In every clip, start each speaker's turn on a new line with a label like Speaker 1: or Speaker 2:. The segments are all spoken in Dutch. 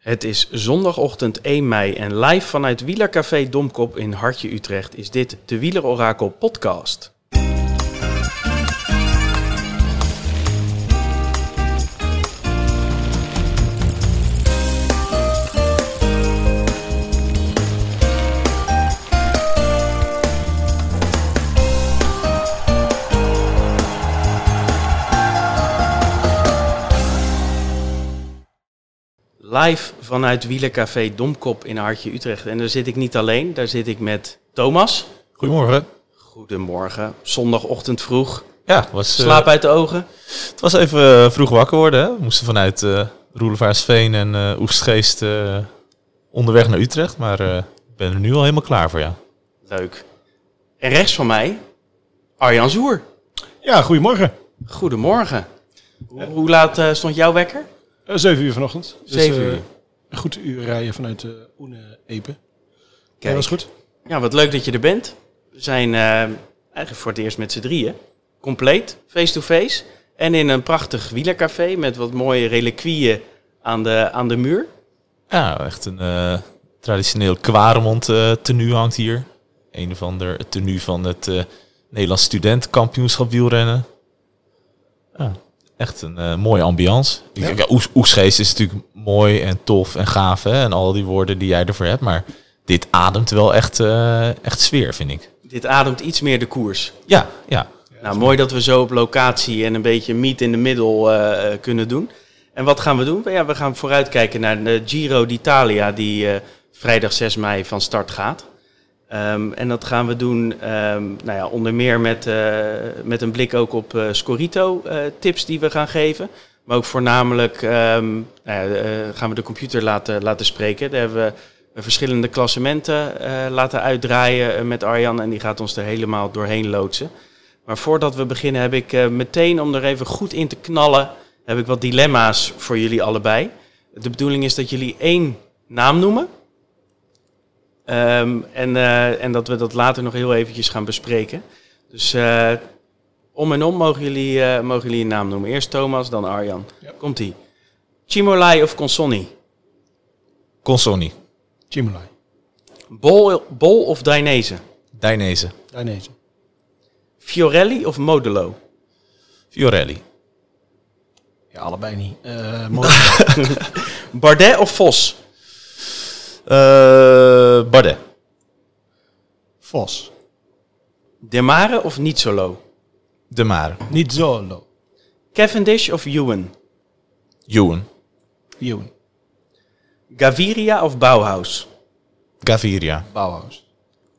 Speaker 1: Het is zondagochtend 1 mei en live vanuit Wielercafé Domkop in Hartje Utrecht is dit de Wielerorakel podcast. Live vanuit Wielercafé Domkop in Hartje Utrecht. En daar zit ik niet alleen, daar zit ik met Thomas.
Speaker 2: Goedemorgen.
Speaker 1: Goedemorgen, zondagochtend vroeg.
Speaker 2: Ja, was, eh,
Speaker 1: Slaap uit de ogen.
Speaker 2: het was even eh, vroeg wakker worden. Hè? We moesten vanuit eh Roelevaarsveen en eh Oestgeest eh, onderweg naar Utrecht. Maar eh, ik ben er nu al helemaal klaar voor, ja.
Speaker 1: Leuk. En rechts van mij, Arjan Zoer.
Speaker 3: Ja, goedemorgen.
Speaker 1: Goedemorgen. Hoe, hoe laat eh, stond jouw wekker?
Speaker 3: Uh, 7 uur vanochtend. Dus,
Speaker 1: Zeven
Speaker 3: eh,
Speaker 1: uur.
Speaker 3: Een goed uur rijden vanuit uh, Oene Epe.
Speaker 1: Kijk.
Speaker 3: Kijk. was goed.
Speaker 1: Ja, wat leuk dat je er bent. We zijn eh, eigenlijk voor het eerst met z'n drieën. Compleet, face-to-face. En in een prachtig wielercafé met wat mooie reliquieën aan de, aan de muur.
Speaker 2: Ja, echt een eh, traditioneel Kwaremond eh tenue hangt hier. Een of ander tenue van het eh, Nederlands studentenkampioenschap wielrennen. Ja, echt een eh, mooie ambiance.
Speaker 3: Ja.
Speaker 2: Ja. Oes- Oesgeest is natuurlijk mooi en tof en gaaf hè, en al die woorden die jij ervoor hebt. Maar dit ademt wel echt, eh, echt sfeer, vind ik.
Speaker 1: Dit ademt iets meer de koers.
Speaker 2: Ja, ja.
Speaker 1: Nou, mooi dat we zo op locatie en een beetje meet in de middel eh, kunnen doen. En wat gaan we doen? Ja, we gaan vooruitkijken naar de Giro d'Italia, die vrijdag 6 mei van start gaat. Ehm, en dat gaan we doen ehm, nou ja, onder meer met, eh, met een blik ook op eh, Scorito-tips die we gaan geven. Maar ook voornamelijk ehm, nou ja, eh, gaan we de computer laten, laten spreken. Daar hebben we verschillende klassementen eh, laten uitdraaien eh, met Arjan. En die gaat ons er helemaal doorheen loodsen. Maar voordat we beginnen heb ik eh, meteen, om er even goed in te knallen, heb ik wat dilemma's voor jullie allebei. De bedoeling is dat jullie één naam noemen. Ehm, en, eh, en dat we dat later nog heel eventjes gaan bespreken. Dus eh, om en om mogen jullie, eh, mogen jullie een naam noemen. Eerst Thomas, dan Arjan.
Speaker 3: Ja.
Speaker 1: Komt-ie. Chimolai of Consonni?
Speaker 2: Consonni,
Speaker 3: Chimolai.
Speaker 1: Bol, Bol of Dainese?
Speaker 2: Dainese,
Speaker 3: Dainese.
Speaker 1: Fiorelli of Modelo?
Speaker 2: Fiorelli,
Speaker 3: Ja, allebei niet. Eh.
Speaker 1: Bardet of Vos?
Speaker 2: Eh Bardet,
Speaker 3: Vos.
Speaker 1: Demare of Nizzolo?
Speaker 2: De Mare,
Speaker 3: Niet Zolo.
Speaker 1: Cavendish of Ewan?
Speaker 2: Ewan,
Speaker 3: Ewan.
Speaker 1: Gaviria of Bauhaus?
Speaker 2: Gaviria,
Speaker 3: Bauhaus.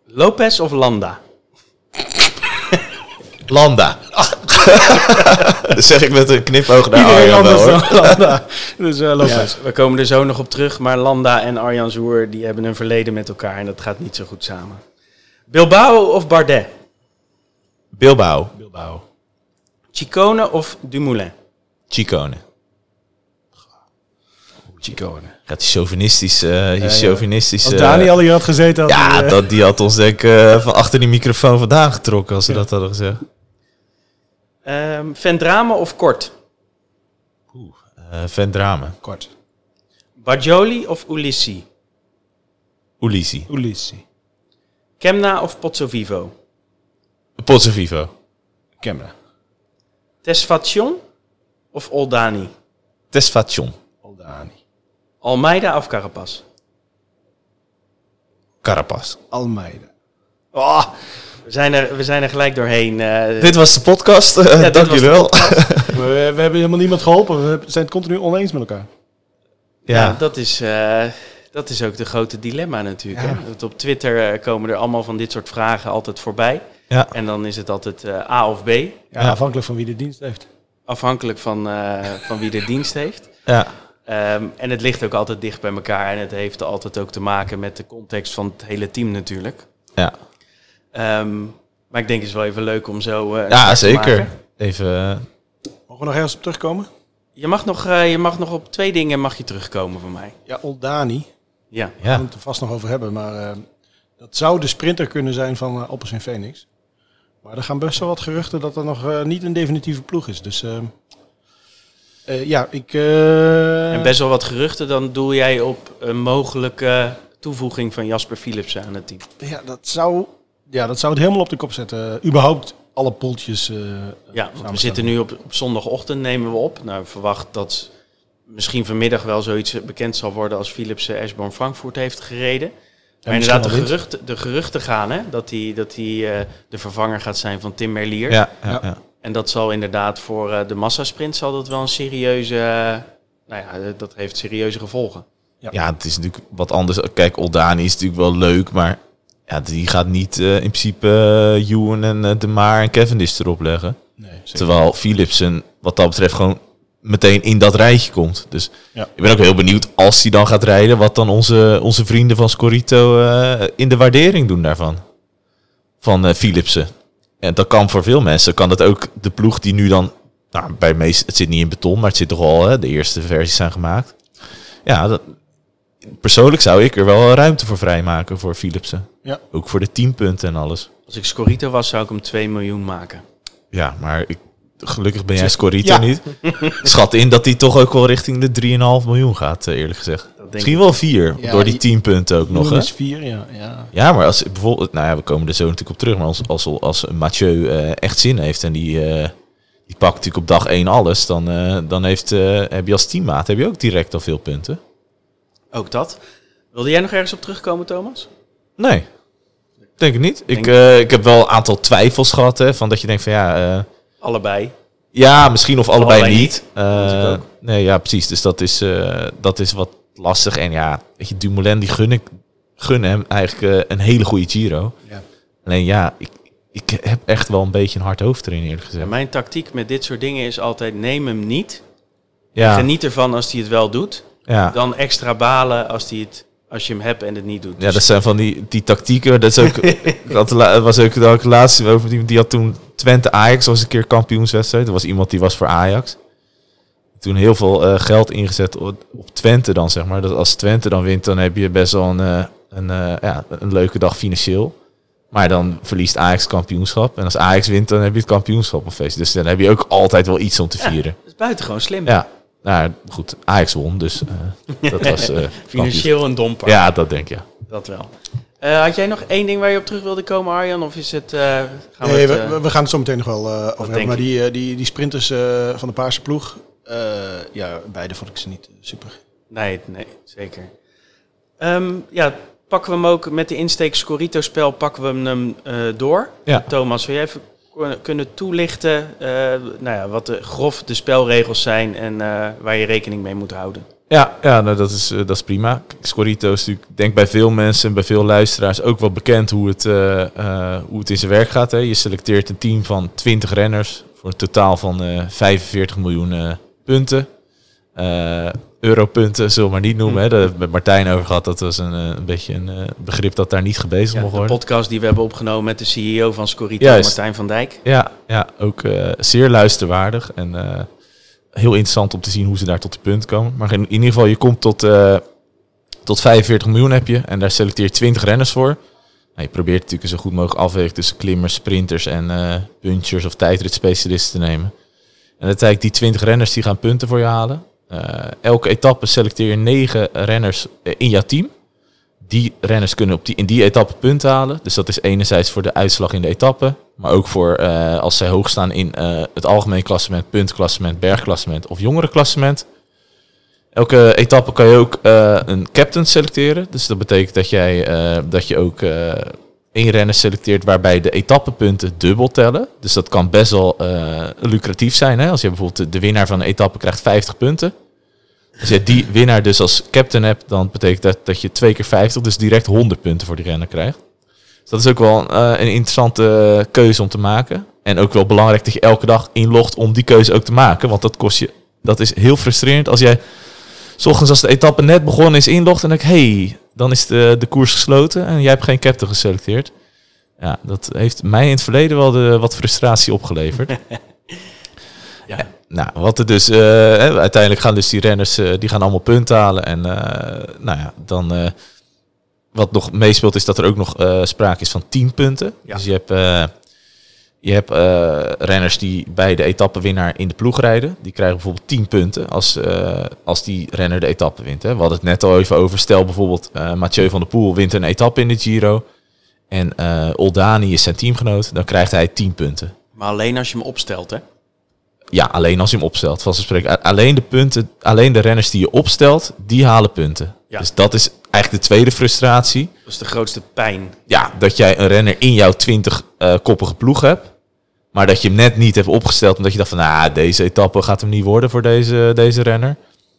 Speaker 1: Lopez of Landa?
Speaker 2: Landa. dat zeg ik met een knipoog naar
Speaker 3: Iedereen
Speaker 2: Arjan wel,
Speaker 3: anders
Speaker 2: hoor.
Speaker 3: dan Landa. Dus eh Lopez.
Speaker 1: we komen er zo nog op terug, maar Landa en Arjan Zoer die hebben een verleden met elkaar en dat gaat niet zo goed samen. Bilbao of Bardet?
Speaker 2: Bilbao,
Speaker 3: Bilbao.
Speaker 1: Chicone of Dumoulin?
Speaker 2: Chicone.
Speaker 3: Chicone.
Speaker 2: Gaat die chauvinistisch, eh die
Speaker 3: ja.
Speaker 2: chauvinistisch...
Speaker 3: Als
Speaker 2: eh,
Speaker 3: Dani al hier had gezeten... Had
Speaker 2: Ja,
Speaker 3: eh,
Speaker 2: dat, die had ons denk ik eh, van achter die microfoon vandaan getrokken als ze dat hadden gezegd.
Speaker 1: Ehm Vendrame of Kort?
Speaker 2: Eh Vendrame,
Speaker 3: Kort.
Speaker 1: Bajoli of Ulissi?
Speaker 2: Ulisi,
Speaker 3: Ulissi.
Speaker 1: Kemna of Pozzovivo?
Speaker 2: Pozzo Vivo,
Speaker 3: Camera.
Speaker 1: Tesfation of Oldani?
Speaker 2: Tesfation,
Speaker 3: Oldani.
Speaker 1: Almeida of Carapaz?
Speaker 2: Carapaz.
Speaker 3: Almeida.
Speaker 1: Oh, we, zijn er, we zijn er gelijk doorheen. eh.
Speaker 2: Dit was de podcast, eh,
Speaker 1: dit
Speaker 2: dank wel.
Speaker 3: We, we hebben helemaal niemand geholpen. We zijn het continu oneens met elkaar.
Speaker 1: Ja,
Speaker 2: Ja,
Speaker 1: dat, is, eh, dat is ook de grote dilemma natuurlijk.
Speaker 3: Ja.
Speaker 1: Hè? Dat op Twitter eh, komen er allemaal van dit soort vragen altijd voorbij.
Speaker 2: ja.
Speaker 1: En dan is het altijd eh, A of B,
Speaker 3: Ja,
Speaker 2: Ja.
Speaker 3: afhankelijk van wie de dienst heeft.
Speaker 1: afhankelijk van, eh, van wie de dienst heeft.
Speaker 2: ja.
Speaker 1: Ehm, en het ligt ook altijd dicht bij elkaar en het heeft altijd ook te maken met de context van het hele team natuurlijk.
Speaker 2: ja.
Speaker 1: Ehm, maar ik denk het is wel even leuk om zo. eh,
Speaker 2: ja zeker. Even, eh,
Speaker 3: Mogen we nog ergens op terugkomen?
Speaker 1: Je mag, nog, eh, je mag nog op twee dingen mag je terugkomen van mij.
Speaker 3: Ja, Oldani.
Speaker 1: Ja.
Speaker 3: We
Speaker 2: ja.
Speaker 3: gaan het er vast nog over hebben. Maar eh, dat zou de sprinter kunnen zijn van uh, Oppers en Phoenix. Maar er gaan best wel wat geruchten dat er nog niet een definitieve ploeg is. Dus eh, Eh, ja, ik... eh,
Speaker 1: En best wel wat geruchten, dan doel jij op een mogelijke toevoeging van Jasper Philipsen aan het team.
Speaker 3: ja, dat zou, ja, dat zou het helemaal op de kop zetten. überhaupt alle poeltjes. eh,
Speaker 1: Ja, want we zitten nu op, op zondagochtend, nemen we op. Nou, verwacht dat misschien vanmiddag wel zoiets bekend zal worden als Philipsen Eschborn Frankfurt heeft gereden. Maar inderdaad, de geruchten, de geruchten gaan, hè, dat hij dat hij, eh, de vervanger gaat zijn van Tim Merlier.
Speaker 2: Ja, ja,
Speaker 3: Ja.
Speaker 2: ja.
Speaker 1: En dat zal inderdaad voor eh, de massasprint zal dat wel een serieuze, nou ja, dat heeft serieuze gevolgen.
Speaker 2: Ja, het is natuurlijk wat anders. Kijk, Oldani is natuurlijk wel leuk, maar ja, die gaat niet eh, in principe uh, Ewan en eh, De Maar en Cavendish erop leggen.
Speaker 3: Nee.
Speaker 2: Terwijl Philipsen wat dat betreft gewoon meteen in dat rijtje komt. Dus
Speaker 3: Ja.
Speaker 2: ik ben ook heel benieuwd als hij dan gaat rijden, wat dan onze, onze vrienden van Scorito in de waardering doen daarvan. Van Philipsen. En dat kan voor veel mensen, kan dat ook de ploeg die nu dan, nou, bij meest, het zit niet in beton, maar het zit toch al, hè, de eerste versies zijn gemaakt. Ja, dat, persoonlijk zou ik er wel ruimte voor vrijmaken voor Philipsen.
Speaker 3: Ja.
Speaker 2: Ook voor de teampunten en alles.
Speaker 1: Als ik Scorito was, zou ik hem 2 miljoen maken.
Speaker 2: Ja, maar ik, gelukkig ben jij Scorito
Speaker 3: Ja.
Speaker 2: niet. Schat in dat hij toch ook wel richting de 3,5 miljoen gaat, eh, eerlijk gezegd. Misschien wel 4,
Speaker 3: Ja,
Speaker 2: door die
Speaker 3: je-
Speaker 2: 10 punten ook nog. Hè?
Speaker 3: is vier, ja. ja.
Speaker 2: Ja, maar als bijvoorbeeld, nou ja, we komen er zo natuurlijk op terug, maar als, als, als Mathieu eh, echt zin heeft en die, eh, die pakt natuurlijk op dag 1 alles, dan, eh, dan heeft, eh, heb je als teammaat heb je ook direct al veel punten.
Speaker 1: Ook dat. Wilde jij nog ergens op terugkomen, Thomas?
Speaker 2: Nee, denk ik niet. Ik, eh, ik heb wel een aantal twijfels gehad, hè, van dat je denkt van ja, eh,
Speaker 1: Allebei.
Speaker 2: Ja, misschien of allebei,
Speaker 1: Allebei
Speaker 2: niet. Eh, nee, ja, precies. Dus dat is, dat is wat lastig. En ja, weet je, Dumoulin, die gun ik gun hem eigenlijk een hele goede Giro.
Speaker 3: Ja.
Speaker 2: Alleen ja, ik, ik heb echt wel een beetje een hard hoofd erin, eerlijk gezegd.
Speaker 1: mijn tactiek met dit soort dingen is altijd neem hem niet.
Speaker 2: Ja,
Speaker 1: Geniet ervan als hij het wel doet.
Speaker 2: Ja.
Speaker 1: Dan extra balen als, hij het, als je hem hebt en het niet doet.
Speaker 2: ja,
Speaker 1: Dus
Speaker 2: dat zijn van die, die tactieken. Dat is ook, was ook de laatste over die, die had toen Twente Ajax was een keer kampioenswedstrijd. Er was iemand die was voor Ajax. Toen heel veel eh, geld ingezet op, op Twente dan, zeg maar. Dat als Twente dan wint, dan heb je best wel een, eh, een, eh, ja, een leuke dag financieel. Maar dan verliest Ajax kampioenschap. En als Ajax wint, dan heb je het kampioenschap op feest. Dus dan heb je ook altijd wel iets om te vieren.
Speaker 1: dat is buitengewoon slim.
Speaker 2: Ja, nou goed, Ajax won, dus eh, dat was... eh,
Speaker 1: Financieel een domper.
Speaker 2: Ja, dat denk ik, ja.
Speaker 1: Dat wel. Eh, had jij nog één ding waar je op terug wilde komen, Arjan? Of is het... eh, gaan we
Speaker 3: Nee,
Speaker 1: het,
Speaker 3: we,
Speaker 1: eh,
Speaker 3: we- we gaan het zo meteen nog wel eh, over hebben. Maar die, die, die sprinters eh, van de Paarse ploeg, eh, ja, beide vond ik ze niet super.
Speaker 1: Nee, nee, zeker. Ehm, ja, pakken we hem ook met de insteek Scorito-spel, pakken we hem eh, door.
Speaker 2: Ja.
Speaker 1: Thomas, zou jij even kunnen toelichten eh, nou ja, wat de, grof de spelregels zijn en eh, waar je rekening mee moet houden?
Speaker 2: Ja, ja nou, dat, is, eh, dat is prima. Scorito is natuurlijk, denk bij veel mensen en bij veel luisteraars ook wel bekend hoe het, hoe het in zijn werk gaat. Hè. Je selecteert een team van 20 renners voor een totaal van eh 45 miljoen punten. Europunten zullen we maar niet noemen. Hè. Daar hebben we met Martijn over gehad. Dat was een, eh, een beetje een eh, begrip dat daar niet gebezigd
Speaker 1: Ja,
Speaker 2: mocht
Speaker 1: de
Speaker 2: worden.
Speaker 1: podcast die we hebben opgenomen met de CEO van Scorito,
Speaker 2: Juist.
Speaker 1: Martijn van Dijk.
Speaker 2: Ja, ja ook eh, zeer luisterwaardig. En heel interessant om te zien hoe ze daar tot de punt komen. Maar in, in ieder geval, je komt tot, tot 45 miljoen heb je. En daar selecteer je 20 renners voor. Nou, je probeert natuurlijk zo goed mogelijk afwegen tussen klimmers, sprinters en punchers of tijdritspecialisten te nemen. En uiteindelijk die 20 renners die gaan punten voor je halen. Eh, elke etappe selecteer je 9 renners eh, in jouw team. Die renners kunnen op die, in die etappe punten halen. Dus dat is enerzijds voor de uitslag in de etappe. Maar ook voor eh, als zij hoog staan in het algemeen klassement, puntklassement, bergklassement of jongerenklassement. Elke etappe kan je ook een captain selecteren. Dus dat betekent dat, jij, dat je ook één renner selecteert waarbij de etappepunten dubbel tellen. Dus dat kan best wel eh, lucratief zijn. Hè? Als je bijvoorbeeld de, winnaar van een etappe krijgt 50 punten. Als je die winnaar dus als captain hebt, dan betekent dat dat je twee keer 50, dus direct 100 punten voor die renner krijgt. Dus dat is ook wel eh, een interessante keuze om te maken. En ook wel belangrijk dat je elke dag inlogt om die keuze ook te maken. Want dat kost je, dat is heel frustrerend als jij, s ochtends als de etappe net begonnen is, inlogt en denk hey, dan is de, de koers gesloten en jij hebt geen captain geselecteerd. Ja, dat heeft mij in het verleden wel de, wat frustratie opgeleverd.
Speaker 1: Ja.
Speaker 2: Nou, wat er dus, eh, uiteindelijk gaan dus die renners, eh, die gaan allemaal punten halen. En eh, nou ja, dan, wat nog meespeelt is dat er ook nog sprake is van 10 punten.
Speaker 1: Ja.
Speaker 2: Dus je hebt, Je hebt eh, renners die bij de etappenwinnaar in de ploeg rijden. Die krijgen bijvoorbeeld 10 punten als, eh, als die renner de etappe wint. Hè. We hadden het net al even over. Stel bijvoorbeeld eh, Mathieu van der Poel wint een etappe in de Giro. En Oldani is zijn teamgenoot. Dan krijgt hij 10 punten.
Speaker 1: Maar alleen als je hem opstelt, hè?
Speaker 2: Ja, alleen als je hem opstelt. A- Alleen de punten, alleen de renners die je opstelt, die halen punten.
Speaker 1: Ja.
Speaker 2: Dus dat is eigenlijk de tweede frustratie.
Speaker 1: Dat is de grootste pijn.
Speaker 2: Ja, dat jij een renner in jouw 20 eh, koppige ploeg hebt. Maar dat je hem net niet hebt opgesteld. Omdat je dacht van, nou, deze etappe gaat hem niet worden voor deze, deze renner.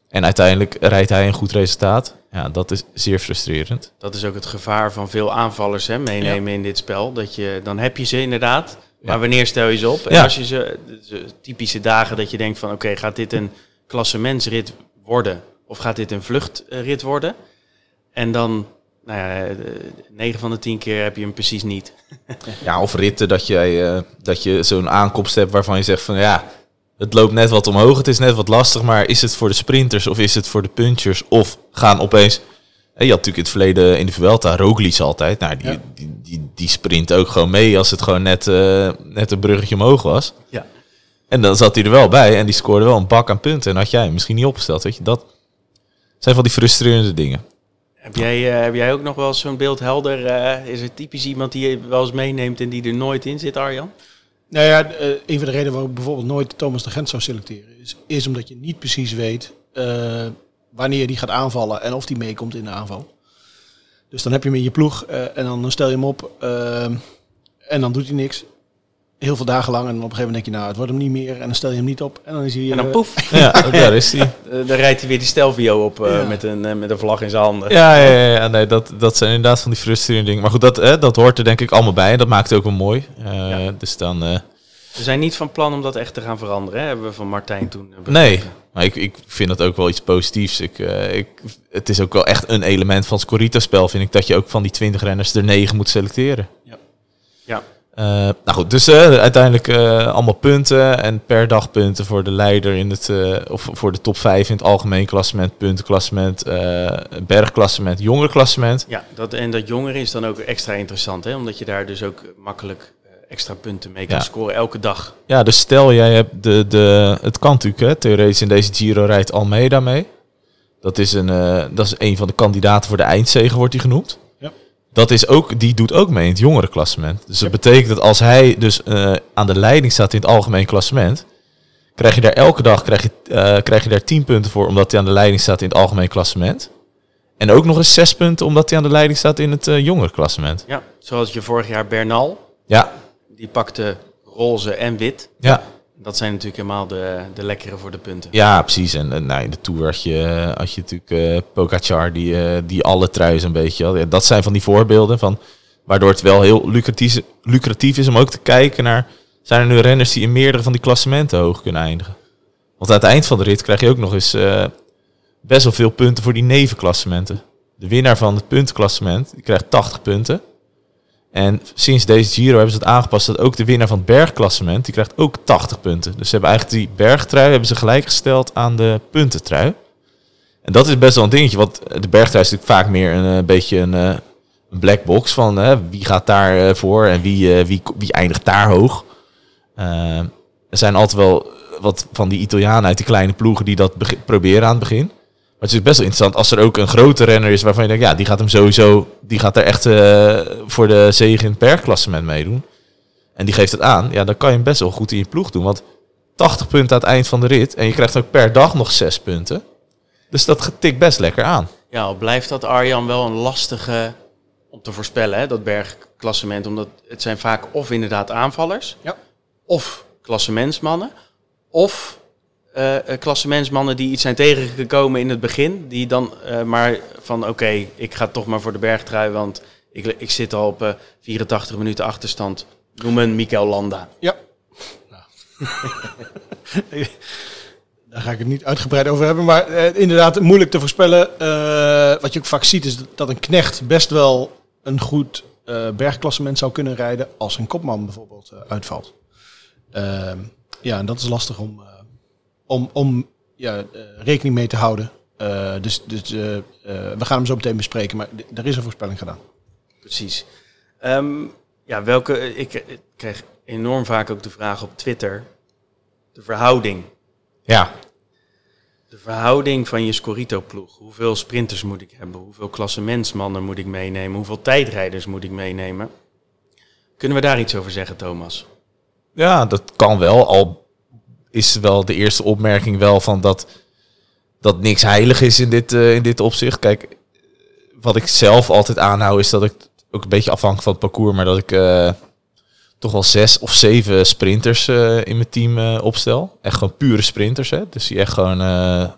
Speaker 2: En uiteindelijk rijdt hij een goed resultaat. Ja, dat is zeer frustrerend.
Speaker 1: Dat is ook het gevaar van veel aanvallers hè, meenemen in dit spel. Dat je, dan heb je ze inderdaad. Maar wanneer stel je ze op? En als je ze, typische dagen dat je denkt van oké, gaat dit een klassementsrit worden? Of gaat dit een vluchtrit worden? En dan, nou ja, 9 van de 10 keer heb je hem precies niet.
Speaker 2: Ja, of ritten dat, jij, eh, dat je zo'n aankomst hebt waarvan je zegt van ja, het loopt net wat omhoog, het is net wat lastig, maar is het voor de sprinters of is het voor de punchers? Of gaan opeens... Je had natuurlijk in het verleden in de Vuelta Roglic altijd. Nou, die,
Speaker 3: Ja.
Speaker 2: die, die, die sprint ook gewoon mee als het gewoon net, eh, net een bruggetje omhoog was.
Speaker 1: Ja.
Speaker 2: En dan zat hij er wel bij en die scoorde wel een bak aan punten. En had jij hem misschien niet opgesteld, weet je. Dat zijn van die frustrerende dingen.
Speaker 1: Heb jij, eh, heb jij ook nog wel zo'n beeld helder? eh, is er typisch iemand die je wel eens meeneemt en die er nooit in zit, Arjan?
Speaker 3: Nou ja, een van de redenen waarom ik bijvoorbeeld nooit Thomas de Gent zou selecteren, is, is omdat je niet precies weet eh, wanneer die gaat aanvallen en of die meekomt in de aanval. Dus dan heb je hem in je ploeg eh, en dan stel je hem op eh, en dan doet hij niks. Heel veel dagen lang en dan op een gegeven moment denk je, nou, het wordt hem niet meer. En dan stel je hem niet op en dan is hij...
Speaker 1: En dan
Speaker 3: eh,
Speaker 1: poef,
Speaker 2: Ja, daar is hij.
Speaker 1: dan rijdt hij weer die Stelvio op eh,
Speaker 3: Ja.
Speaker 1: met, een, met een vlag in zijn handen.
Speaker 2: Ja, ja, ja, ja, nee, dat, dat zijn inderdaad van die frustrerende dingen. Maar goed, dat, hè, dat hoort er denk ik allemaal bij. En dat maakt het ook wel mooi. Eh,
Speaker 1: Ja.
Speaker 2: Dus dan... eh,
Speaker 1: We zijn niet van plan om dat echt te gaan veranderen, hè? hebben we van Martijn toen begrepen.
Speaker 2: nee, maar ik, ik vind dat ook wel iets positiefs. Ik, eh, ik, het is ook wel echt een element van het Scorito-spel, vind ik. Dat je ook van die 20 renners er 9 moet selecteren.
Speaker 1: Ja.
Speaker 2: Eh, nou goed, dus eh, uiteindelijk eh, allemaal punten en per dag punten voor de leider in het, eh, of voor de top 5 in het algemeen klassement, puntenklassement, eh bergklassement, jongerenklassement.
Speaker 1: Ja, dat, en dat jongere is dan ook extra interessant, hè? omdat je daar dus ook makkelijk extra punten mee kan
Speaker 2: Ja.
Speaker 1: scoren elke dag.
Speaker 2: Ja, dus stel jij hebt de, de, het kan natuurlijk, hè, theoretisch in deze Giro rijdt Almeida mee. Dat is, een, eh, dat is een van de kandidaten voor de eindzege, wordt hij genoemd.
Speaker 3: Ja.
Speaker 2: Dat is ook, die doet ook mee in het jongerenklassement. Dus dat
Speaker 3: Ja.
Speaker 2: betekent dat als hij dus eh, aan de leiding staat in het algemeen klassement, krijg je daar elke dag krijg je, eh, krijg je daar 10 punten voor, omdat hij aan de leiding staat in het algemeen klassement. En ook nog eens 6 punten, omdat hij aan de leiding staat in het eh jongerenklassement.
Speaker 1: Ja, zoals je vorig jaar Bernal,
Speaker 2: Ja,
Speaker 1: die pakte roze en wit.
Speaker 2: ja.
Speaker 1: Dat zijn natuurlijk helemaal de, de lekkere voor de punten.
Speaker 2: Ja, precies. En, en nou, in de Tour had je, had je natuurlijk eh Pogacar, die, eh, die alle truis een beetje had. Ja, dat zijn van die voorbeelden van, waardoor het wel heel lucratief, lucratief is om ook te kijken naar... zijn er nu renners die in meerdere van die klassementen hoog kunnen eindigen? Want aan het eind van de rit krijg je ook nog eens eh, best wel veel punten voor die nevenklassementen. De winnaar van het puntenklassement die krijgt 80 punten. En sinds deze Giro hebben ze het aangepast dat ook de winnaar van het bergklassement, die krijgt ook 80 punten. Dus ze hebben eigenlijk die bergtrui hebben ze gelijkgesteld aan de puntentrui. En dat is best wel een dingetje, want de bergtrui is natuurlijk vaak meer een, eh, beetje een, eh, een black box van eh, wie gaat daar voor en wie, wie, wie eindigt daar hoog. Er zijn altijd wel wat van die Italianen uit die kleine ploegen die dat proberen aan het begin. Maar het is best wel interessant als er ook een grote renner is waarvan je denkt, ja, die gaat hem sowieso, die gaat er echt eh, voor de zege in het bergklassement meedoen. En die geeft het aan, ja, dan kan je hem best wel goed in je ploeg doen. Want 80 punten aan het eind van de rit en je krijgt ook per dag nog 6 punten. Dus dat tikt best lekker aan.
Speaker 1: Ja, blijft dat Arjan wel een lastige om te voorspellen, hè, dat bergklassement. Omdat het zijn vaak of inderdaad aanvallers,
Speaker 3: Ja.
Speaker 1: of klassementsmannen, of eh eh, klassementsmannen die iets zijn tegengekomen in het begin. Die dan eh, maar van oké, ik ga toch maar voor de bergtrui, want ik, ik zit al op eh, 84 minuten achterstand. Noem een Mikel Landa.
Speaker 3: Ja. Nou. Daar ga ik het niet uitgebreid over hebben. Maar inderdaad, moeilijk te voorspellen. Wat je ook vaak ziet is dat een knecht best wel een goed bergklassement zou kunnen rijden. als een kopman bijvoorbeeld uitvalt. Ehm, ja, en dat is lastig om, om, om ja, eh, rekening mee te houden. Eh, dus dus eh, eh, we gaan hem zo meteen bespreken. Maar er is een voorspelling gedaan.
Speaker 1: Precies. Ehm, Ja, welke... Ik, ik krijg enorm vaak ook de vraag op Twitter. De verhouding.
Speaker 2: Ja,
Speaker 1: De verhouding van je Scorito-ploeg. Hoeveel sprinters moet ik hebben? Hoeveel klassementsmannen moet ik meenemen? Hoeveel tijdrijders moet ik meenemen? Kunnen we daar iets over zeggen, Thomas?
Speaker 2: Ja, dat kan wel. Al is wel de eerste opmerking wel van dat, dat niks heilig is in dit, eh, in dit opzicht. Kijk, wat ik zelf altijd aanhoud is dat ik ook een beetje afhankelijk van het parcours, maar dat ik eh, toch wel zes of zeven sprinters eh, in mijn team opstel. Echt gewoon pure sprinters, hè. Dus die echt gewoon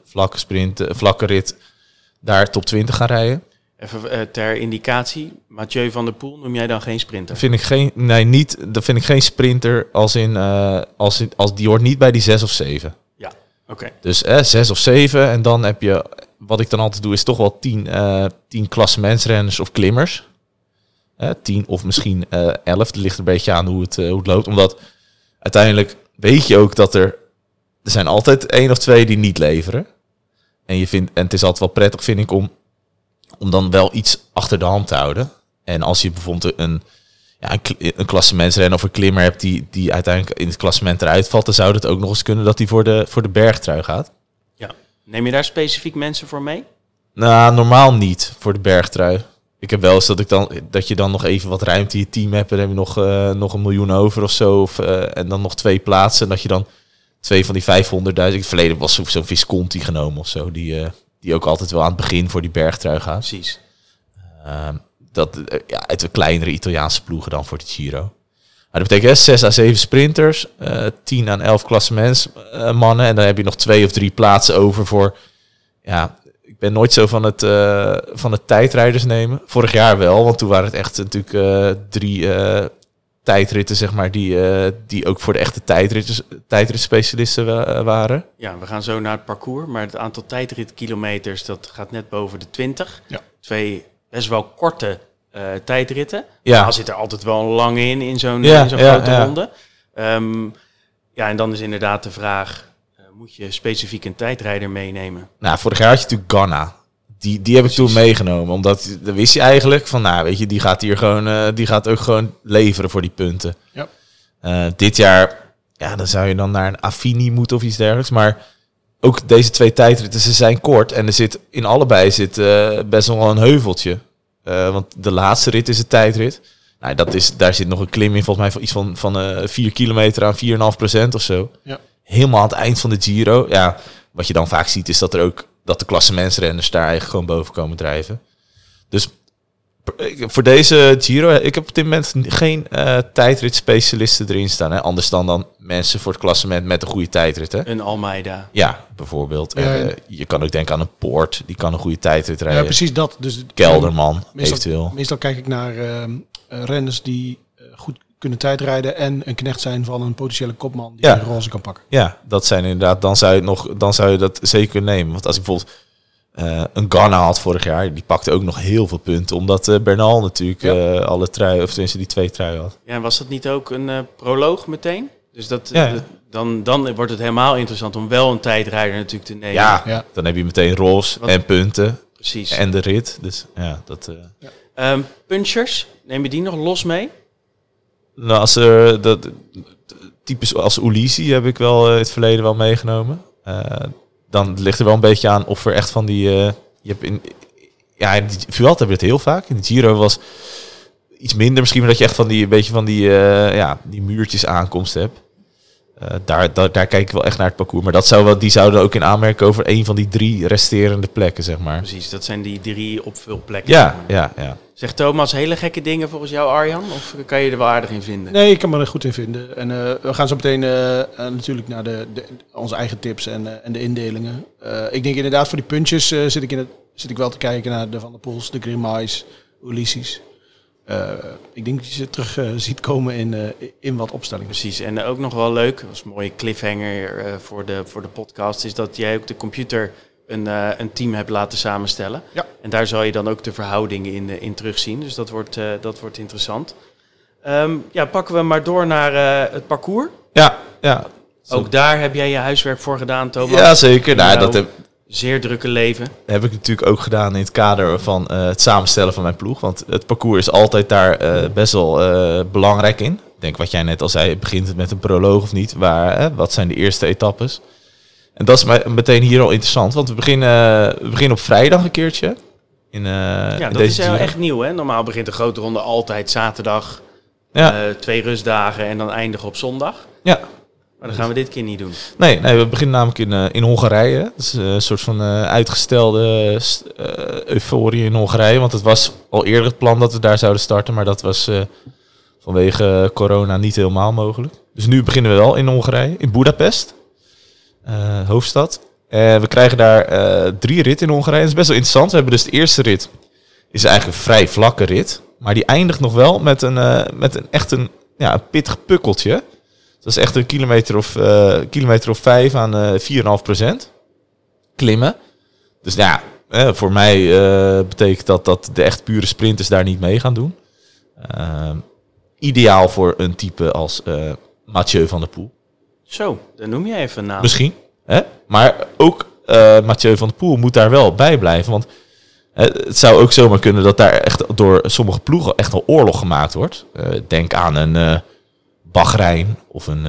Speaker 2: vlakke sprint, vlakke rit daar top 20 gaan rijden.
Speaker 1: Even eh, ter indicatie. Mathieu van der Poel noem jij dan geen sprinter?
Speaker 2: vind ik geen, nee, niet, dat vind ik geen sprinter als in, eh, als in, als die hoort niet bij die zes of zeven.
Speaker 1: Ja, oké.
Speaker 2: Dus eh, zes of zeven en dan heb je, wat ik dan altijd doe, is toch wel tien, eh tien klassementsrenners of klimmers. Eh, tien of misschien eh elf, het ligt een beetje aan hoe het, hoe het loopt. Omdat uiteindelijk weet je ook dat er, er zijn altijd één of twee die niet leveren. En, je vindt, en het is altijd wel prettig, vind ik, om, om dan wel iets achter de hand te houden. En als je bijvoorbeeld een, ja, een, een klassementsrenner of een klimmer hebt die, die uiteindelijk in het klassement eruit valt, dan zou het ook nog eens kunnen dat hij voor de, voor de bergtrui gaat.
Speaker 1: Ja. Neem je daar specifiek mensen voor mee?
Speaker 2: Nou, normaal niet voor de bergtrui. Ik heb wel eens dat, ik dan, dat je dan nog even wat ruimte in je team hebt. En dan heb je nog, eh, nog een miljoen over of zo. Of, eh, en dan nog twee plaatsen. En dat je dan twee van die 500.000... In het verleden was zo- zo'n Visconti genomen of zo. Die, eh, die ook altijd wel aan het begin voor die bergtrui gaat.
Speaker 1: Precies.
Speaker 2: Ehm, dat, eh, ja, uit de kleinere Italiaanse ploegen dan voor de Giro. Maar dat betekent hè, 6 à 7 sprinters, eh 10 aan 11 klassementsmannen. en dan heb je nog twee of drie plaatsen over voor... Ja, ik ben nooit zo van het, eh, van het tijdrijders nemen. Vorig jaar wel, want toen waren het echt natuurlijk eh, drie eh, tijdritten, zeg maar, die, eh, die ook voor de echte tijdritters, tijdritspecialisten wa- waren.
Speaker 1: Ja, we gaan zo naar het parcours. Maar het aantal tijdritkilometers, dat gaat net boven de 20.
Speaker 3: Ja.
Speaker 1: Twee best wel korte eh, tijdritten.
Speaker 2: Ja.
Speaker 1: Maar zit er altijd wel een lange in, in zo'n
Speaker 2: Ja, ja,
Speaker 1: grote
Speaker 2: ja.
Speaker 1: ronde. Ehm, ja, en dan is inderdaad de vraag, eh, moet je specifiek een tijdrijder meenemen?
Speaker 2: Nou, vorig jaar had je natuurlijk Ganna. Die, die heb ik toen meegenomen. Omdat dan wist je eigenlijk van, nou weet je, die gaat hier gewoon, eh, die gaat ook gewoon leveren voor die punten.
Speaker 3: Ja.
Speaker 2: Eh, dit jaar, ja, dan zou je dan naar een Affini moeten of iets dergelijks. Maar ook deze twee tijdritten, ze zijn kort. En er zit in allebei zit eh, best wel een heuveltje. Want de laatste rit is een tijdrit. Nou, dat is, daar zit nog een klim in, volgens mij van iets van, van eh 4 kilometer aan 4,5 procent of zo.
Speaker 3: Ja.
Speaker 2: Helemaal aan het eind van de Giro. Ja, wat je dan vaak ziet is dat er ook dat de klassementsrenners daar eigenlijk gewoon boven komen drijven. Dus voor deze Giro, ik heb op dit moment geen eh tijdritspecialisten erin staan. Hè? Anders dan, dan mensen voor het klassement met een goede tijdrit. Hè?
Speaker 1: Een Almeida.
Speaker 2: Ja, bijvoorbeeld.
Speaker 3: Ja,
Speaker 2: En,
Speaker 3: en-
Speaker 2: eh, je kan ook denken aan een Poort, die kan een goede tijdrit rijden.
Speaker 3: Ja, precies dat. Dus
Speaker 2: Kelderman,
Speaker 3: Meestal,
Speaker 2: eventueel.
Speaker 3: meestal kijk ik naar eh, renners die eh, goed kunnen tijdrijden en een knecht zijn van een potentiële kopman die
Speaker 2: Ja.
Speaker 3: een roze kan pakken.
Speaker 2: Ja, dat zijn inderdaad, dan zou je, het nog, dan zou je dat zeker kunnen nemen. Want als ik bijvoorbeeld eh, een Ghana had vorig jaar, die pakte ook nog heel veel punten. Omdat eh, Bernal natuurlijk
Speaker 3: Ja.
Speaker 2: eh, alle trui, of tenminste die twee truien had.
Speaker 1: Ja, en was dat niet ook een eh, proloog meteen? Dus dat,
Speaker 2: Ja,
Speaker 1: dat- dan, dan wordt het helemaal interessant om wel een tijdrijder natuurlijk te nemen.
Speaker 2: Ja,
Speaker 3: Ja.
Speaker 2: dan heb je meteen roze
Speaker 1: Wat-
Speaker 2: en punten
Speaker 1: precies.
Speaker 2: en de rit. Dus ja, dat... eh,
Speaker 1: Ehm, punchers, neem je die nog los mee?
Speaker 2: Nou, als er dat types als Ulisi heb ik wel eh, het verleden wel meegenomen. Eh, dan ligt er wel een beetje aan of er echt van die. eh, je hebt in, ja, in de Vuelta heb je het heel vaak. In de Giro was iets minder misschien, maar dat je echt van die een beetje van die, ja, die muurtjes aankomst hebt. Daar, daar, daar kijk ik wel echt naar het parcours. Maar dat zou wel, die zouden ook in aanmerken over een van die drie resterende plekken, zeg maar.
Speaker 1: Precies, dat zijn die drie opvulplekken.
Speaker 2: Ja, ja, ja.
Speaker 1: Zegt Thomas hele gekke dingen volgens jou, Arjan? Of kan je er wel aardig in vinden?
Speaker 3: Nee, ik kan me er goed in vinden. En eh, we gaan zo meteen eh, eh, natuurlijk naar de, de, onze eigen tips en, en de indelingen. Ik denk inderdaad voor die puntjes zit, ik in het, zit ik wel te kijken naar de Van der Poels, de Grimais, Ulysses. Ik denk dat je ze terug ziet komen in, in wat opstellingen.
Speaker 1: Precies, en ook nog wel leuk, dat is een mooie cliffhanger voor, de, voor de podcast, is dat jij ook de computer een, eh, een team hebt laten samenstellen.
Speaker 3: Ja.
Speaker 1: En daar zal je dan ook de verhoudingen in, eh, in terugzien, dus dat wordt, eh, dat wordt interessant. Ehm, ja, pakken we maar door naar het parcours.
Speaker 2: Ja, ja.
Speaker 1: Ook daar heb jij je huiswerk voor gedaan, Thomas.
Speaker 2: Ja, zeker. Nou, dat heb,
Speaker 1: zeer drukke leven.
Speaker 2: Dat heb ik natuurlijk ook gedaan in het kader van het samenstellen van mijn ploeg. Want het parcours is altijd daar best wel belangrijk in. Ik denk wat jij net al zei, begint het met een proloog of niet? Waar, wat zijn de eerste etappes? En dat is meteen hier al interessant, want we beginnen, we beginnen op vrijdag een keertje. In, eh,
Speaker 1: Ja, dat
Speaker 2: deze
Speaker 1: is wel
Speaker 2: Giro.
Speaker 1: echt nieuw, hè? Normaal begint de grote ronde altijd zaterdag,
Speaker 2: Ja,
Speaker 1: eh, twee rustdagen en dan eindigen op zondag.
Speaker 2: ja.
Speaker 1: Maar dat gaan we dit keer niet doen.
Speaker 2: Nee, nee, we beginnen namelijk in, eh, in Hongarije. Dat is eh, een soort van eh, uitgestelde st- eh, euforie in Hongarije. Want het was al eerder het plan dat we daar zouden starten. Maar dat was eh, vanwege corona niet helemaal mogelijk. Dus nu beginnen we wel in Hongarije, in Budapest, eh, hoofdstad. En we krijgen daar eh, drie ritten in Hongarije. Dat is best wel interessant. We hebben dus de eerste rit. Is eigenlijk een vrij vlakke rit. Maar die eindigt nog wel met een, eh, met een echt een, ja, een pittig pukkeltje. Dat is echt een kilometer of, eh, kilometer of vijf aan eh 4,5 procent klimmen. Dus ja, eh, voor mij eh, betekent dat dat de echt pure sprinters daar niet mee gaan doen. Ehm, ideaal voor een type als eh Mathieu van der Poel.
Speaker 1: Zo, dan noem je even een naam.
Speaker 2: Misschien. Hè? Maar ook eh, Mathieu van der Poel moet daar wel bij blijven. Want het zou ook zomaar kunnen dat daar echt door sommige ploegen echt al oorlog gemaakt wordt. Eh, denk aan een eh Bahrein of een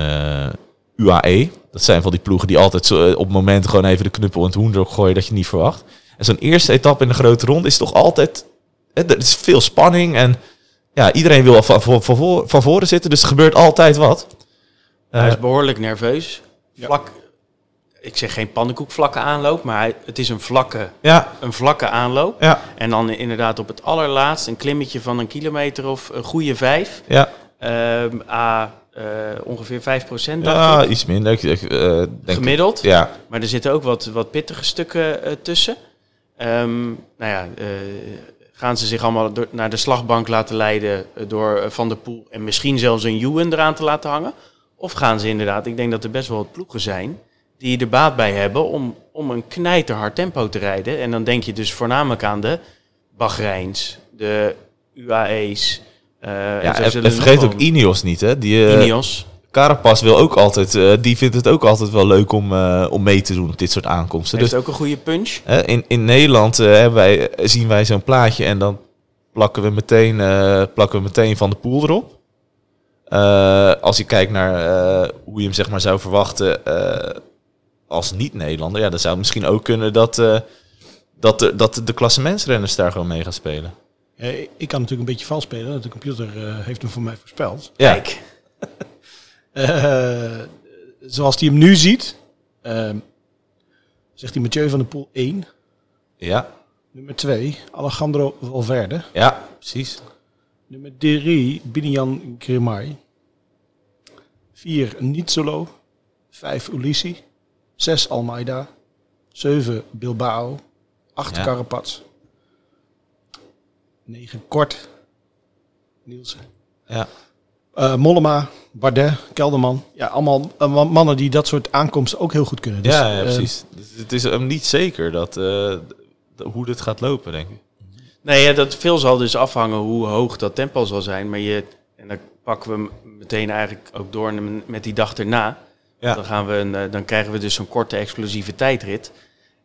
Speaker 2: UAE. Dat zijn van die ploegen die altijd zo, op momenten gewoon even de knuppel in het hoendrok gooien dat je niet verwacht. En zo'n eerste etappe in de grote ronde is toch altijd... eh, Er is veel spanning en ja, iedereen wil van, van, van, van voren zitten. Dus er gebeurt altijd wat.
Speaker 1: Hij
Speaker 2: Eh,
Speaker 1: is behoorlijk nerveus. Vlak, ik zeg geen pannenkoekvlakke aanloop, maar hij- het is een vlakke,
Speaker 2: ja,
Speaker 1: een vlakke aanloop.
Speaker 2: ja,
Speaker 1: En dan inderdaad op het allerlaatst een klimmetje van een kilometer of een goede vijf.
Speaker 2: ja.
Speaker 1: Ehm a, eh, ongeveer 5 procent,
Speaker 2: Ja,
Speaker 1: ik.
Speaker 2: iets minder. Ik, eh, denk
Speaker 1: Gemiddeld.
Speaker 2: Ja,
Speaker 1: Maar er zitten ook wat, wat pittige stukken tussen. Ehm, nou ja, gaan ze zich allemaal door, naar de slagbank laten leiden door Van der Poel en misschien zelfs een Ewan eraan te laten hangen? Of gaan ze inderdaad, ik denk dat er best wel wat ploegen zijn die er baat bij hebben om, om een knijterhard tempo te rijden. En dan denk je dus voornamelijk aan de Bahreins, de UAE's. eh,
Speaker 2: ja
Speaker 1: en er
Speaker 2: vergeet ook Ineos niet, hè? Die, eh,
Speaker 1: Ineos.
Speaker 2: Carapaz wil ook altijd, eh, die vindt het ook altijd wel leuk om, om mee te doen op dit soort aankomsten.
Speaker 1: Heeft
Speaker 2: Dus
Speaker 1: ook een goede punch.
Speaker 2: in, in Nederland hebben wij, zien wij zo'n plaatje en dan plakken we meteen, plakken we meteen van de poel erop. Eh, als je kijkt naar eh, hoe je hem zeg maar zou verwachten eh, als niet-Nederlander, ja, dan zou het misschien ook kunnen dat, eh, dat, de, dat de klassementsrenners daar gewoon mee gaan spelen.
Speaker 3: Ja, ik kan natuurlijk een beetje vals spelen. want De computer eh, heeft hem voor mij voorspeld.
Speaker 2: Ja,
Speaker 1: Kijk,
Speaker 3: Eh, zoals hij hem nu ziet, ehm, zegt hij Mathieu van der Poel 1.
Speaker 2: ja,
Speaker 3: Nummer 2, Alejandro Valverde.
Speaker 2: ja, precies.
Speaker 3: Nummer 3, Binian Grimay. 4, Nizzolo. 5, Ulissi. 6, Almeida. 7, Bilbao. 8,
Speaker 2: Ja.
Speaker 3: Carapaz. 9, Kort. Nielsen.
Speaker 2: Ja.
Speaker 3: Eh, Mollema, Bardet, Kelderman. Ja, allemaal eh, ma- mannen die dat soort aankomsten ook heel goed kunnen. Dus,
Speaker 2: ja, ja,
Speaker 3: eh,
Speaker 2: precies. Dus het is hem niet zeker dat, hoe dit gaat lopen, denk ik.
Speaker 1: Nee, ja, dat veel zal dus afhangen hoe hoog dat tempo zal zijn. Maar je, en dan pakken we hem meteen eigenlijk ook door met die dag erna.
Speaker 2: Ja.
Speaker 1: Dan, gaan we een, eh, dan krijgen we dus zo'n korte explosieve tijdrit.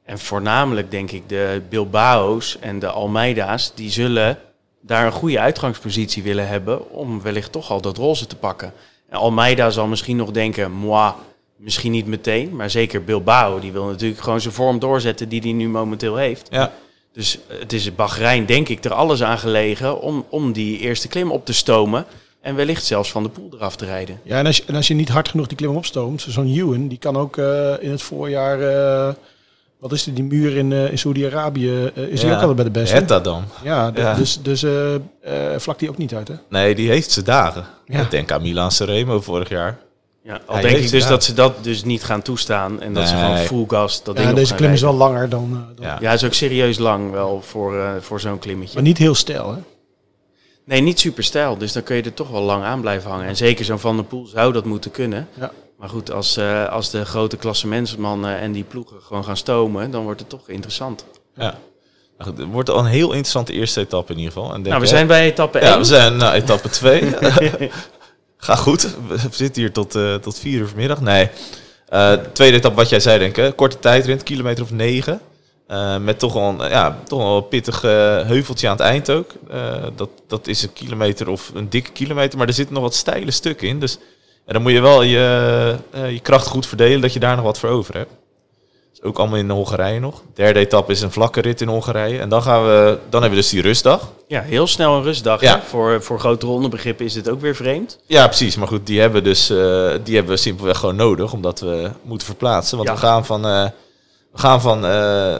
Speaker 1: En voornamelijk denk ik de Bilbao's en de Almeida's, die zullen daar een goede uitgangspositie willen hebben om wellicht toch al dat roze te pakken. En Almeida zal misschien nog denken, moi, misschien niet meteen, maar zeker Bilbao, die wil natuurlijk gewoon zijn vorm doorzetten die hij nu momenteel heeft.
Speaker 2: Ja,
Speaker 1: Dus het is Bahrein, denk ik, er alles aan gelegen om, om die eerste klim op te stomen. En wellicht zelfs van de poel eraf te rijden.
Speaker 3: Ja, en als, je, en als je niet hard genoeg die klim opstoomt, zo'n Ewan, die kan ook eh, in het voorjaar, eh, wat is het, die muur in, eh, in Saudi-Arabië, eh, is hij
Speaker 2: Ja.
Speaker 3: ook altijd bij de beste.
Speaker 2: het dat dan.
Speaker 3: Ja,
Speaker 2: Ja.
Speaker 3: dus, dus eh eh, vlakt hij ook niet uit, hè?
Speaker 2: Nee, die heeft zijn dagen.
Speaker 3: Ja.
Speaker 2: Ik denk aan Milan Sanremo vorig jaar.
Speaker 1: Ja, al
Speaker 2: Hij
Speaker 1: denk ik dus
Speaker 2: gedaan.
Speaker 1: dat ze dat dus niet gaan toestaan. En dat ze gewoon full gas dat ding
Speaker 3: Ja, deze klim is wel langer dan... eh, dan
Speaker 2: Ja.
Speaker 1: Ja, is ook serieus lang wel voor, eh, voor zo'n klimmetje.
Speaker 3: Maar niet heel stijl, hè?
Speaker 1: Nee, niet super stijl. Dus dan kun je er toch wel lang aan blijven hangen. En zeker zo'n Van der Poel zou dat moeten kunnen.
Speaker 3: Ja.
Speaker 1: Maar goed, als, eh, als de grote klassementsmannen en die ploegen gewoon gaan stomen, dan wordt het toch interessant.
Speaker 2: Ja. Goed, het wordt al een heel interessante eerste etappe in ieder geval. En denk,
Speaker 1: Nou, we zijn bij etappe 1.
Speaker 2: Ja, we zijn nou, etappe 2. Ga goed. We zitten hier tot, eh, tot vier uur vanmiddag. Nee. Eh, tweede etappe, wat jij zei, denk ik. Korte tijdrit, kilometer of negen. Eh, met toch wel een, ja, toch een pittig heuveltje aan het eind ook. Dat, dat is een kilometer of een dikke kilometer, maar er zitten nog wat steile stukken in. Dus en dan moet je wel je, je kracht goed verdelen, dat je daar nog wat voor over hebt. Is ook allemaal in Hongarije nog. Derde etappe is een vlakke rit in Hongarije. En dan, gaan we, dan hebben we dus die rustdag.
Speaker 1: Ja, heel snel een rustdag.
Speaker 2: Ja.
Speaker 1: Voor, voor grote rondebegrippen is het ook weer vreemd.
Speaker 2: Ja, precies. Maar goed, die hebben, dus, eh, die hebben we simpelweg gewoon nodig, omdat we moeten verplaatsen. Want
Speaker 1: Ja.
Speaker 2: we gaan van, eh, we gaan van eh,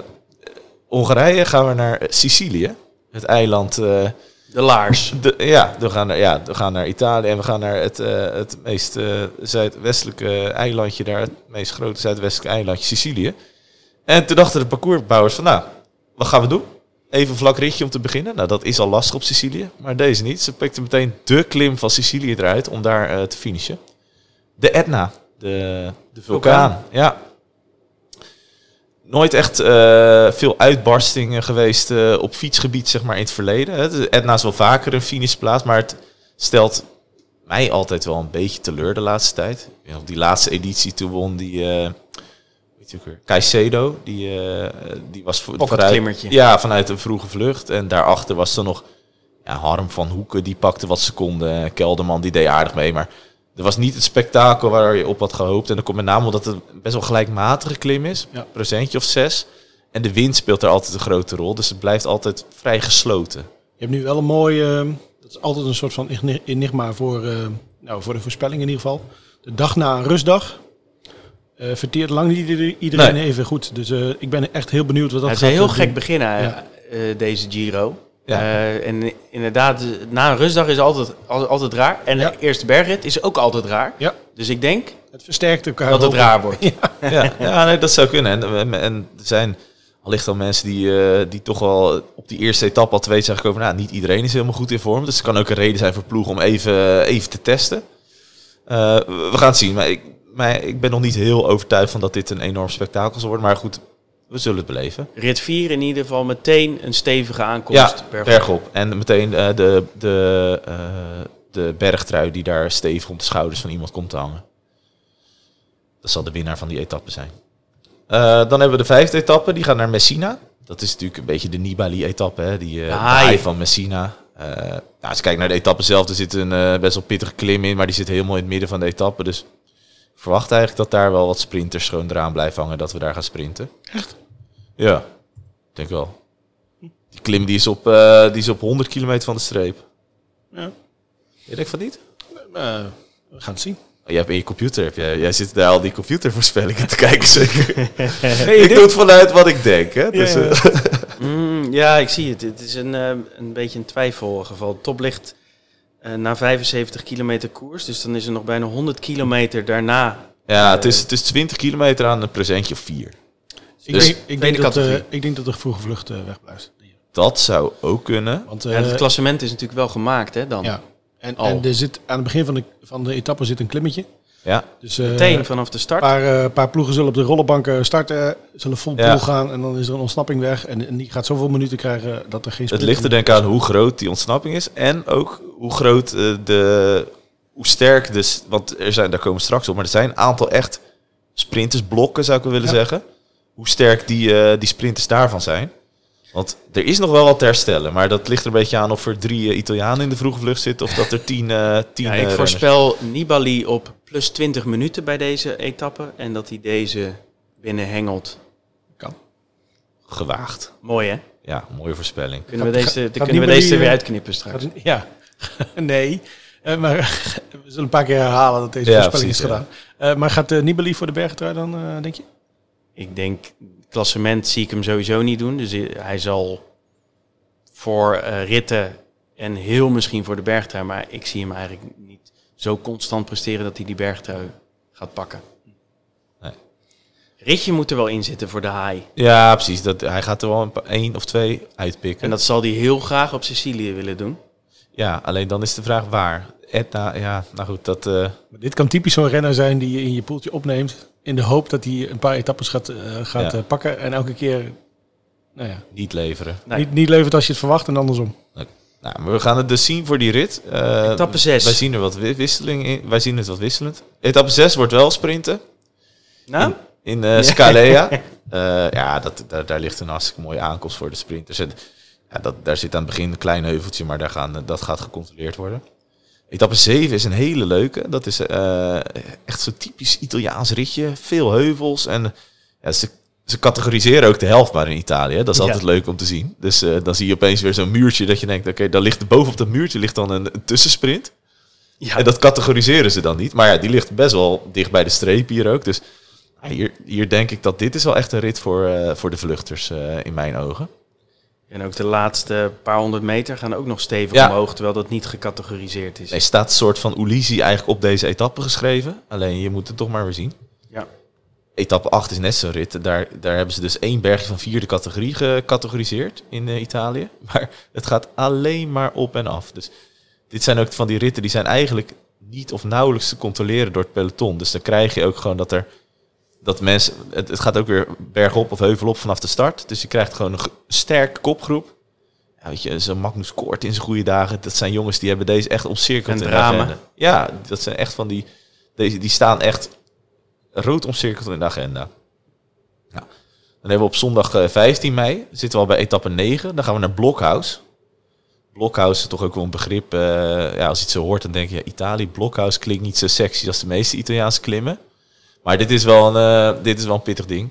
Speaker 2: Hongarije gaan we naar Sicilië. Het eiland...
Speaker 1: De laars.
Speaker 2: De, ja, we gaan, naar, ja, we gaan naar Italië en we gaan naar het, het meest zuidwestelijke eilandje daar, het meest grote zuidwestelijke eilandje, Sicilië. En toen dachten de parcoursbouwers van, nou, wat gaan we doen? Even een vlak ritje om te beginnen. Nou, dat is al lastig op Sicilië, maar deze niet. Ze pikten meteen de klim van Sicilië eruit om daar eh, te finishen. De Etna, de, de vulkaan. Ja. Nooit echt eh, veel uitbarstingen geweest eh, op fietsgebied, zeg maar, in het verleden. hè. De Etna is wel vaker een finishplaats, maar het stelt mij altijd wel een beetje teleur de laatste tijd. Op die laatste editie toen won die, weet je ook weer, Caicedo, die, eh, die was voor,
Speaker 1: Pocketklimmertje.
Speaker 2: Ja, vanuit een vroege vlucht. En daarachter was er nog ja, Harm van Hoeken, die pakte wat seconden. Kelderman, die deed aardig mee, maar er was niet het spektakel waar je op had gehoopt. En dat komt met name omdat het best wel gelijkmatige klim is.
Speaker 3: Ja.
Speaker 2: Procentje of zes. En de wind speelt er altijd een grote rol. Dus het blijft altijd vrij gesloten.
Speaker 3: Je hebt nu wel een mooi, eh, dat is altijd een soort van enig- enigma voor, eh, nou, voor de voorspelling in ieder geval. De dag na een rustdag eh, verteert lang niet ieder- iedereen
Speaker 2: Nee.
Speaker 3: even goed. Dus eh, ik ben echt heel benieuwd wat dat
Speaker 1: Het is een heel
Speaker 3: eh,
Speaker 1: gek
Speaker 3: doen.
Speaker 1: begin, hè,
Speaker 3: Ja.
Speaker 1: eh, deze Giro.
Speaker 2: Ja.
Speaker 1: Eh, en inderdaad, na een rustdag is altijd, altijd, altijd raar. En
Speaker 3: Ja.
Speaker 1: de eerste bergrit is ook altijd raar.
Speaker 3: Ja,
Speaker 1: Dus ik denk
Speaker 3: het versterkt elkaar.
Speaker 1: dat het raar wordt.
Speaker 2: ja, ja nee, dat zou kunnen. En, en, en er zijn allicht al mensen die, eh, die toch wel op die eerste etappe al te weten zijn gekomen. Nou, niet iedereen is helemaal goed in vorm. Dus het kan ook een reden zijn voor ploeg om even, even te testen. Eh, we gaan het zien. Maar ik, maar ik ben nog niet heel overtuigd van dat dit een enorm spektakel zal worden. Maar goed, we zullen het beleven.
Speaker 1: Rit 4 in ieder geval meteen een stevige aankomst.
Speaker 2: Ja,
Speaker 1: bergop.
Speaker 2: bergop. En meteen eh, de, de, eh, de bergtrui die daar stevig om de schouders van iemand komt te hangen. Dat zal de winnaar van die etappe zijn. Eh, dan hebben we de vijfde etappe, die gaat naar Messina. Dat is natuurlijk een beetje de Nibali-etappe, die
Speaker 1: haai
Speaker 2: van Messina. Nou, als je kijkt naar de etappe zelf, er zit een best wel pittige klim in, maar die zit helemaal in het midden van de etappe. Dus verwacht eigenlijk dat daar wel wat sprinters gewoon eraan blijven hangen, dat we daar gaan sprinten.
Speaker 3: Echt?
Speaker 2: Ja, ik denk wel. Die klim die is, op, eh, die is op 100 kilometer van de streep.
Speaker 3: Ja.
Speaker 2: Je denkt van niet?
Speaker 3: Eh, we gaan het zien.
Speaker 2: Oh, jij hebt in je computer, heb jij, jij zit daar al die computervoorspellingen te kijken zeker. Ik doe het vanuit wat ik denk. Hè? Dus,
Speaker 3: ja.
Speaker 2: eh,
Speaker 1: Mm, ja, ik zie het. Het is een, eh, een beetje een twijfelgeval. De top eh, na 75 kilometer koers. Dus dan is er nog bijna 100 kilometer daarna.
Speaker 2: ja, het is, het is 20 kilometer aan een presentje of 4.
Speaker 3: Ik,
Speaker 2: Dus
Speaker 3: denk, ik, denk dat, eh,
Speaker 1: categorie.
Speaker 3: ik denk dat de vroege vlucht eh, wegblijft.
Speaker 2: dat zou ook kunnen.
Speaker 3: Want,
Speaker 1: en het
Speaker 3: eh,
Speaker 1: klassement is natuurlijk wel gemaakt, hè, dan.
Speaker 3: ja. En, en er zit, aan het begin van de, van de etappe zit een klimmetje.
Speaker 2: Ja,
Speaker 3: Dus, eh,
Speaker 1: Meteen vanaf de
Speaker 3: Een
Speaker 1: start.
Speaker 3: paar, eh, paar ploegen zullen op de rollenbanken starten, zullen vol
Speaker 2: Ja.
Speaker 3: pool gaan en dan is er een ontsnapping weg. En, en die gaat zoveel minuten krijgen dat er geen
Speaker 2: het ligt er denk ik aan hoe groot die ontsnapping is. En ook hoe groot eh, de... Hoe sterk dus... Want er zijn, daar komen we straks op. Maar er zijn een aantal echt sprintersblokken, zou ik wel willen
Speaker 3: Ja.
Speaker 2: zeggen. Hoe sterk die, eh, die sprinters daarvan zijn. Want er is nog wel wat te herstellen. Maar dat ligt er een beetje aan of er drie eh, Italianen in de vroege vlucht zitten. Of dat er tien, eh tien
Speaker 1: Ja,
Speaker 2: eh,
Speaker 1: ik voorspel Nibali op plus 20 minuten bij deze etappe. En dat hij deze binnenhengelt.
Speaker 3: kan.
Speaker 2: Gewaagd.
Speaker 1: Mooi, hè?
Speaker 2: Ja, mooie voorspelling.
Speaker 1: Kunnen we deze,
Speaker 3: gaat
Speaker 1: kunnen we deze er weer uitknippen straks.
Speaker 3: Gaat- Ja, nee. Eh, maar we zullen een paar keer herhalen dat deze
Speaker 2: Ja,
Speaker 3: voorspelling is gedaan. Eh, maar gaat uh, Nibali voor de bergtrui dan, eh, denk je?
Speaker 1: Ik denk, klassement zie ik hem sowieso niet doen. Dus hij zal voor eh, ritten en heel misschien voor de bergtrui. Maar ik zie hem eigenlijk niet zo constant presteren dat hij die bergtrui gaat pakken.
Speaker 2: Nee.
Speaker 1: Ritje moet er wel in zitten voor de haai.
Speaker 2: Ja, precies. Dat, hij gaat er wel een, één of twee uitpikken.
Speaker 1: En dat zal hij heel graag op Sicilië willen doen.
Speaker 2: Ja, alleen dan is de vraag waar. Etna, ja, nou goed, dat... eh,
Speaker 3: Maar dit kan typisch zo'n renner zijn die je in je poeltje opneemt. In de hoop dat hij een paar etappes gaat, eh, gaat
Speaker 2: Ja.
Speaker 3: eh, pakken. En elke keer nou ja,
Speaker 2: niet leveren.
Speaker 1: Nee.
Speaker 3: niet, niet levert als je het verwacht en andersom.
Speaker 2: Nou, we gaan het dus zien voor die rit. Eh,
Speaker 1: Etappe zes.
Speaker 2: Wij zien er wat wi- wisseling in. Wij zien het wat wisselend. Etappe 6 wordt wel sprinten.
Speaker 1: Nou?
Speaker 2: in eh Scalea. Eh, ja, dat, daar, daar ligt een hartstikke mooie aankomst voor de sprinters. En, ja, dat, daar zit aan het begin een klein heuveltje, maar daar gaan, dat gaat gecontroleerd worden. Etappe 7 is een hele leuke. Dat is eh, echt zo'n typisch Italiaans ritje. Veel heuvels. En ja, ze, ze categoriseren ook de helft maar in Italië. Dat is
Speaker 1: Ja.
Speaker 2: altijd leuk om te zien. Dus eh, dan zie je opeens weer zo'n muurtje dat je denkt... oké, daar ligt bovenop dat muurtje ligt dan een, een tussensprint.
Speaker 1: Ja.
Speaker 2: En dat categoriseren ze dan niet. Maar ja, die ligt best wel dicht bij de streep hier ook. Dus hier, hier denk ik dat dit is wel echt een rit voor, eh, voor de vluchters in mijn ogen.
Speaker 1: En ook de laatste paar honderd meter gaan ook nog stevig
Speaker 2: Ja.
Speaker 1: omhoog, terwijl dat niet gecategoriseerd is.
Speaker 2: Er staat een soort van Ulysse eigenlijk op deze etappe geschreven. Alleen je moet het toch maar weer zien.
Speaker 1: Ja.
Speaker 2: Etappe 8 is net zo'n rit. Daar, daar hebben ze dus één bergje van vierde categorie gecategoriseerd in eh, Italië. Maar het gaat alleen maar op en af. Dus dit zijn ook van die ritten die zijn eigenlijk niet of nauwelijks te controleren door het peloton. Dus dan krijg je ook gewoon dat er dat mensen. Het, het gaat ook weer bergop of heuvelop vanaf de start. Dus je krijgt gewoon een sterke kopgroep. Ja, weet je, zo'n Magnus Koort in zijn goede dagen. Dat zijn jongens die hebben deze echt omcirkeld
Speaker 1: En
Speaker 2: in de agenda. Ja, dat zijn echt van die. Deze, die staan echt rood omcirkeld in de agenda. Nou, dan hebben we op zondag eh, 15 mei. Zitten we al bij etappe 9. Dan gaan we naar Blokhuis. Blokhuis is toch ook wel een begrip. eh, ja, als je het zo hoort, dan denk je, ja, Italië, Blokhuis klinkt niet zo sexy als de meeste Italiaanse klimmen. Maar dit is wel een, eh, dit is wel een pittig ding.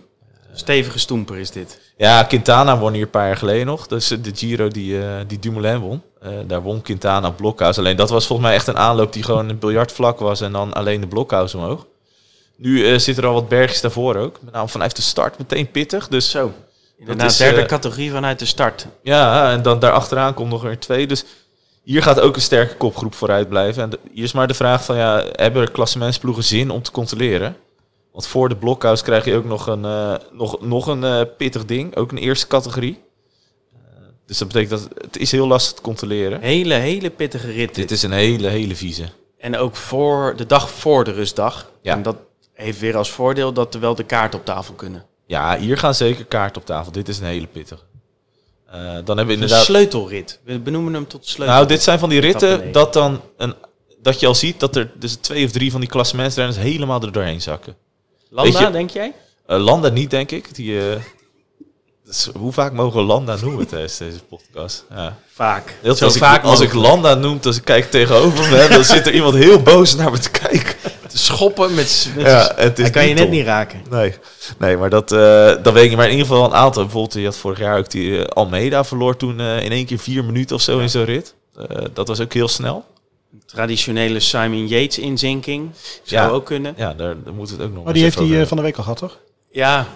Speaker 1: Stevige stoemper is dit.
Speaker 2: Ja, Quintana won hier een paar jaar geleden nog. Dus eh, de Giro die, eh, die Dumoulin won. Daar won Quintana Blokhuis. Alleen dat was volgens mij echt een aanloop die gewoon een biljartvlak was. En dan alleen de Blokhuis omhoog. Nu zitten er al wat bergjes daarvoor ook. Met name vanuit de start meteen pittig. Dus
Speaker 1: Zo. Inderdaad,
Speaker 2: is,
Speaker 1: derde categorie vanuit de start.
Speaker 2: ja, en dan daarachteraan komt nog weer twee. Dus hier gaat ook een sterke kopgroep vooruit blijven. En de- hier is maar de vraag van, ja, hebben klassementsploegen zin om te controleren? Want voor de blokhuis krijg je ook nog een, eh, nog, nog een eh, pittig ding. Ook een eerste categorie. Eh, dus dat betekent dat het is heel lastig te controleren.
Speaker 1: Hele, hele pittige rit.
Speaker 2: Dit is een hele, hele vieze.
Speaker 1: En ook voor de dag voor de rustdag.
Speaker 2: Ja.
Speaker 1: En dat heeft weer als voordeel dat er wel de kaart op tafel kunnen.
Speaker 2: Ja, hier gaan zeker kaarten op tafel. Dit is een hele pittige. Eh, dan hebben we
Speaker 1: Een
Speaker 2: inderdaad...
Speaker 1: sleutelrit. We benoemen hem tot sleutel.
Speaker 2: Nou, dit zijn van die ritten dat dan een, dat je al ziet dat er dus twee of drie van die klassementsrenners helemaal er doorheen zakken.
Speaker 1: Landa,
Speaker 2: je-
Speaker 1: denk jij?
Speaker 2: Eh, Landa niet, denk ik. Die, eh, dus hoe vaak mogen we Landa noemen tijdens deze podcast? Ja.
Speaker 1: Vaak.
Speaker 2: Heel
Speaker 1: Zo
Speaker 2: als ik,
Speaker 1: vaak
Speaker 2: als ik. Landa noem, als ik kijk tegenover me, dan zit er iemand heel boos naar me te kijken.
Speaker 1: Te schoppen met, met
Speaker 2: Ja, het is
Speaker 1: Hij kan je net
Speaker 2: top.
Speaker 1: niet raken.
Speaker 2: Nee, nee maar dat, eh, dat weet ik niet. Maar in ieder geval een aantal. Bijvoorbeeld, je had vorig jaar ook die Almeida verloor toen eh, in één keer vier minuten of zo in zo'n rit. Eh, dat was ook heel snel.
Speaker 1: Traditionele Simon Yates inzinking. Zou
Speaker 2: Ja.
Speaker 1: ook kunnen.
Speaker 2: Ja, daar, we het ook nog
Speaker 3: Maar die
Speaker 2: eens
Speaker 3: heeft hij eh, van de week al gehad, toch?
Speaker 1: Ja,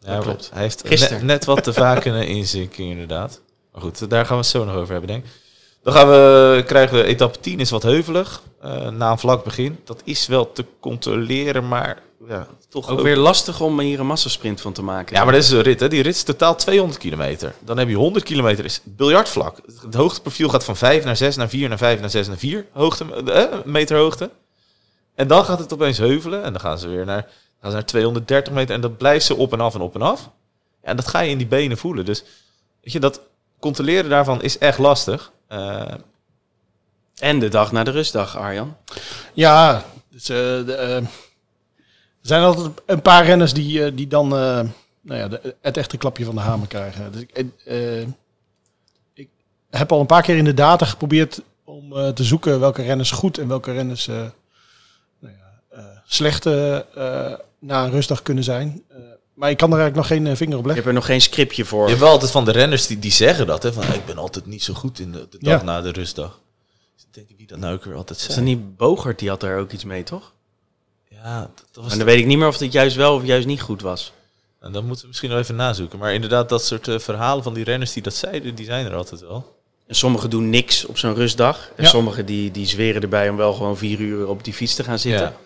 Speaker 2: Ja,
Speaker 1: Dat klopt.
Speaker 2: Hij heeft
Speaker 1: Gisteren.
Speaker 2: net, net wat te vaak een inzinking inderdaad. Maar goed, daar gaan we het zo nog over hebben, denk ik. Dan gaan we, krijgen we etappe 10 is wat heuvelig. Eh, na een vlak begin. Dat is wel te controleren, maar ja, toch
Speaker 1: ook weer lastig om hier een massasprint van te maken.
Speaker 2: Ja, maar dat is een rit. Hè. Die rit is totaal 200 kilometer. Dan heb je 100 kilometer is biljartvlak. Het hoogteprofiel gaat van 5 naar 6 naar 4 naar 5 naar 6 naar 4 hoogte, eh, meter hoogte. En dan gaat het opeens heuvelen. En dan gaan ze weer naar, gaan ze naar 230 meter. En dan blijft ze op en af en op en af. Ja, en dat ga je in die benen voelen. Dus weet je, dat controleren daarvan is echt lastig. Eh,
Speaker 1: En de dag na de rustdag, Arjan.
Speaker 3: Ja, dus, eh, de, eh, er zijn altijd een paar renners die, eh, die dan eh, nou ja, de- het echte klapje van de hamer krijgen. Dus ik, eh, ik heb al een paar keer in de data geprobeerd om eh, te zoeken welke renners goed en welke renners eh, nou ja, eh, slecht na een rustdag kunnen zijn. Eh, maar ik kan er eigenlijk nog geen vinger op
Speaker 1: Je
Speaker 3: leggen.
Speaker 1: hebt er nog geen scriptje voor.
Speaker 2: je hebt wel altijd van de renners die, die zeggen dat. Hè, van, ik ben altijd niet zo goed in de, de dag
Speaker 3: Ja.
Speaker 2: na de rustdag. Dus ik denk wie dat nou ook weer altijd
Speaker 1: Is
Speaker 2: zegt.
Speaker 1: dat niet Bogert, die had er ook iets mee, toch?
Speaker 2: Ja, dat, dat was
Speaker 1: En dan weet ik niet meer of het juist wel of juist niet goed was.
Speaker 2: En dan moeten we misschien nog even nazoeken. Maar inderdaad, dat soort eh, verhalen van die renners die dat zeiden, die zijn er altijd wel.
Speaker 1: En sommigen doen niks op zo'n rustdag. En
Speaker 3: Ja.
Speaker 1: sommigen die, die zweren erbij om wel gewoon vier uur op die fiets te gaan zitten.
Speaker 2: Ja.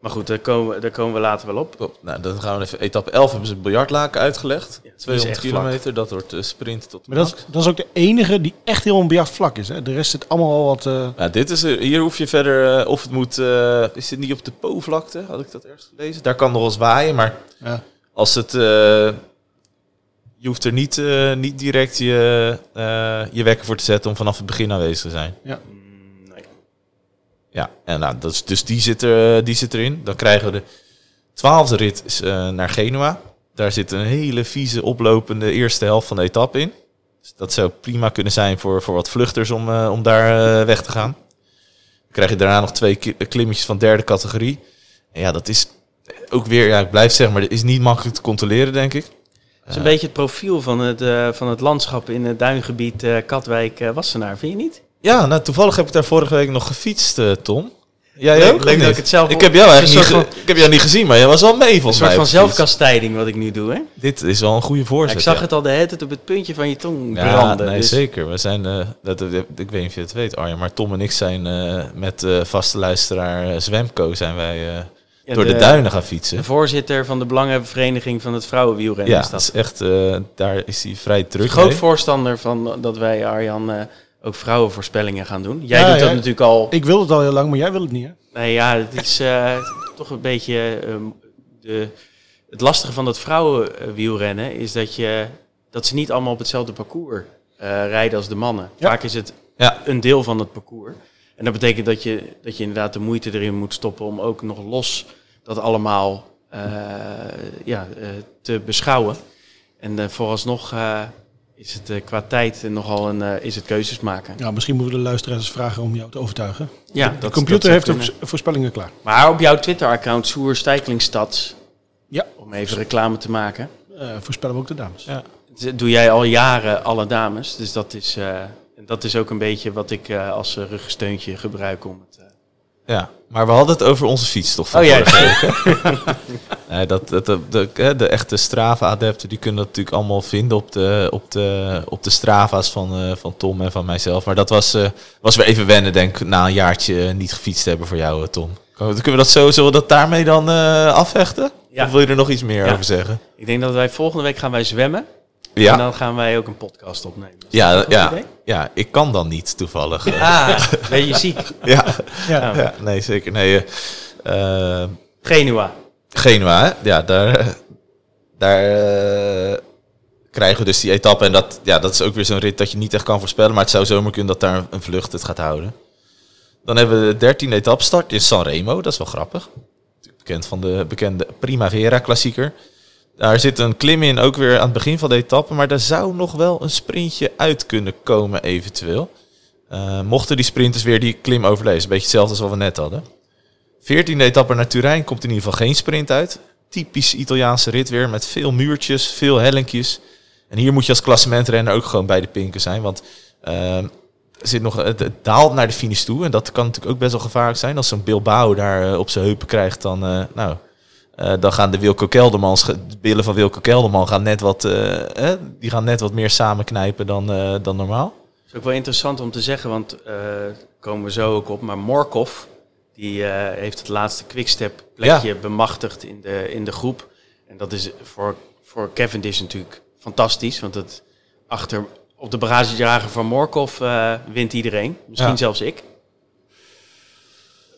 Speaker 1: Maar goed, daar komen, daar komen we later wel op.
Speaker 2: Nou, dan gaan we even. Etappe 11 hebben ze het biljartlaken uitgelegd.
Speaker 1: Ja, die is
Speaker 2: 200
Speaker 1: echt vlak.
Speaker 2: kilometer, dat wordt eh, sprint tot
Speaker 3: Maar dat, is- dat is ook de enige die echt heel een biljart vlak is. Hè. De rest zit allemaal al wat... eh,
Speaker 2: Ja, dit is, er- hier hoef je verder, eh, of het moet, eh, is dit niet op de Po-vlakte? Had ik dat ergens gelezen? Daar kan nog wel eens waaien, maar
Speaker 3: ja.
Speaker 2: als het, eh, je hoeft er niet, eh, niet direct je, eh, je wekker voor te zetten om vanaf het begin aanwezig te zijn.
Speaker 1: Nee.
Speaker 2: Ja, en nou, dat is, dus die zit, er, die zit erin. Dan krijgen we de Twaalfde rit eh, naar Genua. Daar zit een hele vieze oplopende eerste helft van de etappe in. Dus dat zou prima kunnen zijn voor, voor wat vluchters om, eh, om daar eh, weg te gaan. Dan krijg je daarna nog twee klimmetjes van derde categorie. En ja, dat is ook weer, ja, ik blijf zeggen, maar dat is niet makkelijk te controleren, denk ik.
Speaker 1: Dat is een beetje het profiel van het, eh, van het landschap in het duingebied eh, Katwijk-Wassenaar, vind je niet?
Speaker 2: Ja, nou toevallig heb ik daar vorige week nog gefietst, eh, Tom. Jij
Speaker 1: Leuk-
Speaker 2: ook?
Speaker 1: leuk dat ik het zelf
Speaker 2: Ik heb jou eigenlijk
Speaker 1: een
Speaker 2: niet,
Speaker 1: soort
Speaker 2: ik heb jou niet gezien, maar jij was wel mee
Speaker 1: Een
Speaker 2: volgens
Speaker 1: soort
Speaker 2: mij.
Speaker 1: van
Speaker 2: op de fiets.
Speaker 1: zelfkastijding wat ik nu doe, hè?
Speaker 2: Dit is wel een goede
Speaker 1: Ja,
Speaker 2: voorzet.
Speaker 1: ik zag
Speaker 2: ja.
Speaker 1: het al de hele tijd op het puntje van je tong
Speaker 2: Ja,
Speaker 1: branden.
Speaker 2: nee,
Speaker 1: dus-
Speaker 2: zeker. We zijn, eh, dat, ik weet niet of je het weet, Arjen, maar Tom en ik zijn eh, met eh vaste luisteraar Zwemco zijn wij
Speaker 1: Ja,
Speaker 2: door de, duinen gaan fietsen.
Speaker 1: De voorzitter van de Belangenvereniging van het Vrouwenwielrennen
Speaker 2: Ja,
Speaker 1: is
Speaker 2: dat is echt, daar is hij vrij druk
Speaker 1: groot
Speaker 2: mee.
Speaker 1: voorstander van dat wij, Arjan, ook vrouwenvoorspellingen gaan doen. Jij
Speaker 3: Ja,
Speaker 1: doet dat
Speaker 3: ja.
Speaker 1: natuurlijk al.
Speaker 3: Ik wil het al heel lang, maar jij wil het niet, hè?
Speaker 1: Nee, ja, het is eh, toch een beetje ehm, de, het lastige van dat vrouwenwielrennen is dat je dat ze niet allemaal op hetzelfde parcours eh, rijden als de mannen.
Speaker 3: Ja.
Speaker 1: Vaak is het
Speaker 2: Ja.
Speaker 1: een deel van het parcours. En dat betekent dat je, dat je inderdaad de moeite erin moet stoppen om ook nog los dat allemaal eh, ja, te beschouwen. En eh, vooralsnog is het eh, qua tijd nogal een, eh, is het keuzes maken.
Speaker 3: Ja, misschien moeten we de luisteraars vragen om jou te overtuigen.
Speaker 1: Ja,
Speaker 3: de
Speaker 1: dat-
Speaker 3: computer
Speaker 1: dat
Speaker 3: heeft
Speaker 1: kunnen.
Speaker 3: voorspellingen klaar.
Speaker 1: Maar op jouw Twitter-account, Soer Stijklingstads,
Speaker 3: Ja,
Speaker 1: om even reclame te maken,
Speaker 3: eh, voorspellen we ook de dames.
Speaker 2: Ja.
Speaker 1: dat doe jij al jaren alle dames. Dus dat is, eh, dat is ook een beetje wat ik eh, als eh, ruggensteuntje gebruik om het... eh,
Speaker 2: Ja, maar we hadden het over onze fiets toch van
Speaker 1: Oh, ja.
Speaker 2: nee, dat, dat, de, de, echte Strava-adepten die kunnen dat natuurlijk allemaal vinden op de, op de, op de Strava's van, eh, van Tom en van mijzelf. Maar dat was, eh, was weer even wennen, denk ik, na een jaartje niet gefietst hebben voor jou, eh, Tom. Kunnen we dat zo, zullen we dat daarmee dan eh, afhechten?
Speaker 1: Ja.
Speaker 2: Of wil je er nog iets meer
Speaker 1: Ja.
Speaker 2: over zeggen?
Speaker 1: Ik denk dat wij volgende week gaan wij zwemmen. En dan gaan wij ook een podcast opnemen. Is
Speaker 2: ja, ja,
Speaker 1: idee?
Speaker 2: ja, ik kan dan niet toevallig.
Speaker 1: Ah, ben je ziek?
Speaker 2: ja,
Speaker 3: Ja.
Speaker 2: Nee, zeker. Nee, eh, eh,
Speaker 1: Genua.
Speaker 2: Genua, ja, daar, daar eh, krijgen we dus die etappe. En dat, ja, dat is ook weer zo'n rit dat je niet echt kan voorspellen. Maar het zou zomaar kunnen dat daar een vlucht het gaat houden. Dan hebben we de dertiende etappe start in Sanremo. Dat is wel grappig. Bekend van de bekende Primavera klassieker. Daar zit een klim in, ook weer aan het begin van de etappe. Maar daar zou nog wel een sprintje uit kunnen komen eventueel. Eh, mochten die sprinters weer die klim overleven. Een beetje hetzelfde als wat we net hadden. 14e etappe naar Turijn komt in ieder geval geen sprint uit. Typisch Italiaanse rit weer met veel muurtjes, veel hellinkjes. En hier moet je als klassementrenner ook gewoon bij de pinken zijn. Want er zit nog, het, daalt naar de finish toe. En dat kan natuurlijk ook best wel gevaarlijk zijn. Als zo'n Bilbao daar eh, op zijn heupen krijgt, dan, eh, nou, eh, dan gaan de Wilco Keldermans, de billen van Wilco Kelderman gaan net wat, eh, eh, die gaan net wat meer samenknijpen dan, eh, dan normaal.
Speaker 1: Dat is ook wel interessant om te zeggen, want komen we zo ook op. Maar Morkov, die heeft het laatste quickstep plekje bemachtigd in de, in de groep. En dat is voor, voor Cavendish natuurlijk fantastisch. Want het achter op de bagagedrager van Morkov wint iedereen. Misschien
Speaker 2: Ja.
Speaker 1: zelfs ik.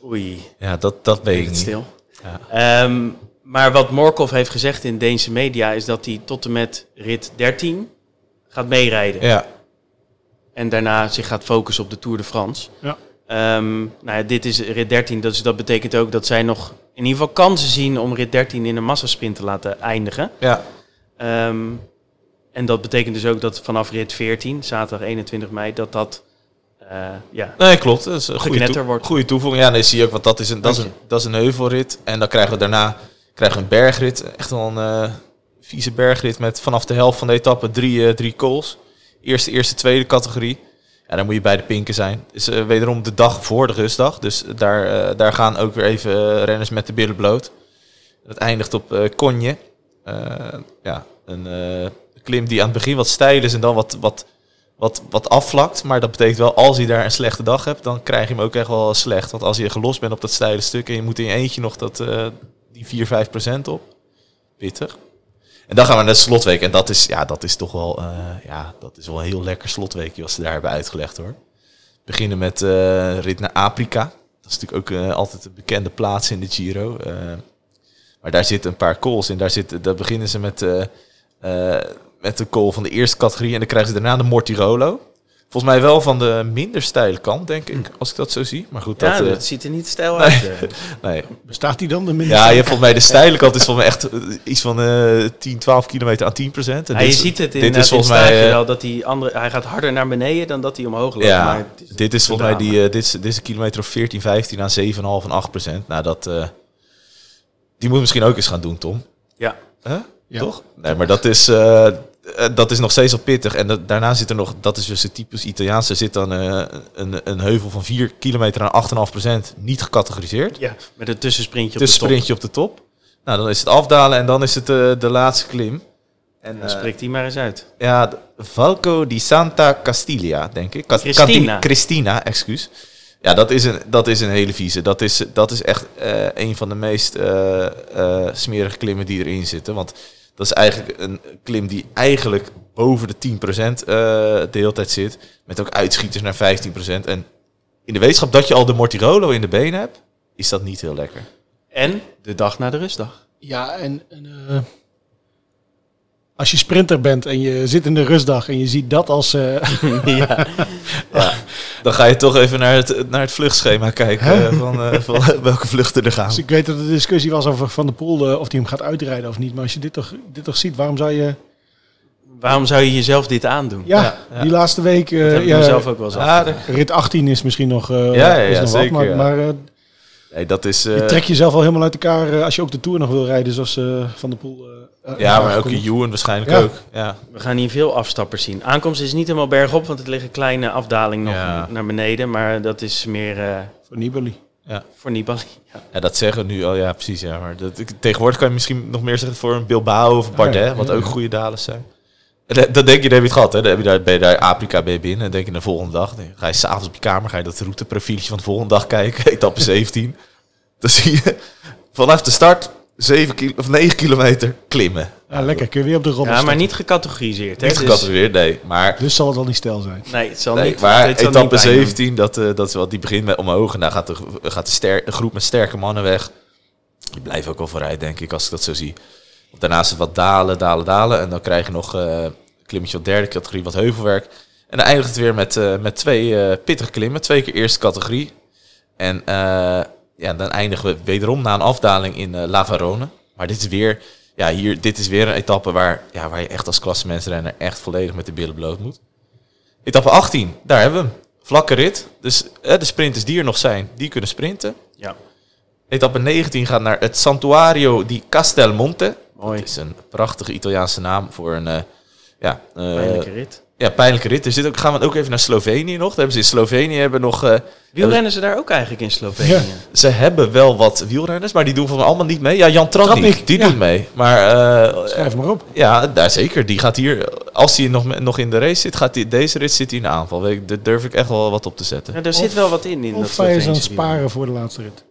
Speaker 1: Oei,
Speaker 2: Ja, dat, dat weet ik niet.
Speaker 1: stil.
Speaker 2: Ja.
Speaker 1: Ehm, maar wat Morkov heeft gezegd in Deense media is dat hij tot en met rit 13 gaat meerijden.
Speaker 2: Ja,
Speaker 1: En daarna zich gaat focussen op de Tour de France.
Speaker 3: Ja.
Speaker 1: Ehm, nou ja, dit is rit 13, dus dat betekent ook dat zij nog in ieder geval kansen zien om rit 13 in een massasprint te laten eindigen.
Speaker 2: ja.
Speaker 1: Ehm, en dat betekent dus ook dat vanaf rit 14, zaterdag 21 mei, dat dat eh, ja,
Speaker 2: Nee, klopt. Dat is een goede, toe-
Speaker 1: wordt.
Speaker 2: goede toevoeging. Ja, nee, zie je ook, want dat is, een, dat, is een, dat is een heuvelrit. En dan krijgen we daarna krijgen we een bergrit. Echt wel een eh, vieze bergrit met vanaf de helft van de etappe drie, eh, drie calls. Eerste, eerste, tweede categorie. Ja, dan moet je bij de pinken zijn. Is eh, wederom de dag voor de rustdag. Dus daar, daar gaan ook weer even renners met de billen bloot. Het eindigt op eh Konje. Ja, een klim die aan het begin wat stijl is en dan wat, wat, wat, wat afvlakt. Maar dat betekent wel, als je daar een slechte dag hebt, dan krijg je hem ook echt wel slecht. Want als je gelost bent op dat steile stuk en je moet in je eentje nog dat, die 4, 5 procent op. Pittig. En dan gaan we naar de slotweek. En dat is, ja, dat is toch wel, eh, ja, dat is wel een heel lekker slotweekje als ze daar hebben uitgelegd hoor. Beginnen met eh, rit naar Afrika. Dat is natuurlijk ook eh, altijd een bekende plaats in de Giro. Maar daar zitten een paar calls in. Daar, zitten, daar beginnen ze met, met de call van de eerste categorie. En dan krijgen ze daarna de Mortirolo. Volgens mij wel van de minder steile kant, denk ik, als ik dat zo zie. Maar goed, dat...
Speaker 1: Ja,
Speaker 2: eh,
Speaker 1: dat ziet er niet stijl uit. eh.
Speaker 2: nee.
Speaker 3: Bestaat die dan? De minder
Speaker 2: Ja, je hebt volgens mij de steile kant is volgens mij echt eh, iets van eh 10, 12 kilometer aan 10 procent.
Speaker 1: Ja, je ziet het in,
Speaker 2: dit is volgens
Speaker 1: mij
Speaker 2: eh,
Speaker 1: wel dat hij andere, hij gaat harder naar beneden dan dat hij omhoog loopt.
Speaker 2: ja,
Speaker 1: maar het is
Speaker 2: dit is
Speaker 1: een
Speaker 2: volgens mij die, eh, dit, is, dit is een kilometer of 14, 15 aan 7,5 en 8 procent. Nou, dat... eh, die moet misschien ook eens gaan doen, Tom.
Speaker 1: Ja,
Speaker 2: Huh?
Speaker 3: Ja.
Speaker 2: Toch? Nee, maar dat is, eh, eh, dat is nog steeds al pittig. En dat- daarna zit er nog, dat is dus het typisch Italiaanse, zit dan eh, een, een heuvel van 4 kilometer aan 8,5 procent niet gecategoriseerd.
Speaker 1: ja, met een tussensprintje op
Speaker 2: Dus
Speaker 1: de top.
Speaker 2: sprintje op de top. Nou, dan is het afdalen en dan is het eh, de laatste klim. En,
Speaker 1: Dan
Speaker 2: eh,
Speaker 1: spreekt hij maar eens uit.
Speaker 2: ja, Valco di Santa Castiglia, denk ik.
Speaker 1: Cristina.
Speaker 2: Cristina, excuus. Ja, dat is een, dat is een hele vieze. Dat is, dat is echt eh, een van de meest eh, eh, smerige klimmen die erin zitten. Want dat is eigenlijk een klim die eigenlijk boven de 10% eh de hele tijd zit. Met ook uitschieters naar 15%. En in de wetenschap dat je al de Mortirolo in de benen hebt, is dat niet heel lekker.
Speaker 1: En de dag na de rustdag.
Speaker 3: Ja, en, en eh, als je sprinter bent en je zit in de rustdag en je ziet dat als... eh,
Speaker 1: ja.
Speaker 2: Dan ga je toch even naar het, naar het vluchtschema kijken eh, van, eh, van welke vluchten er gaan.
Speaker 3: dus ik weet dat er een discussie was over Van der Poel eh, of hij hem gaat uitrijden of niet. Maar als je dit toch, dit toch ziet, waarom zou je...
Speaker 1: Waarom zou je jezelf dit aandoen?
Speaker 3: Ja, die laatste week... eh,
Speaker 1: dat heb ik
Speaker 3: ja,
Speaker 1: mezelf ook wel eens
Speaker 2: Ah.
Speaker 3: Rit 18 is misschien nog, eh,
Speaker 2: Ja, ja,
Speaker 3: is
Speaker 2: ja,
Speaker 3: nog
Speaker 2: zeker,
Speaker 3: wat. Maar,
Speaker 2: ja.
Speaker 3: maar eh,
Speaker 2: Nee, dat is... eh,
Speaker 3: je trekt jezelf al helemaal uit elkaar eh, als je ook de Tour nog wil rijden, zoals eh, Van der Poel... eh, eh,
Speaker 2: ja, maar ook Ewan waarschijnlijk
Speaker 3: Ja.
Speaker 2: ook. Ja.
Speaker 1: We gaan hier veel afstappers zien. Aankomst is niet helemaal bergop, want het ligt een kleine afdaling nog
Speaker 2: Ja.
Speaker 1: naar beneden. Maar dat is meer eh,
Speaker 3: Voor Nibali.
Speaker 1: voor Nibali. Ja.
Speaker 2: ja, dat zeggen we nu al. Ja, precies. Ja. Maar dat, tegenwoordig kan je misschien nog meer zeggen voor een Bilbao of Bardet,
Speaker 3: ja,
Speaker 2: wat
Speaker 3: ja,
Speaker 2: ook
Speaker 3: ja.
Speaker 2: goede dalers zijn. Dat denk je, dan heb je het gehad. Hè? Dan heb je daar, ben je daar Afrika bij binnen. En denk je de volgende dag, dan ga je s'avonds op je kamer, ga je dat routeprofieltje van de volgende dag kijken. Etappe 17. Dan zie je vanaf de start 7 kilo, of 9 kilometer klimmen.
Speaker 3: Ja, lekker. Kun je weer op de rommel
Speaker 1: ja, maar
Speaker 3: starten.
Speaker 1: niet gecategoriseerd. Hè?
Speaker 2: Niet
Speaker 1: Dus-
Speaker 2: gecategoriseerd, nee. Maar
Speaker 3: Dus zal het wel niet stel zijn.
Speaker 1: nee, het zal
Speaker 2: Nee,
Speaker 1: niet.
Speaker 2: maar
Speaker 1: het
Speaker 2: etappe
Speaker 1: niet pijn doen.
Speaker 2: 17, dat, eh, dat is wat die begint met omhoog. En daar gaat, de, gaat de ster, een groep met sterke mannen weg. Die blijven ook wel vooruit, denk ik, als ik dat zo zie. Want daarna is het wat dalen, dalen, dalen. En dan krijg je nog eh, een klimmetje op derde categorie, wat heuvelwerk. En dan eindigt het weer met, eh, met twee eh, pittige klimmen. Twee keer eerste categorie. En eh, ja, dan eindigen we wederom na een afdaling in eh La Varone. Maar dit is weer... Ja, hier, dit is weer een etappe waar, ja, waar je echt als klassementsrenner echt volledig met de billen bloot moet. Etappe 18, daar hebben we hem. Vlakke rit. Dus eh, de sprinters die er nog zijn, die kunnen sprinten.
Speaker 1: Ja,
Speaker 2: Etappe 19 gaat naar het Santuario di Castelmonte.
Speaker 1: Mooi.
Speaker 2: Dat is een prachtige Italiaanse naam voor een eh, ja, eh,
Speaker 1: Pijnlijke rit.
Speaker 2: ja, pijnlijke rit. Er zit ook, gaan we ook even naar Slovenië nog. Daar hebben ze in Slovenië hebben nog... eh,
Speaker 1: Wielrennen ze daar ook eigenlijk in Slovenië?
Speaker 3: Ja.
Speaker 2: ze hebben wel wat wielrenners, maar die doen van allemaal niet mee. Ja, Jan Tratnik, die
Speaker 3: ja.
Speaker 2: doet mee. Maar eh,
Speaker 3: Schrijf maar op.
Speaker 2: ja, daar zeker. Die gaat hier, als hij nog, nog in de race zit, gaat die, deze rit zit hij in de aanval. Daar durf ik echt wel wat op te zetten.
Speaker 1: Ja, er zit wel wat in. in dat
Speaker 3: Of hij is aan het
Speaker 1: Sloveense wielrennen.
Speaker 3: sparen voor de laatste rit.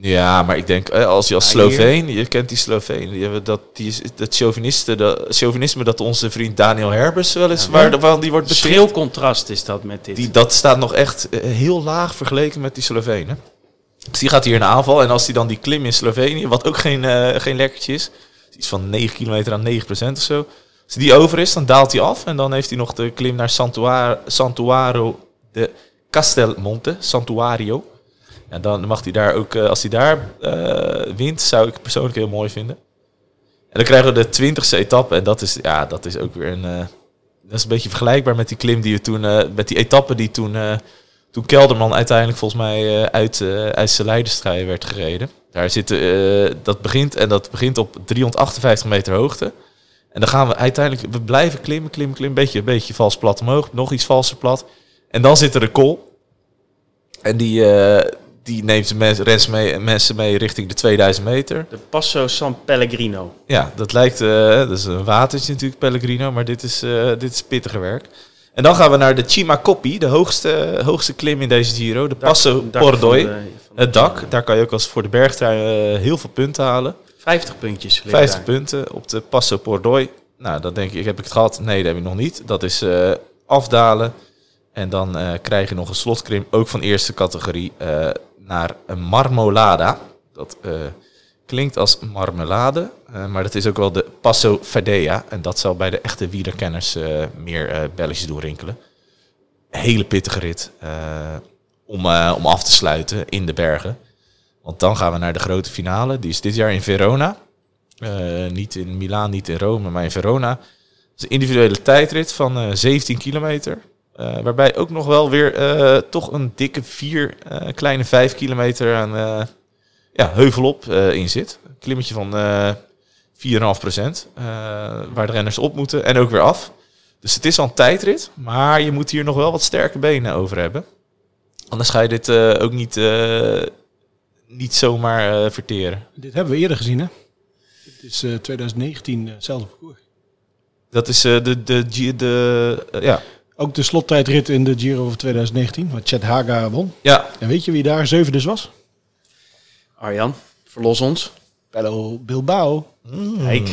Speaker 2: Ja, maar ik denk, eh, als je als Sloveen, je kent die Sloveen, die hebben dat, die is, dat chauviniste, dat chauvinisme dat onze vriend Daniel Herbers wel eens,
Speaker 1: Ja.
Speaker 2: waar, waar die wordt beschreven.
Speaker 1: Schril contrast is dat met dit.
Speaker 2: Die, dat staat nog echt eh, heel laag vergeleken met die Slovenen. Dus die gaat hier in aanval. En als hij dan die klim in Slovenië, wat ook geen, eh, geen lekkertje is, iets van 9 kilometer aan 9% of zo. Als die over is, dan daalt hij af. En dan heeft hij nog de klim naar Santuar, Santuaro de Castelmonte. Santuario. En dan mag hij daar ook, eh, als hij daar eh, wint, zou ik persoonlijk heel mooi vinden. En dan krijgen we de twintigste etappe. En dat is, ja, dat is ook weer een... eh, dat is een beetje vergelijkbaar met die klim die we toen... met die etappe die toen... toen Kelderman uiteindelijk volgens mij uit, uit zijn werd gereden. Daar zitten, dat begint en dat begint op 358 meter hoogte. En dan gaan we uiteindelijk, we blijven klimmen, klimmen, klimmen. Beetje, beetje vals plat omhoog, nog iets valser plat. En dan zit er een kool. En die, die neemt de mens, rens mee, mensen mee richting de 2000 meter.
Speaker 1: De Passo San Pellegrino.
Speaker 2: Ja, dat lijkt, eh, dat is een watertje natuurlijk, Pellegrino, maar dit is, eh, dit is pittiger werk. En dan gaan we naar de Cima Coppi, de hoogste, hoogste klim in deze Giro, de Passo
Speaker 1: Dak
Speaker 2: Pordoi. Het dak, daar kan je ook als voor de bergtrui eh, heel veel punten halen.
Speaker 1: 50 puntjes. liggen
Speaker 2: 50
Speaker 1: daar.
Speaker 2: punten op de Passo Pordoi. Nou, dan denk ik, heb ik het gehad? Nee, dat heb ik nog niet. Dat is afdalen. En dan krijg je nog een slotklim, ook van eerste categorie, naar een Marmolada. Dat eh, klinkt als marmelade, eh, maar dat is ook wel de Passo Fadea. En dat zal bij de echte wielerkenners eh, meer belletjes doen rinkelen. hele pittige rit om, om af te sluiten in de bergen. Want dan gaan we naar de grote finale. Die is dit jaar in Verona. Niet in Milaan, niet in Rome, maar in Verona. Het is een individuele tijdrit van eh, 17 kilometer. Eh, waarbij ook nog wel weer eh, toch een dikke 4, eh, kleine 5 kilometer aan ja, heuvelop in zit. Een klimmetje van eh 4,5 procent. waar de renners op moeten en ook weer af. Dus het is al een tijdrit, maar je moet hier nog wel wat sterke benen over hebben. Anders ga je dit ook niet, niet zomaar verteren.
Speaker 3: Dit hebben we eerder gezien, hè? Het is eh, 2019 eh, hetzelfde parcours.
Speaker 2: Dat is de, de, de, de ja.
Speaker 3: Ook de slottijdrit in de Giro van 2019, waar Chet Haga won.
Speaker 2: ja,
Speaker 3: En weet je wie daar zevende was?
Speaker 1: Arjan, verlos ons.
Speaker 3: Pello Bilbao.
Speaker 1: Kijk.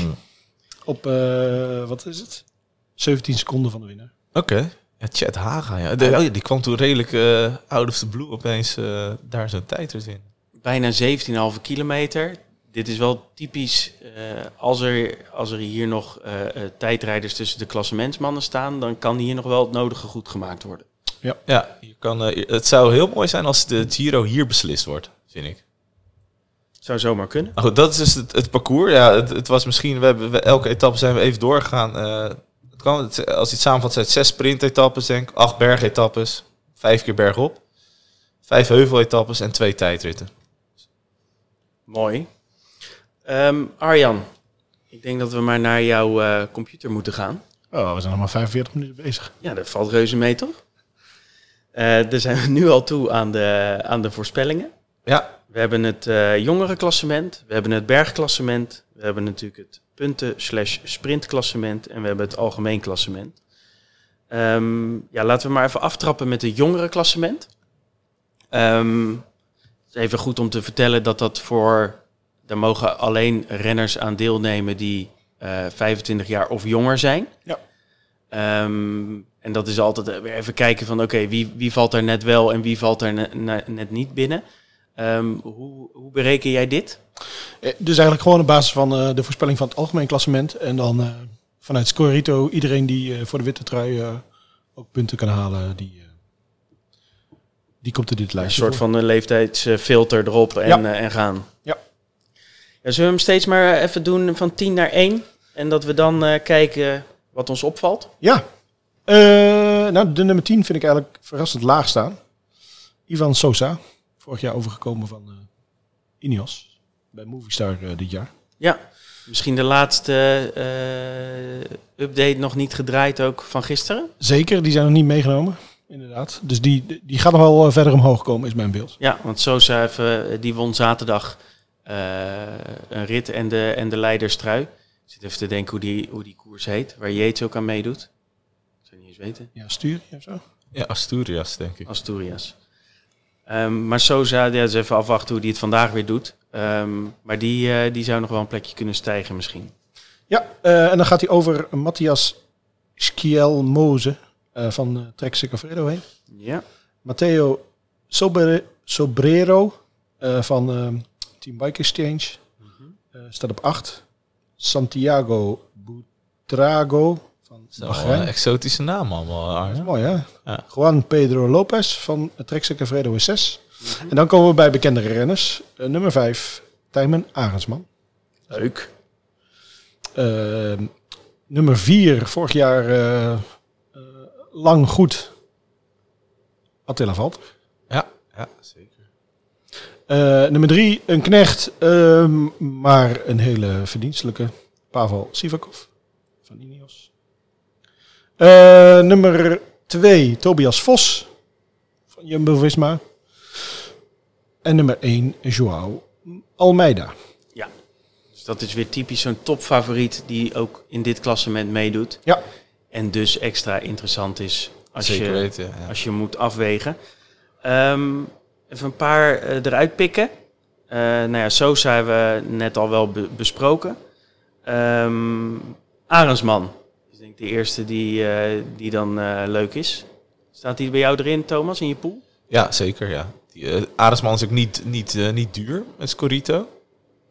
Speaker 3: Op, eh, wat is het? 17 seconden van de winnaar.
Speaker 2: Oké. Ja, Chet Haga, ja. De- oh ja, die kwam toen redelijk eh out of the blue opeens eh, daar zo'n tijdrit in.
Speaker 1: Bijna 17,5 kilometer. Dit is wel typisch. eh, als, er, als er hier nog eh, eh, tijdrijders tussen de klassementsmannen staan, dan kan hier nog wel het nodige goed gemaakt worden.
Speaker 2: Ja, je kan, het zou heel mooi zijn als de Giro hier beslist wordt, vind ik.
Speaker 1: Zou zomaar kunnen.
Speaker 2: Goed, dat is dus het, het parcours. Ja, het, het was misschien, we hebben we, elke etappe zijn we even doorgegaan. Eh, het kan, het, als je het samenvat, zijn het zes sprintetappes, denk ik. Acht bergetappes, vijf keer bergop. Vijf heuveletappes en twee tijdritten.
Speaker 1: Mooi. Ehm, Arjan, ik denk dat we maar naar jouw eh, computer moeten gaan.
Speaker 3: Oh, we zijn nog maar 45 minuten bezig.
Speaker 1: Ja, dat valt reuze mee, toch? Daar zijn we nu al toe aan de, aan de voorspellingen.
Speaker 2: Ja,
Speaker 1: We hebben het eh jongerenklassement, we hebben het bergklassement, we hebben natuurlijk het punten slash sprintklassement en we hebben het algemeen klassement. Ehm, ja, laten we maar even aftrappen met het jongerenklassement. Het is even goed om te vertellen dat dat voor, daar mogen alleen renners aan deelnemen die eh 25 jaar of jonger zijn.
Speaker 3: Ja.
Speaker 1: Ehm, en dat is altijd weer even kijken van oké, wie, wie valt er net wel en wie valt er ne- ne- net niet binnen. Ehm, hoe, hoe bereken jij dit?
Speaker 3: Eh, Dus eigenlijk gewoon op basis van eh, de voorspelling van het algemeen klassement. En dan eh, vanuit Scorito iedereen die eh, voor de witte trui eh, ook punten kan halen, die, eh, die komt in dit
Speaker 1: Een
Speaker 3: lijstje.
Speaker 1: soort
Speaker 3: voor.
Speaker 1: van een leeftijdsfilter erop en,
Speaker 3: Ja.
Speaker 1: eh, en gaan.
Speaker 3: Ja.
Speaker 1: Ja, zullen we hem steeds maar even doen van 10 naar 1? En dat we dan eh, kijken wat ons opvalt?
Speaker 3: Ja. Eh, nou, de nummer 10 vind ik eigenlijk verrassend laag staan. Ivan Sosa. Vorig jaar overgekomen van eh Ineos. Bij Movistar dit jaar.
Speaker 1: Ja, misschien de laatste update nog niet gedraaid ook van gisteren.
Speaker 3: Zeker, die zijn nog niet meegenomen. Inderdaad. Dus die, die gaat nog wel verder omhoog komen, is mijn beeld.
Speaker 1: Ja, want Sosa even, eh, die won zaterdag een rit en de, en de leiderstrui. Ik zit even te denken hoe die, hoe die koers heet, waar Yates ook aan meedoet. Ik zou niet eens weten.
Speaker 3: Ja, stuur of zo.
Speaker 2: ja Asturias, denk ik.
Speaker 1: Asturias. Ehm, maar Sosa, ja, dus even afwachten hoe die het vandaag weer doet. Ehm, maar die, eh, die zou nog wel een plekje kunnen stijgen misschien.
Speaker 3: Ja, eh, en dan gaat hij over Matthias Schielmoze eh van uh, Trek Segafredo heen.
Speaker 1: Ja.
Speaker 3: Matteo Sobre, Sobrero eh, van eh, Team Bike Exchange eh, staat op 8. Santiago Butrago van
Speaker 2: Zo, eh,
Speaker 3: Bahrein.
Speaker 2: exotische naam allemaal,
Speaker 3: Dat is mooi, hè?
Speaker 2: Ja.
Speaker 3: Juan Pedro Lopez van Trek Segafredo is 6. En dan komen we bij bekendere renners. Eh, nummer 5, Tijmen Arendsman.
Speaker 1: Leuk.
Speaker 3: Eh, nummer 4, vorig jaar eh, eh, lang goed. Attila Valter.
Speaker 2: Ja, ja, zeker.
Speaker 3: Eh, nummer 3, een knecht, ehm, maar een hele verdienstelijke. Pavel Sivakov van Ineos. Eh, nummer 2, Tobias Vos van Jumbo-Visma. En nummer 1, Joao Almeida.
Speaker 1: Ja. Dus dat is weer typisch zo'n topfavoriet die ook in dit klassement meedoet.
Speaker 3: Ja.
Speaker 1: En dus extra interessant is als,
Speaker 2: Zeker
Speaker 1: je,
Speaker 2: weten, ja.
Speaker 1: als je moet afwegen. Ehm, even een paar eh, eruit pikken. Eh nou ja, Sosa hebben we net al wel be- besproken. Ehm Arendsman is denk ik de eerste die, eh, die dan leuk is. Staat die bij jou erin, Thomas, in je pool?
Speaker 2: Ja, zeker, ja. Die, Aresman is ook niet, niet, niet duur met Scorito.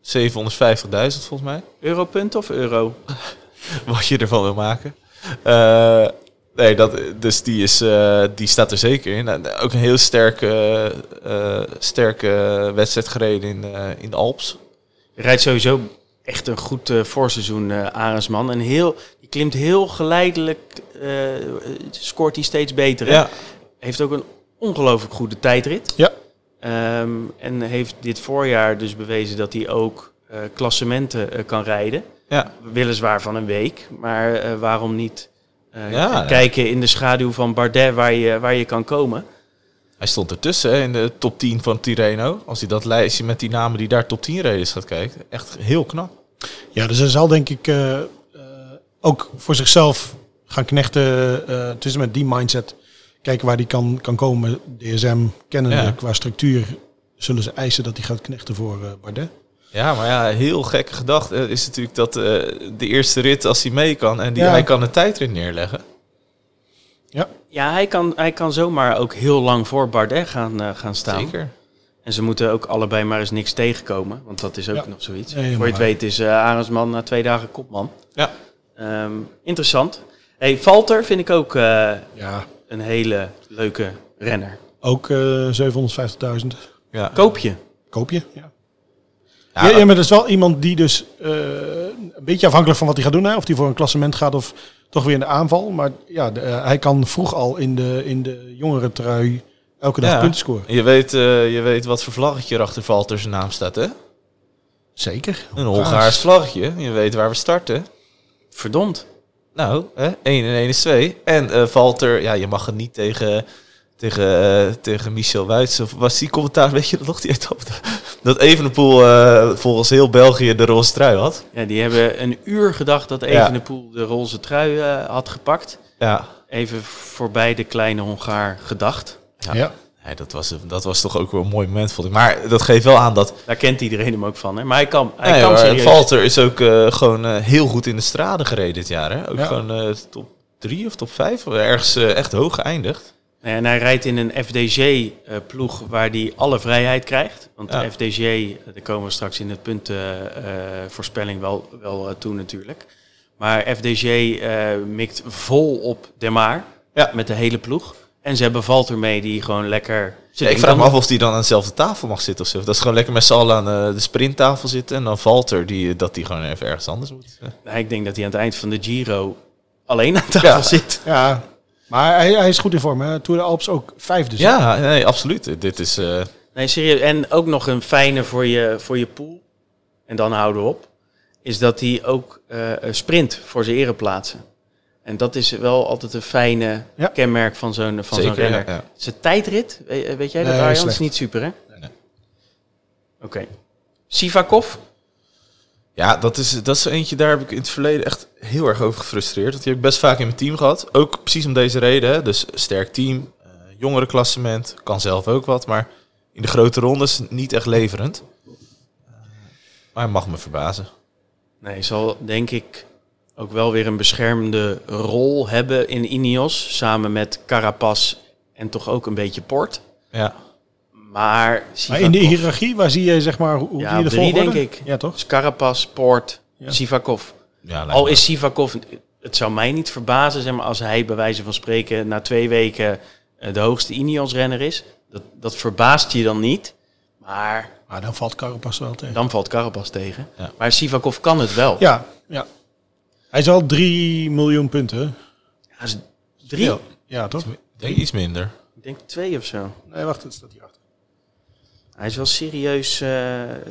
Speaker 2: 750.000 volgens mij.
Speaker 1: Europunt of euro?
Speaker 2: Wat je ervan wil maken. Nee, dat, dus die, is, eh, die staat er zeker in. Ook een heel sterke, eh, sterke wedstrijd gereden in, eh, in de Alps.
Speaker 1: Rijdt sowieso echt een goed voorseizoen, eh Arendsman. En heel, die klimt heel geleidelijk, scoort hij steeds beter.
Speaker 2: Ja,
Speaker 1: Heeft ook een ongelooflijk goede tijdrit.
Speaker 3: Ja.
Speaker 1: Ehm, en heeft dit voorjaar dus bewezen dat hij ook klassementen kan rijden.
Speaker 2: ja.
Speaker 1: Weliswaar van een week, maar waarom niet eh,
Speaker 2: Ja,
Speaker 1: kijken in de schaduw van Bardet waar je, waar je kan komen.
Speaker 2: Hij stond ertussen hè, in de top 10 van Tirreno. Als je dat lijstje met die namen die daar top 10 reden gaat kijken. Echt heel knap.
Speaker 3: Ja, dus hij zal denk ik eh, eh, ook voor zichzelf gaan knechten. eh tussen met die mindset. Kijken waar die kan, kan komen. DSM kennende
Speaker 2: Ja.
Speaker 3: qua structuur zullen ze eisen dat hij gaat knechten voor Bardet.
Speaker 2: Ja, maar ja, heel gekke gedachte eh, is natuurlijk dat eh, de eerste rit als hij mee kan en die,
Speaker 3: Ja.
Speaker 2: hij kan een tijdrit neerleggen.
Speaker 3: Ja,
Speaker 1: Ja, hij kan, hij kan zomaar ook heel lang voor Bardet gaan, eh, gaan staan.
Speaker 2: Zeker.
Speaker 1: En ze moeten ook allebei maar eens niks tegenkomen, want dat is ook
Speaker 3: Ja.
Speaker 1: nog zoiets.
Speaker 3: Nee,
Speaker 1: voor je het weet is uh, Arendsman na twee dagen kopman.
Speaker 2: Ja.
Speaker 1: Ehm, interessant. Hey, Valter vind ik ook eh,
Speaker 3: ja.
Speaker 1: een hele leuke renner.
Speaker 3: ook eh 750.000.
Speaker 2: Ja.
Speaker 1: Koop je?
Speaker 3: Koop je? Ja.
Speaker 2: Ja,
Speaker 3: Ja, ja, maar dat is wel iemand die dus eh, een beetje afhankelijk van wat hij gaat doen. Hè? Of hij voor een klassement gaat of toch weer in de aanval. Maar ja, de, eh, hij kan vroeg al in de, in de jongere trui elke dag
Speaker 2: Ja.
Speaker 3: punten scoren.
Speaker 2: Je weet, eh, je weet wat voor vlaggetje erachter Valter zijn naam staat, hè?
Speaker 3: Zeker.
Speaker 2: Een Hongaars vlaggetje. Je weet waar we starten.
Speaker 1: Verdomd.
Speaker 2: Nou, hè? 1 en 1 is 2. En eh Valter, ja, je mag het niet tegen, tegen, eh, tegen Michel Wuits. Of was die commentaar, weet je dat nog? Die etappe? Dat Evenepoel eh volgens heel België de roze trui had.
Speaker 1: Ja, die hebben een uur gedacht dat Evenepoel de roze trui eh, had gepakt.
Speaker 2: Ja.
Speaker 1: Even voorbij de kleine Hongaar gedacht.
Speaker 2: Ja.
Speaker 3: Ja.
Speaker 2: Ja, dat, was, dat was toch ook wel een mooi moment, vond ik. Maar dat geeft wel aan dat...
Speaker 1: Daar kent iedereen hem ook van. Hè? Maar hij kan, hij kan serieus.
Speaker 2: Valter is ook eh, gewoon eh, heel goed in de straden gereden dit jaar. Hè? Ook
Speaker 3: Ja.
Speaker 2: gewoon eh, top 3 of top 5. Ergens echt hoog geëindigd.
Speaker 1: Nee, En hij rijdt in een FDG-ploeg waar hij alle vrijheid krijgt. Want
Speaker 2: Ja.
Speaker 1: de FDG, eh, daar komen we straks in het puntenvoorspelling wel, wel eh, toe natuurlijk. Maar FDG eh, mikt vol op Demar
Speaker 2: Ja.
Speaker 1: met de hele ploeg. En ze hebben Valter mee die gewoon lekker...
Speaker 2: Ja, ik vraag me af of die dan aan dezelfde tafel mag zitten of zo. Dat is gewoon lekker met z'n allen aan eh, de sprinttafel zitten. En dan Valter, die, dat die gewoon even ergens anders moet. Eh,
Speaker 1: Nee, ik denk dat hij aan het eind van de Giro alleen aan tafel
Speaker 2: Ja.
Speaker 1: zit.
Speaker 3: Ja, maar hij, hij is goed in vorm. Hè? Tour de Alps ook vijfde.
Speaker 2: Ja, nee, absoluut. Dit is... eh,
Speaker 1: Nee, serieus. En ook nog een fijne voor je, voor je pool. En dan houden we op. Is dat hij ook eh, sprint voor zijn ereplaatsen. En dat is wel altijd een fijne
Speaker 3: Ja.
Speaker 1: kenmerk van zo'n van zo'n renner.
Speaker 2: ja, ja.
Speaker 1: Zijn tijdrit, weet, weet jij dat
Speaker 3: Nee,
Speaker 1: Arjan?
Speaker 3: slecht.
Speaker 1: is niet super hè?
Speaker 2: nee.
Speaker 1: Oké. Sivakov?
Speaker 2: Ja, dat is, dat is eentje, daar heb ik in het verleden echt heel erg over gefrustreerd. Dat heb ik best vaak in mijn team gehad. Ook precies om deze reden. Hè. Dus sterk team, eh jongere klassement, kan zelf ook wat. Maar in de grote rondes niet echt leverend. Eh, maar hij mag me verbazen.
Speaker 1: Nee, zal denk ik ook wel weer een beschermende rol hebben in Ineos. Samen met Carapaz en toch ook een beetje Port.
Speaker 2: Ja,
Speaker 1: Maar,
Speaker 3: Maar in de hiërarchie, waar zie je zeg maar hoe
Speaker 1: Ja,
Speaker 3: je de
Speaker 1: drie,
Speaker 3: volgorde?
Speaker 1: denk ik.
Speaker 3: Ja, toch?
Speaker 1: Carapaz, Poort,
Speaker 3: Ja.
Speaker 1: Sivakov.
Speaker 2: ja
Speaker 1: Al is Sivakov, het zou mij niet verbazen zeg maar, als hij bij wijze van spreken na twee weken eh, de hoogste Ineos-renner is. Dat, dat verbaast je dan niet. Maar
Speaker 3: Maar dan valt Carapaz wel tegen.
Speaker 1: dan valt Carapaz tegen.
Speaker 2: Ja.
Speaker 1: Maar Sivakov kan het wel.
Speaker 3: Ja, ja. Hij is al 3 miljoen punten.
Speaker 1: Hij is drie,
Speaker 3: Ja, ja toch?
Speaker 2: Ik denk iets minder.
Speaker 1: ik denk twee of zo.
Speaker 3: Nee, wacht, het staat hier achter.
Speaker 1: Hij is wel serieus... eh,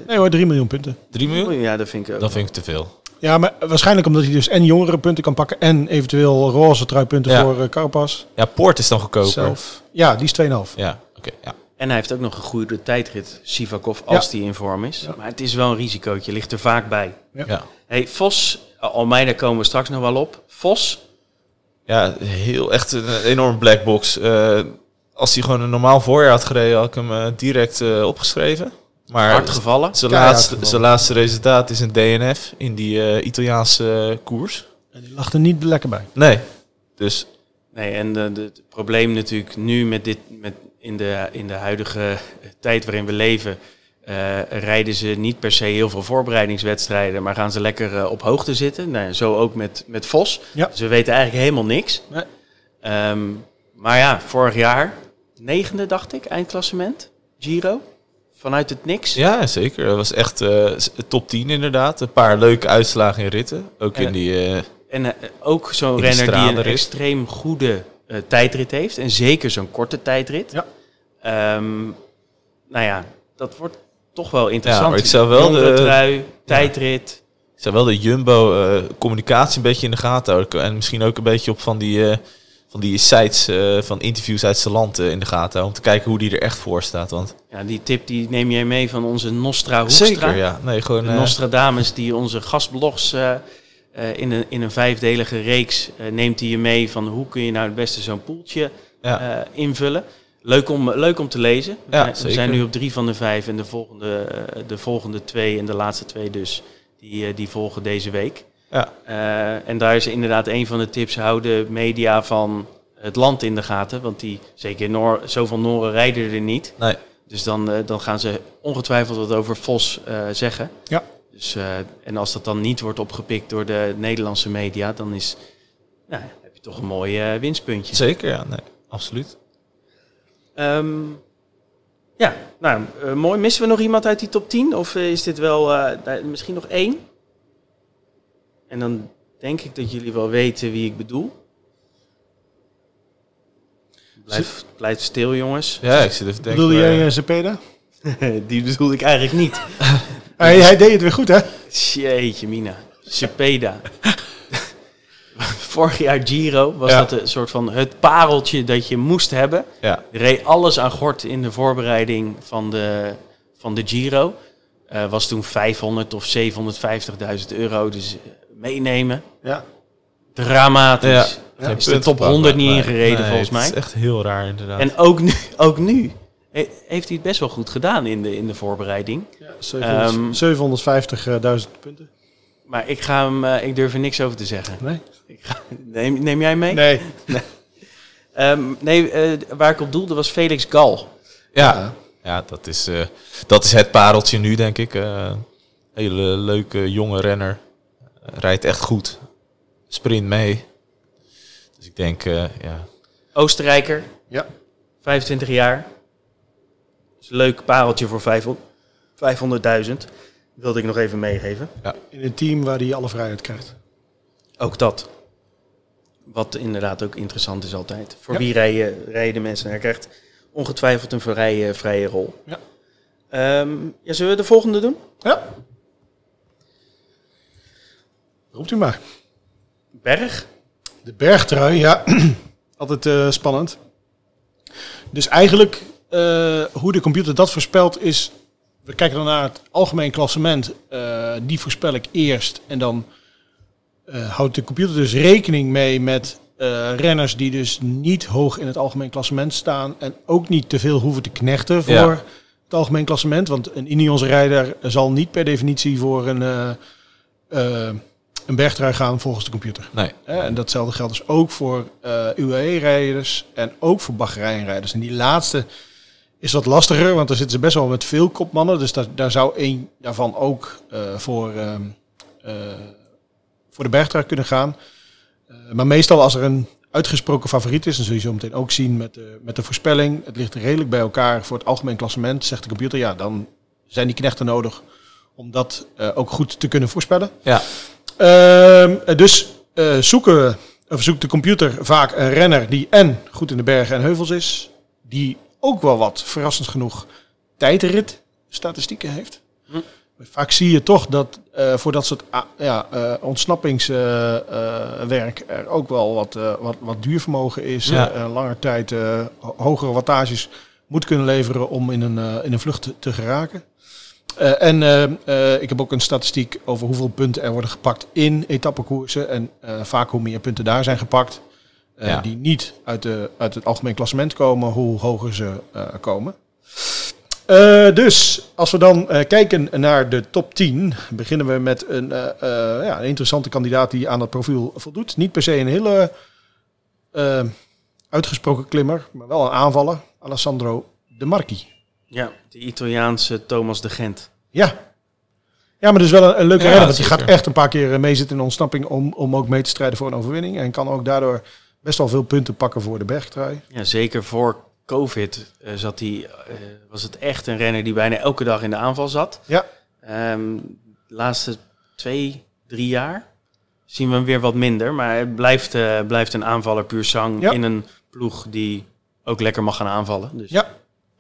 Speaker 3: Nee hoor, 3 miljoen punten.
Speaker 2: 3 miljoen?
Speaker 1: ja, dat vind ik ook.
Speaker 2: Dat vind ik te veel.
Speaker 3: Ja, maar waarschijnlijk omdat hij dus en jongere punten kan pakken en eventueel roze truipunten
Speaker 2: Ja.
Speaker 3: voor uh, Carapaz.
Speaker 2: Ja, Poort is dan goedkoper.
Speaker 3: Zelf. Ja, die is 2,5.
Speaker 2: Ja, oké. ja.
Speaker 1: En hij heeft ook nog een goede tijdrit, Sivakov, als hij in vorm is.
Speaker 3: Ja.
Speaker 1: Maar het is wel een risicootje, ligt er vaak bij.
Speaker 2: Ja.
Speaker 1: Hey, Vos, Almeida komen we straks nog wel op. Vos,
Speaker 2: Ja, heel echt een enorm black box. Eh, als hij gewoon een normaal voorjaar had gereden, had ik hem eh, direct eh, opgeschreven. Maar
Speaker 1: hard gevallen.
Speaker 2: zijn laatste, zijn laatste resultaat is een DNF in die eh, Italiaanse koers.
Speaker 3: En die lag er niet lekker bij.
Speaker 2: Nee. Dus
Speaker 1: Nee, en de, de- het probleem natuurlijk nu met dit, met in, de, in de huidige tijd waarin we leven, eh, rijden ze niet per se heel veel voorbereidingswedstrijden, maar gaan ze lekker op hoogte zitten. Nou, zo ook met, met Vos.
Speaker 3: Ja.
Speaker 1: Ze weten eigenlijk helemaal niks.
Speaker 3: Nee.
Speaker 1: Ehm, maar ja, vorig jaar negende, dacht ik, eindklassement. Giro. Vanuit het niks.
Speaker 2: Ja, zeker. Dat was echt eh, top 10 inderdaad. Een paar leuke uitslagen in ritten. Ook
Speaker 1: En-
Speaker 2: in die... eh,
Speaker 1: En eh, ook zo'n renner die een extreem goede eh, tijdrit heeft. En zeker zo'n korte tijdrit.
Speaker 3: Ja.
Speaker 1: Ehm, nou ja, dat wordt toch wel interessant.
Speaker 2: Ja, maar ik zou wel
Speaker 1: Jongere
Speaker 2: de-
Speaker 1: trui, tijdrit.
Speaker 2: Ik zou wel de Jumbo-communicatie een beetje in de gaten houden. En misschien ook een beetje op van die, eh, van die sites eh, van interviews uit zijn land eh, in de gaten. Om te kijken hoe die er echt voor staat. Want
Speaker 1: Ja, die tip die neem jij mee van onze Nostra Hoekstra.
Speaker 2: zeker, ja. Nee, gewoon...
Speaker 1: De
Speaker 2: eh,
Speaker 1: Nostradamus die onze gastblogs in, een, in een vijfdelige reeks neemt hij je mee van hoe kun je nou het beste zo'n poeltje
Speaker 2: ja.
Speaker 1: invullen. Leuk om, leuk om te lezen. We,
Speaker 2: Ja,
Speaker 1: zijn, we zijn nu op drie van de vijf en de volgende, de volgende twee en de laatste twee dus, die, die volgen deze week.
Speaker 2: Ja.
Speaker 1: Eh, en daar is inderdaad een van de tips, hou de media van het land in de gaten. Want die, zeker Noor, zoveel Noren rijden er niet.
Speaker 2: Nee.
Speaker 1: Dus dan, eh, dan gaan ze ongetwijfeld wat over Vos eh, zeggen.
Speaker 3: Ja.
Speaker 1: Dus, en als dat dan niet wordt opgepikt door de Nederlandse media, dan is, nou, heb je toch een mooi winstpuntje.
Speaker 2: Zeker, ja. Nee, absoluut.
Speaker 1: Ehm, ja, nou, mooi. Missen we nog iemand uit die top 10? Of is dit wel misschien nog één? En dan denk ik dat jullie wel weten wie ik bedoel. Blijf, blijf stil, jongens.
Speaker 2: Ja, ik zit even te denken.
Speaker 3: Bedoelde
Speaker 2: maar-
Speaker 3: jij uh, Zepeda?
Speaker 1: die bedoelde ik eigenlijk niet.
Speaker 3: Hij, hij deed het weer goed, hè?
Speaker 1: Jeetje, Mina. Cepeda. Vorig jaar Giro was
Speaker 2: Ja.
Speaker 1: dat een soort van het pareltje dat je moest hebben.
Speaker 2: Ja,
Speaker 1: reed alles aan gort in de voorbereiding van de, van de Giro. Eh, was toen 500 of 750.000 euro. Dus eh, meenemen.
Speaker 3: Ja.
Speaker 1: Dramatisch.
Speaker 2: Ja.
Speaker 1: Ja. Is de top
Speaker 2: gepakt,
Speaker 1: 100 niet
Speaker 2: nee.
Speaker 1: ingereden
Speaker 2: Nee,
Speaker 1: volgens mij.
Speaker 2: Het is echt heel raar inderdaad.
Speaker 1: En ook nu, ook nu he- heeft hij het best wel goed gedaan in de, in de voorbereiding. Ehm,
Speaker 3: 750.000 punten.
Speaker 1: Maar ik, ga hem, eh, ik durf er niks over te zeggen.
Speaker 3: Nee?
Speaker 1: Ik ga, neem, neem jij mee?
Speaker 3: Nee.
Speaker 1: Ehm, nee, eh, waar ik op doelde was Felix Gal.
Speaker 2: ja, ja dat, is, eh, dat is het pareltje nu, denk ik. Eh, hele leuke jonge renner. Rijdt echt goed. Sprint mee. Dus ik denk, eh, ja.
Speaker 1: Oostenrijker,
Speaker 3: Ja.
Speaker 1: 25 jaar. Is een leuk pareltje voor 500 500.000. Wilde ik nog even meegeven.
Speaker 3: In een team waar hij alle vrijheid krijgt.
Speaker 1: Ook dat. Wat inderdaad ook interessant is altijd. Voor
Speaker 3: Ja.
Speaker 1: wie rijden, rijden de mensen? Hij krijgt ongetwijfeld een vrije, vrije rol.
Speaker 3: Ja.
Speaker 1: Ehm, ja, zullen we de volgende doen?
Speaker 3: Ja. Roept u maar.
Speaker 1: Berg.
Speaker 3: De bergtrui, ja. Altijd eh, spannend. Dus eigenlijk, eh, hoe de computer dat voorspelt is... We kijken dan naar het algemeen klassement. eh, die voorspel ik eerst. En dan houdt de computer dus rekening mee met renners die dus niet hoog in het algemeen klassement staan. En ook niet te veel hoeven te knechten voor
Speaker 2: Ja.
Speaker 3: het algemeen klassement. Want een Ineos-rijder zal niet per definitie voor een, een bergtrui gaan volgens de computer.
Speaker 2: Nee.
Speaker 3: Hè, en datzelfde geldt dus ook voor eh UAE-rijders en ook voor Bahrein-rijders. En die laatste is wat lastiger, want daar zitten ze best wel met veel kopmannen. Dus daar, daar zou één daarvan ook eh, voor, ehm, eh, voor de bergtrui kunnen gaan. Eh, maar meestal als er een uitgesproken favoriet is, dan zul je zo meteen ook zien met de, met de voorspelling. Het ligt redelijk bij elkaar voor het algemeen klassement, zegt de computer. Ja, dan zijn die knechten nodig om dat eh, ook goed te kunnen voorspellen.
Speaker 2: Ja.
Speaker 3: Ehm, dus eh, zoeken we, of zoekt de computer vaak een renner die en goed in de bergen en heuvels is, die ook wel wat, verrassend genoeg, tijdrit statistieken heeft.
Speaker 1: Hm.
Speaker 3: Vaak zie je toch dat eh, voor dat soort ah, ja, eh, ontsnappingswerk er ook wel wat, wat, wat duurvermogen is.
Speaker 2: Ja.
Speaker 3: langer tijd ho- hogere wattages moet kunnen leveren om in een, in een vlucht te, te geraken. Eh, en eh, eh, ik heb ook een statistiek over hoeveel punten er worden gepakt in etappekoersen. En vaak hoe meer punten daar zijn gepakt.
Speaker 2: Ja.
Speaker 3: Die niet uit, de, uit het algemeen klassement komen, hoe hoger ze komen. Dus als we dan kijken naar de top 10, beginnen we met een, ja, een interessante kandidaat die aan dat profiel voldoet. Niet per se een hele uitgesproken klimmer, maar wel een aanvaller. Alessandro De Marchi.
Speaker 1: Ja, de Italiaanse Thomas de Gent.
Speaker 3: Ja. Ja, maar dus wel een, een leuke
Speaker 2: Ja,
Speaker 3: renner. Want die gaat echt een paar keer eh, meezitten in de ontsnapping om, om ook mee te strijden voor een overwinning. En kan ook daardoor best wel veel punten pakken voor de bergtrui.
Speaker 1: Ja, zeker voor COVID eh, zat hij, eh, was het echt een renner die bijna elke dag in de aanval zat.
Speaker 3: Ja.
Speaker 1: Ehm, de laatste twee, drie jaar zien we hem weer wat minder. Maar het blijft, eh, blijft een aanvaller puur zang
Speaker 3: Ja.
Speaker 1: in een ploeg die ook lekker mag gaan aanvallen. Dus
Speaker 3: Ja.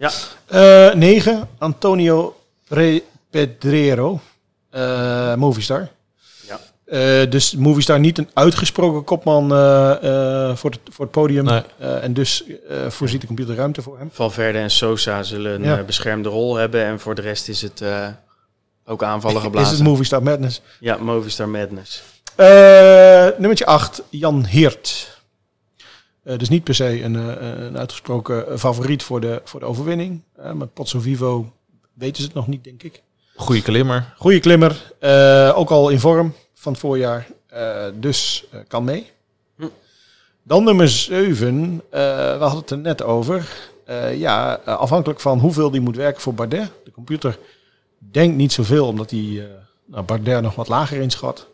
Speaker 1: Ja.
Speaker 3: Eh 9, Antonio Pre- Pedrero, eh Movistar.
Speaker 1: Ja.
Speaker 3: Eh, dus Movistar niet een uitgesproken kopman eh, eh, voor, het, voor het podium.
Speaker 2: Nee.
Speaker 3: Eh, en dus eh, voorziet de computer ruimte voor hem.
Speaker 1: Valverde en Sosa zullen een
Speaker 3: Ja.
Speaker 1: eh, beschermde rol hebben. En voor de rest is het eh, ook aanvallen
Speaker 3: Is
Speaker 1: geblazen.
Speaker 3: het Movistar Madness.
Speaker 1: ja, Movistar Madness.
Speaker 3: Eh nummertje 8, Jan Heert. Eh, dus niet per se een, eh, een uitgesproken favoriet voor de, voor de overwinning. Eh met Pozzo Vivo weten ze het nog niet, denk ik.
Speaker 2: Goeie klimmer.
Speaker 3: Goeie klimmer, eh, ook al in vorm van het voorjaar, eh, dus eh, kan mee.
Speaker 1: Hm.
Speaker 3: Dan nummer 7, we hadden het er net over. Eh, ja, afhankelijk van hoeveel die moet werken voor Bardet. De computer denkt niet zoveel, omdat hij eh nou, Bardet nog wat lager inschat.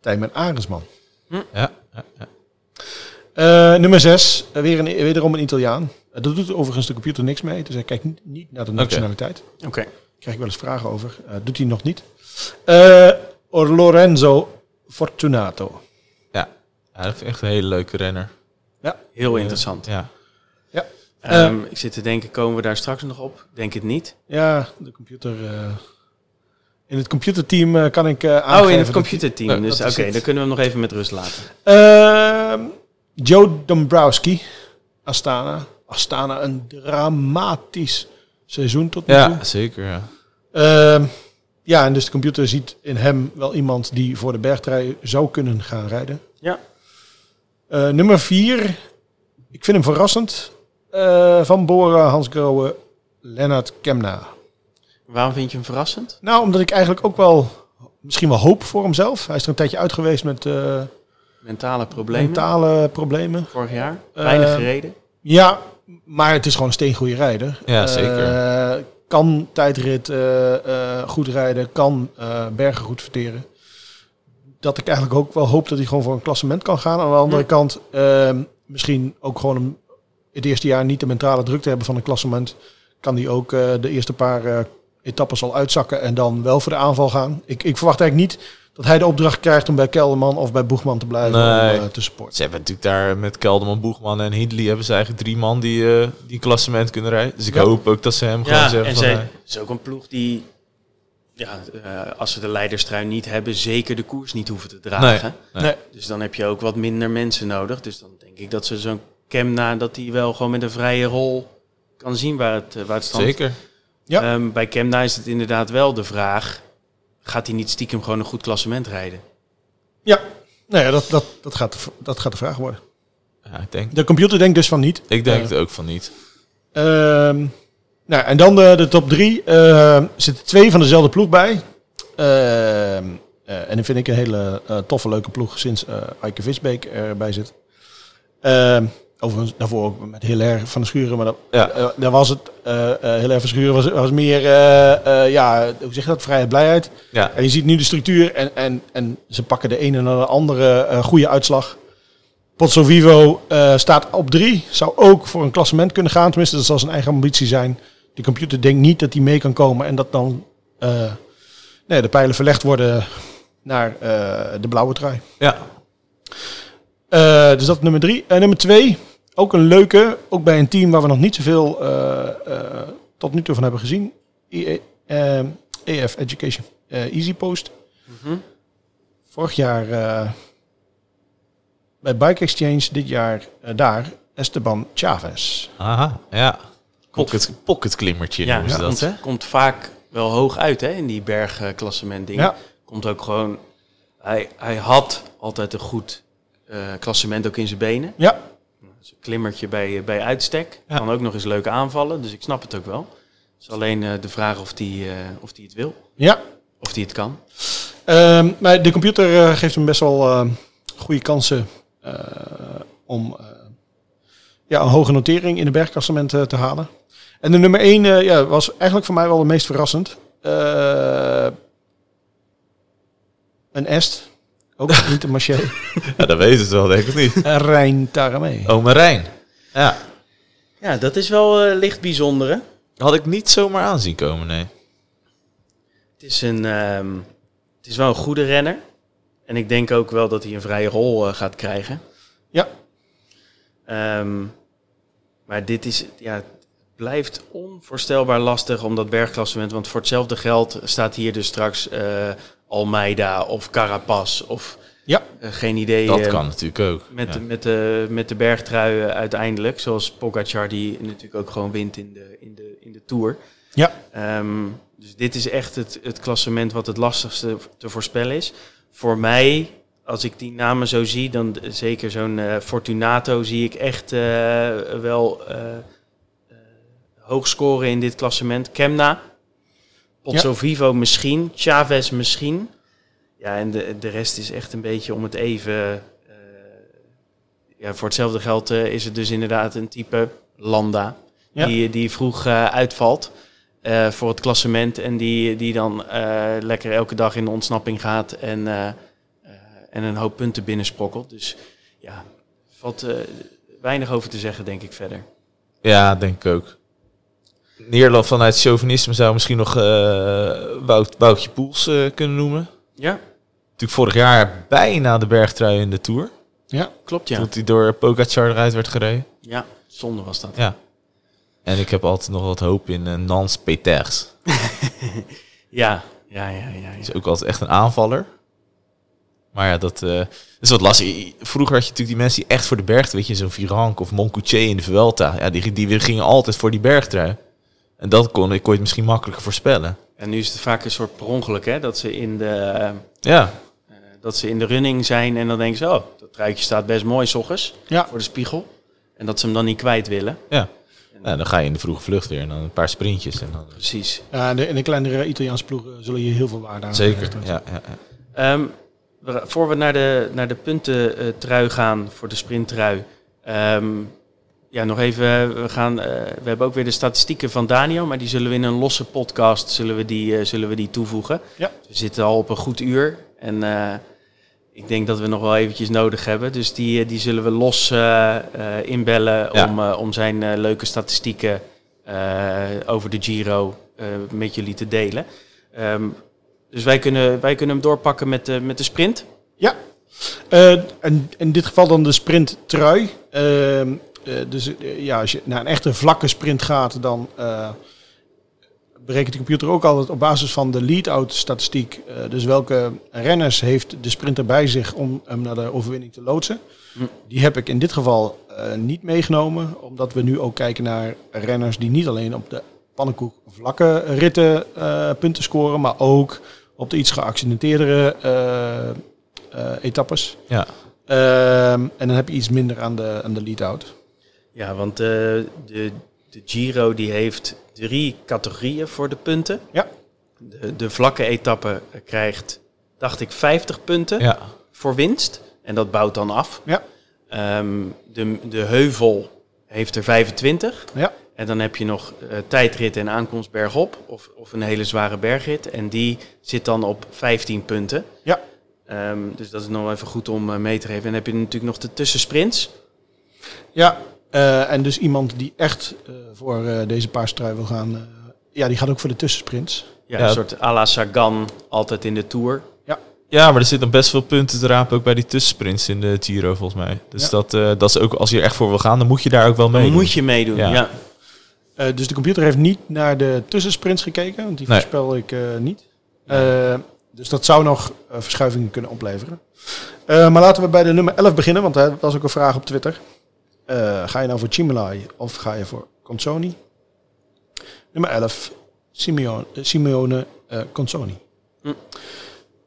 Speaker 3: Tijmen Arendsman.
Speaker 2: Ja, ja, ja.
Speaker 3: Eh, nummer 6, weer een, wederom een Italiaan. Eh, dat doet overigens de computer niks mee, dus hij kijkt niet, niet naar de nationaliteit.
Speaker 1: Oké.
Speaker 3: krijg ik wel eens vragen over. Eh, doet hij nog niet. Eh, Or Lorenzo Fortunato.
Speaker 2: ja. Ja, dat vind ik echt een hele leuke renner.
Speaker 1: Heel interessant.
Speaker 2: Ja.
Speaker 1: Ehm, ik zit te denken, komen we daar straks nog op? Denk het niet.
Speaker 3: Ja, de computer. eh, in het computerteam eh, kan ik eh aangeven.
Speaker 1: Oh, in het computerteam.
Speaker 2: Ja,
Speaker 1: dus
Speaker 3: is
Speaker 1: oké, dan kunnen we hem nog even met rust laten.
Speaker 3: Ehm, Joe Dombrowski, Astana. Astana, een dramatisch seizoen tot nu toe.
Speaker 2: ja, zeker. Ja.
Speaker 3: Ehm, ja, en dus de computer ziet in hem wel iemand die voor de bergtrui zou kunnen gaan rijden.
Speaker 1: Ja.
Speaker 3: Eh, nummer vier, ik vind hem verrassend. Eh, van Bora, Hans Grohe, Lennart Kemna.
Speaker 1: Waarom vind je hem verrassend?
Speaker 3: Nou, omdat ik eigenlijk ook wel misschien wel hoop voor hemzelf. Hij is er een tijdje uit geweest met eh,
Speaker 1: Mentale problemen.
Speaker 3: mentale problemen.
Speaker 1: Vorig jaar.
Speaker 3: Eh,
Speaker 1: Weinig gereden.
Speaker 3: Ja, maar het is gewoon een steengoede rijder.
Speaker 2: Ja, zeker.
Speaker 3: Eh, kan tijdrit eh, goed rijden, kan eh, bergen goed verteren. Dat ik eigenlijk ook wel hoop dat hij gewoon voor een klassement kan gaan. Aan de andere
Speaker 1: Ja.
Speaker 3: kant, eh, misschien ook gewoon een, het eerste jaar niet de mentale druk te hebben van een klassement. Kan hij ook eh, de eerste paar eh, etappes al uitzakken en dan wel voor de aanval gaan. Ik, ik verwacht eigenlijk niet dat hij de opdracht krijgt om bij Kelderman of bij Boegman te blijven
Speaker 2: Nee.
Speaker 3: om, eh, te supporten.
Speaker 2: Ze hebben natuurlijk daar met Kelderman, Boegman en Hindley hebben ze eigenlijk drie man die, eh, die een klassement kunnen rijden. Dus ik
Speaker 3: Ja.
Speaker 2: hoop ook dat ze hem gewoon
Speaker 1: Ja,
Speaker 2: zeggen
Speaker 1: en
Speaker 2: van...
Speaker 1: zij,
Speaker 2: eh,
Speaker 1: het is ook een ploeg die, ja, eh, als ze de leiderstrui niet hebben, zeker de koers niet hoeven te dragen.
Speaker 2: Nee.
Speaker 3: Nee.
Speaker 1: Dus dan heb je ook wat minder mensen nodig. Dus dan denk ik dat ze zo'n Kemna, dat hij wel gewoon met een vrije rol kan zien waar het, waar het stand
Speaker 2: zeker.
Speaker 3: Ja.
Speaker 1: Ehm, bij Kemna is het inderdaad wel de vraag, gaat hij niet stiekem gewoon een goed klassement rijden?
Speaker 3: Ja, nou ja, dat, dat, dat, gaat, de dat gaat de vraag worden.
Speaker 2: Ja, ik denk,
Speaker 3: De computer denkt dus van niet.
Speaker 2: ik denk
Speaker 3: Eh,
Speaker 2: het ook van niet.
Speaker 3: Ehm, nou, en dan de, de top drie. Ehm zitten twee van dezelfde ploeg bij. Ehm, eh, en dat vind ik een hele eh, toffe, leuke ploeg sinds eh Eike Visbeek erbij zit. Overigens daarvoor met heel erg van de Schuren. Maar dat,
Speaker 2: Ja.
Speaker 3: eh, daar was het eh eh, heel erg van Schuren was, was meer, ja, hoe zeg je dat, vrijheid, blijheid.
Speaker 2: Ja,
Speaker 3: En je ziet nu de structuur en, en, en ze pakken de ene naar de andere goede uitslag. Pozzo Vivo staat op drie. Zou ook voor een klassement kunnen gaan. Tenminste, dat zal zijn eigen ambitie zijn. De computer denkt niet dat hij mee kan komen. En dat dan nee, de pijlen verlegd worden naar de blauwe trui.
Speaker 2: ja.
Speaker 3: Dus dat nummer drie. En nummer twee, ook een leuke. Ook bij een team waar we nog niet zoveel eh, eh, tot nu toe van hebben gezien. IE, eh, EF Education Easy Post.
Speaker 1: Mhm.
Speaker 3: Vorig jaar eh, bij Bike Exchange, dit jaar daar Esteban Chavez.
Speaker 2: Aha, ja. Pocket, pocket klimmertje
Speaker 1: Ja,
Speaker 2: noemen ze
Speaker 1: ja,
Speaker 2: dat, hè?
Speaker 1: komt, komt vaak wel hoog uit hè, in die bergklassement dingen.
Speaker 3: Ja.
Speaker 1: Komt ook gewoon, hij, hij had altijd een goed eh, klassement ook in zijn benen.
Speaker 3: Ja,
Speaker 1: Een klimmertje bij, bij uitstek.
Speaker 2: Ja.
Speaker 1: Kan ook nog eens leuk aanvallen, dus ik snap het ook wel. Het is alleen eh, de vraag of die, eh, of die het wil,
Speaker 3: ja.
Speaker 1: of die het kan.
Speaker 3: Ehm, maar de computer eh, geeft hem best wel eh, goede kansen eh, om eh, ja, een hoge notering in de bergklassement eh, te halen. En de nummer 1 ja, was eigenlijk voor mij wel het meest verrassend. Eh, een Est, Ook niet de Marché.
Speaker 2: Ja, dat weten ze wel, denk ik niet.
Speaker 3: Rijn Taramee.
Speaker 2: Oh, Marijn. Ja,
Speaker 1: Ja, dat is wel eh, licht bijzonder, hè?
Speaker 2: had ik niet zomaar aanzien komen, nee.
Speaker 1: Het is, een, ehm, het is wel een goede renner. En ik denk ook wel dat hij een vrije rol eh, gaat krijgen.
Speaker 3: Ja.
Speaker 1: Ehm, maar dit is, ja, het blijft onvoorstelbaar lastig om dat bergklassement. Want voor hetzelfde geld staat hier dus straks eh, Almeida of Carapaz of
Speaker 3: Ja.
Speaker 1: eh, geen idee.
Speaker 2: Dat
Speaker 1: eh,
Speaker 2: kan natuurlijk ook.
Speaker 1: Met,
Speaker 2: Ja.
Speaker 1: de, met, de, met de bergtrui eh, uiteindelijk. Zoals Pogacar die natuurlijk ook gewoon wint in de, in de, in de Tour.
Speaker 3: Ja.
Speaker 1: Ehm, dus dit is echt het, het klassement wat het lastigste te voorspellen is. Voor mij, als ik die namen zo zie, dan d- zeker zo'n eh, Fortunato zie ik echt eh, wel eh, eh, hoog scoren in dit klassement. Kemna, Pozzo Vivo misschien, Chavez misschien. Ja, en de, de rest is echt een beetje om het even. eh, ja, voor hetzelfde geld eh, is het dus inderdaad een type Landa.
Speaker 3: Ja.
Speaker 1: Die, die vroeg eh, uitvalt eh, voor het klassement. En die, die dan eh, lekker elke dag in de ontsnapping gaat. En, eh, eh, en een hoop punten binnensprokkelt. Dus ja, valt eh, weinig over te zeggen, denk ik verder.
Speaker 2: Ja, denk ik ook. Nederland vanuit chauvinisme zou misschien nog eh Wout, Woutje Poels eh, kunnen noemen.
Speaker 1: Ja,
Speaker 2: Natuurlijk vorig jaar bijna de bergtrui in de Tour.
Speaker 3: Ja.
Speaker 1: klopt ja.
Speaker 2: Toen hij door Pogacar eruit werd gereden.
Speaker 1: Ja, zonde was dat.
Speaker 2: Ja. En ik heb altijd nog wat hoop in uh, Nans Peters.
Speaker 1: Ja, ja, ja, ja. ja.
Speaker 2: is ook altijd echt een aanvaller. Maar ja, dat eh, is wat lastig. Vroeger had je natuurlijk die mensen die echt voor de berg, weet je, zo'n Virank of Moncoutier in de Vuelta. Ja, die, die gingen altijd voor die bergtrui. En dat kon, kon je het misschien makkelijker voorspellen.
Speaker 1: En nu is het vaak een soort per ongeluk, hè? Dat ze in de, eh,
Speaker 2: Ja,
Speaker 1: dat ze in de running zijn en dan denken ze, oh, dat truitje staat best mooi s ochtends
Speaker 3: Ja.
Speaker 1: voor de spiegel. En dat ze hem dan niet kwijt willen.
Speaker 2: ja. Nou, dan ga je in de vroege vlucht weer en dan een paar sprintjes. En dan,
Speaker 1: Precies.
Speaker 3: Ja, en de, in de kleinere Italiaanse ploegen zullen je heel veel waarde aan
Speaker 2: zeker, ja, ja, ja.
Speaker 1: Ehm, we- voor we naar de, naar de punten eh, trui gaan voor de sprinttrui. Ehm, ja, nog even. We, gaan, eh, we hebben ook weer de statistieken van Daniel, maar die zullen we in een losse podcast zullen we die, eh, zullen we die toevoegen.
Speaker 3: Ja.
Speaker 1: We zitten al op een goed uur en eh, ik denk dat we nog wel eventjes nodig hebben. Dus die, eh, die zullen we los eh, eh, inbellen
Speaker 2: Ja.
Speaker 1: om, eh, om zijn eh, leuke statistieken eh, over de Giro eh, met jullie te delen. Ehm, dus wij kunnen, wij kunnen hem doorpakken met de, met de sprint.
Speaker 3: Ja. Eh, en in dit geval dan de sprinttrui. Ehm, eh, dus eh, ja, als je naar een echte vlakke sprint gaat, dan eh, berekent de computer ook altijd op basis van de lead-out statistiek. eh, dus welke renners heeft de sprinter bij zich om hem naar de overwinning te loodsen.
Speaker 1: Hm.
Speaker 3: Die heb ik in dit geval eh, niet meegenomen, omdat we nu ook kijken naar renners die niet alleen op de pannenkoek vlakke ritten eh, punten scoren, maar ook op de iets geaccidenteerdere eh, eh, etappes.
Speaker 2: ja.
Speaker 3: Ehm, en dan heb je iets minder aan de, aan de lead-out.
Speaker 1: Ja, want eh, de, de Giro die heeft drie categorieën voor de punten.
Speaker 3: Ja.
Speaker 1: De, de vlakke etappe krijgt, dacht ik, 50 punten
Speaker 2: ja.
Speaker 1: voor winst. En dat bouwt dan af.
Speaker 3: Ja.
Speaker 1: Ehm, de, de heuvel heeft er 25.
Speaker 3: Ja.
Speaker 1: En dan heb je nog eh, tijdrit en aankomst bergop. Of, of een hele zware bergrit. En die zit dan op 15 punten.
Speaker 3: Ja.
Speaker 1: Ehm, dus dat is nog even goed om eh, mee te geven. En dan heb je natuurlijk nog de tussensprints.
Speaker 3: Ja, eh, en dus iemand die echt eh, voor eh, deze paarstrui wil gaan, eh, ja, die gaat ook voor de tussensprints.
Speaker 1: Ja,
Speaker 2: Ja.
Speaker 1: een soort à la Sagan, altijd in de Tour.
Speaker 2: Ja, maar er zitten best veel punten te rapen ook bij die tussensprints in de Giro volgens mij. Dus
Speaker 3: Ja.
Speaker 2: dat, eh, dat is ook, als je er echt voor wil gaan, dan moet je daar ook wel mee
Speaker 1: Dan
Speaker 2: doen.
Speaker 1: moet je meedoen,
Speaker 2: Ja.
Speaker 1: ja.
Speaker 3: Eh, dus de computer heeft niet naar de tussensprints gekeken, want die
Speaker 2: Nee.
Speaker 3: voorspel ik eh, niet. Eh, dus dat zou nog eh, verschuivingen kunnen opleveren. Eh, maar laten we bij de nummer 11 beginnen, want dat was ook een vraag op Twitter. Eh, ga je nou voor Chimolai of ga je voor Consoni? Nummer 11, Simeone, eh, Simeone eh, Consoni.
Speaker 1: Hm.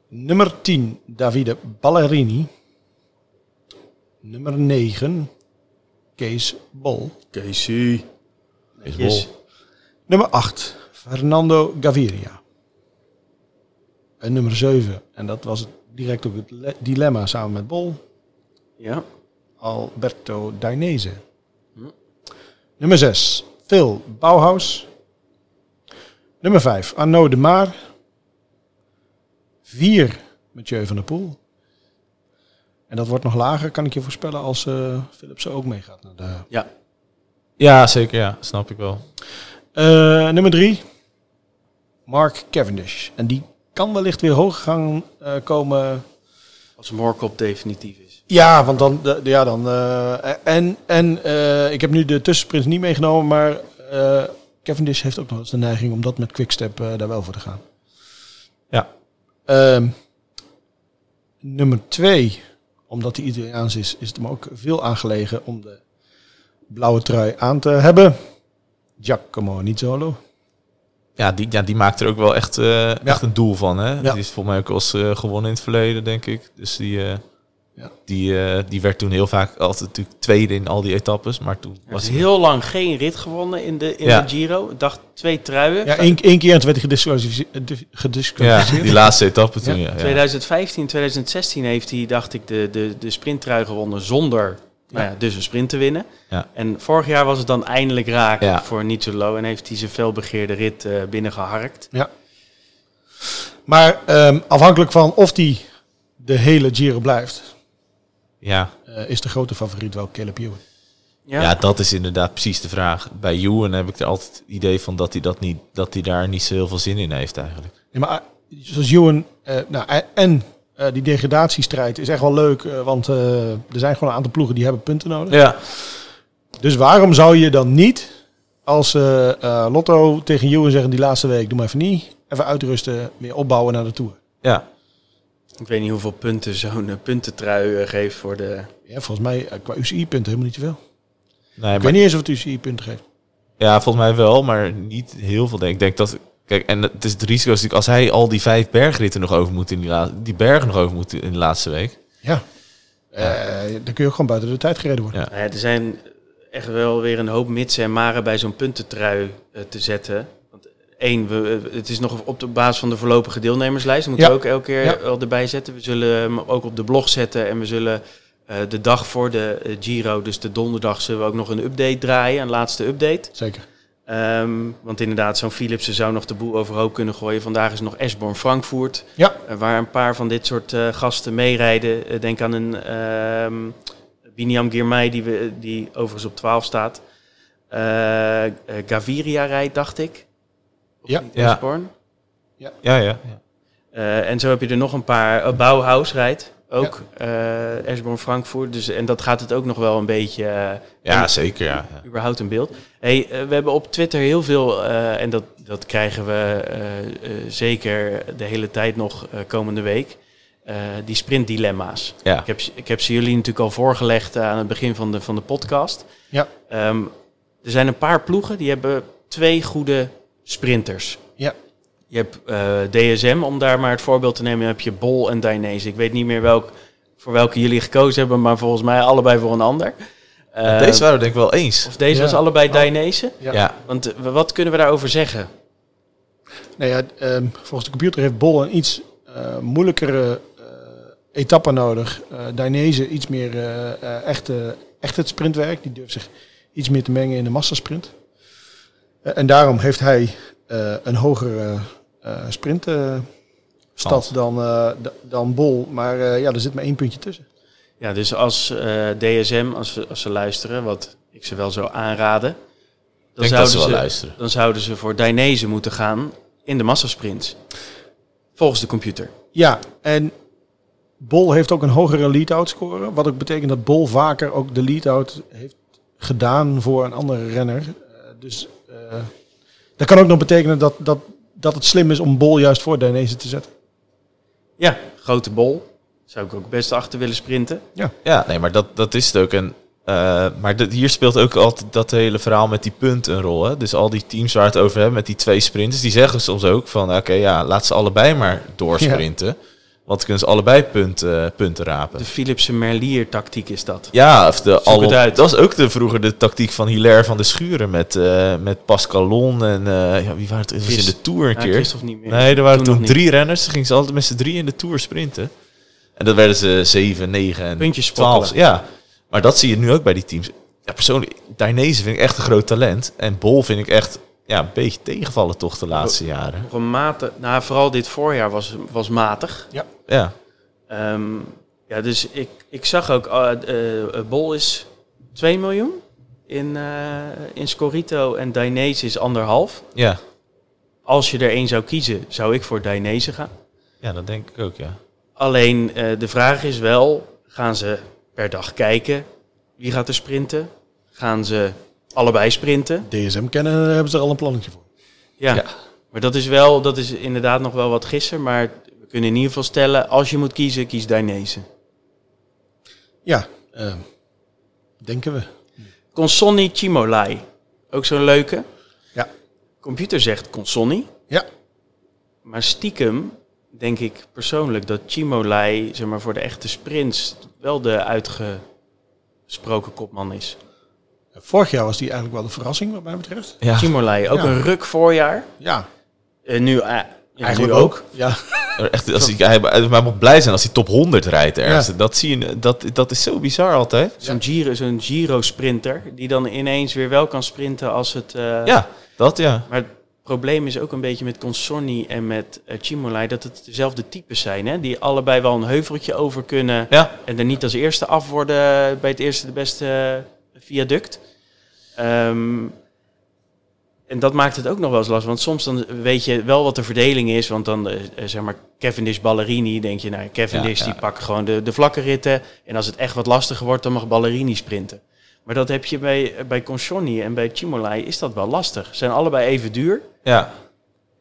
Speaker 3: Nummer 10, Davide Ballerini. Nummer 9, Kees Bol.
Speaker 1: Casey.
Speaker 2: Is
Speaker 1: Yes.
Speaker 2: bol.
Speaker 3: Nummer 8, Fernando Gaviria. En nummer 7, en dat was het direct ook het le- dilemma samen met Bol,
Speaker 1: Ja.
Speaker 3: Alberto Dainese.
Speaker 1: Hm.
Speaker 3: Nummer 6, Phil Bauhaus. Nummer 5, Arnaud de Maar. 4, Mathieu van der Poel. En dat wordt nog lager, kan ik je voorspellen, als eh Philipsen ook meegaat. Naar de...
Speaker 1: Ja,
Speaker 2: Ja, zeker. Ja, snap ik wel.
Speaker 3: Eh, nummer drie, Mark Cavendish. En die kan wellicht weer hoger gaan eh, komen.
Speaker 1: als Morkop definitief is.
Speaker 3: Ja, want dan, de, ja, dan eh, en, en eh, ik heb nu de tussensprints niet meegenomen, maar eh, Cavendish heeft ook nog eens de neiging om dat met Quickstep daar wel voor te gaan.
Speaker 2: Ja.
Speaker 3: Ehm, nummer twee, omdat hij Italiaans is, is het hem ook veel aangelegen om de blauwe trui aan te hebben. Giacomo Nizzolo.
Speaker 2: Ja, die, ja, die maakt er ook wel echt, echt een doel van. Hè?
Speaker 3: Ja.
Speaker 2: Die is volgens mij ook al eens eh, gewonnen in het verleden, denk ik. Dus die,
Speaker 3: Ja.
Speaker 2: die, eh, die werd toen heel vaak altijd natuurlijk tweede in al die etappes. Maar toen
Speaker 1: Hij
Speaker 2: was
Speaker 1: heel lang geen rit gewonnen in de, in
Speaker 2: Ja.
Speaker 1: de Giro. Ik dacht twee truien.
Speaker 3: Ja, één, één keer en toen werd hij gedisqualificeerd. eh,
Speaker 2: Ja, die laatste etappe toen, ja. ja.
Speaker 1: 2015, 2016 heeft hij, dacht ik, de, de, de sprinttrui gewonnen zonder nou ja, dus een sprint te winnen.
Speaker 2: Ja.
Speaker 1: En vorig jaar was het dan eindelijk raak
Speaker 2: Ja.
Speaker 1: voor Nizzolo en heeft hij zijn felbegeerde rit eh binnengeharkt.
Speaker 3: Maar ehm, afhankelijk van of hij de hele Giro blijft,
Speaker 2: Ja.
Speaker 3: eh, is de grote favoriet wel Caleb Ewan.
Speaker 1: Ja,
Speaker 2: Ja. dat is inderdaad precies de vraag. Bij Ewan heb ik er altijd het idee van dat hij, dat niet, dat hij daar niet zo heel veel zin in heeft eigenlijk.
Speaker 3: Nee, maar eh, zoals Ewan, eh, nou, en eh, die degradatiestrijd is echt wel leuk, eh, want eh, er zijn gewoon een aantal ploegen die hebben punten nodig.
Speaker 2: Ja.
Speaker 3: Dus waarom zou je dan niet, als Lotto tegen Ewan zeggen die laatste week, doe maar even niet, even uitrusten, weer opbouwen naar de Tour.
Speaker 2: Ja.
Speaker 1: Ik weet niet hoeveel punten zo'n eh, puntentrui eh, geeft voor de...
Speaker 3: Ja, volgens mij eh, qua UCI-punten helemaal niet te veel.
Speaker 2: Nee,
Speaker 3: Ik
Speaker 2: maar,
Speaker 3: weet niet eens of het UCI-punten geeft.
Speaker 2: ja, volgens mij wel, maar niet heel veel. Denk ik. Denk dat... Kijk, en het is het risico is natuurlijk als hij al die vijf bergritten nog over moet in die, la- die bergen nog over moet in de laatste week.
Speaker 3: Ja. Eh, dan kun je ook gewoon buiten de tijd gereden worden.
Speaker 2: Ja.
Speaker 1: Nou ja, er zijn echt wel weer een hoop mitsen en maren bij zo'n puntentrui te zetten. Één, we, het is nog op de basis van de voorlopige deelnemerslijst. Dat moeten
Speaker 3: Ja.
Speaker 1: we ook elke keer
Speaker 3: Ja.
Speaker 1: wel erbij zetten. We zullen hem ook op de blog zetten en we zullen eh, de dag voor de eh, Giro, dus de donderdag, zullen we ook nog een update draaien, een laatste update.
Speaker 3: Zeker.
Speaker 1: Ehm, want inderdaad, zo'n Philipsen zou nog de boel overhoop kunnen gooien. Vandaag is nog Esborn Frankfurt.
Speaker 3: Ja.
Speaker 1: Eh, waar een paar van dit soort gasten meerijden. Denk aan een ehm Biniam Girmay, die, we, die overigens op 12 staat. Gaviria rijdt, dacht ik. Of
Speaker 3: Ja.
Speaker 1: niet,
Speaker 2: Ja. Ja, ja. ja.
Speaker 1: Eh, en zo heb je er nog een paar. Uh, Bauhaus rijdt ook. eh Esborn Frankfurt. Dus, en dat gaat het ook nog wel een beetje... eh,
Speaker 2: Ja, zeker. Ja. ja.
Speaker 1: überhaupt een beeld. Hey, eh, we hebben op Twitter heel veel, eh, en dat, dat krijgen we eh, eh, zeker de hele tijd nog eh, komende week, eh, die sprintdilemma's.
Speaker 2: Ja.
Speaker 1: Ik, heb, ze- ik heb ze jullie natuurlijk al voorgelegd aan het begin van de, van de podcast.
Speaker 3: Ja.
Speaker 1: Ehm, er zijn een paar ploegen die hebben twee goede sprinters.
Speaker 3: Ja.
Speaker 1: Je hebt eh, DSM, om daar maar het voorbeeld te nemen, dan heb je Bol en Dainese. Ik weet niet meer welk, voor welke jullie gekozen hebben, maar volgens mij allebei voor een ander. Eh,
Speaker 2: Deze waren we denk ik wel eens.
Speaker 1: of deze
Speaker 3: Ja.
Speaker 1: was allebei
Speaker 3: Oh.
Speaker 1: Dainese.
Speaker 3: Ja.
Speaker 2: Ja.
Speaker 1: Want eh, wat kunnen we daarover zeggen?
Speaker 3: Nou ja, ehm, volgens de computer heeft Bol een iets eh, moeilijkere eh, etappe nodig. Eh Dainese iets meer eh, eh, echt, eh, echt het sprintwerk. Die durft zich iets meer te mengen in de massasprint. En daarom heeft hij eh, een hogere eh sprintstad dan, eh, dan Bol. Maar eh, ja, er zit maar één puntje tussen.
Speaker 1: Ja, dus als eh, DSM, als, ze- als ze luisteren, wat ik ze wel zou aanraden, dan
Speaker 2: ze
Speaker 1: zouden
Speaker 2: wel
Speaker 1: ze,
Speaker 2: luisteren.
Speaker 1: dan zouden ze voor Dainese moeten gaan in de massasprints. Volgens de computer.
Speaker 3: Ja, en Bol heeft ook een hogere lead-out score. Wat ook betekent dat Bol vaker ook de lead-out heeft gedaan voor een andere renner. Dus dat kan ook nog betekenen dat, dat, dat het slim is om Bol juist voor Dainese te zetten.
Speaker 1: Ja, grote bol. Zou ik ook best achter willen sprinten.
Speaker 2: Ja, nee, maar dat, dat is het ook. En, eh, maar hier speelt ook altijd dat hele verhaal met die punten een rol. Hè? Dus al die teams waar het over hebben met die twee sprinters, die zeggen soms ook van oké, ja, laat ze allebei maar doorsprinten. Want kunnen ze allebei punten, punten rapen.
Speaker 1: De Philipsen Merlier tactiek is dat.
Speaker 2: Ja, of de dat was ook de, vroeger de tactiek van Hilaire van de Schuren met, eh met Pascalon en eh, ja, wie waren het? Het was in de Tour een
Speaker 1: Ja,
Speaker 2: keer.
Speaker 1: Christophe niet meer.
Speaker 2: Nee, er waren
Speaker 1: Toen
Speaker 2: toen,
Speaker 1: nog niet.
Speaker 2: drie renners. Dan gingen ze altijd met z'n drie in de Tour sprinten. En dat werden ze 7, 9 en
Speaker 1: Puntjes
Speaker 2: 12.
Speaker 1: spottelen.
Speaker 2: Ja, maar dat zie je nu ook bij die teams. Ja, persoonlijk, Dainese vind ik echt een groot talent. En Bol vind ik echt ja, een beetje tegenvallen toch de laatste jaren.
Speaker 1: Nog een mate, nou, vooral dit voorjaar was, was matig.
Speaker 2: Ja,
Speaker 1: Ehm, Ja, dus ik, ik zag ook, eh eh, eh, Bol is 2 miljoen in, eh, in Scorito en Dainese is anderhalf.
Speaker 2: Ja.
Speaker 1: Als je er één zou kiezen, zou ik voor Dainese gaan.
Speaker 2: ja, dat denk ik ook, ja.
Speaker 1: Alleen eh, de vraag is wel, gaan ze per dag kijken wie gaat er sprinten? Gaan ze allebei sprinten?
Speaker 3: DSM kennen, daar hebben ze er al een plannetje voor.
Speaker 1: Ja,
Speaker 2: Ja.
Speaker 1: maar dat is wel, dat is inderdaad nog wel wat gissen. Maar we kunnen in ieder geval stellen, als je moet kiezen, kies Dainese.
Speaker 3: Ja, eh, denken we.
Speaker 1: Consonni Chimolai, ook zo'n leuke.
Speaker 3: Ja.
Speaker 1: Computer zegt Consonni,
Speaker 3: Ja,
Speaker 1: maar stiekem denk ik persoonlijk dat Chimolai, zeg maar voor de echte sprints, wel de uitgesproken kopman is.
Speaker 3: Vorig jaar was die eigenlijk wel de verrassing wat mij betreft.
Speaker 2: Ja,
Speaker 1: Chimolai, ook
Speaker 3: Ja.
Speaker 1: een ruk voorjaar.
Speaker 3: Ja,
Speaker 1: En nu, eh, ja,
Speaker 3: eigenlijk
Speaker 1: nu
Speaker 3: ook. Ja,
Speaker 2: echt, als hij, hij, hij mag blij zijn als hij top 100 rijdt ergens.
Speaker 3: Ja.
Speaker 2: Dat, zie je, dat, dat is zo bizar altijd.
Speaker 1: Zo'n Giro, zo'n Giro-sprinter, die dan ineens weer wel kan sprinten als het... eh,
Speaker 2: Ja, dat ja.
Speaker 1: Maar het probleem is ook een beetje met Consonni en met uh, Chimolai dat het dezelfde types zijn. Hè? Die allebei wel een heuveltje over kunnen
Speaker 2: Ja,
Speaker 1: en er niet als eerste af worden bij het eerste de beste eh, viaduct. Ehm, en dat maakt het ook nog wel eens lastig. Want soms dan weet je wel wat de verdeling is. Want dan, eh, eh, zeg maar, Cavendish, Ballerini, denk je, nou, Cavendish
Speaker 2: Ja, ja.
Speaker 1: die pakt gewoon de, de vlakke ritten. En als het echt wat lastiger wordt, dan mag Ballerini sprinten. Maar dat heb je bij, bij Consonni en bij Chimolai, is dat wel lastig. Ze zijn allebei even duur.
Speaker 2: ja.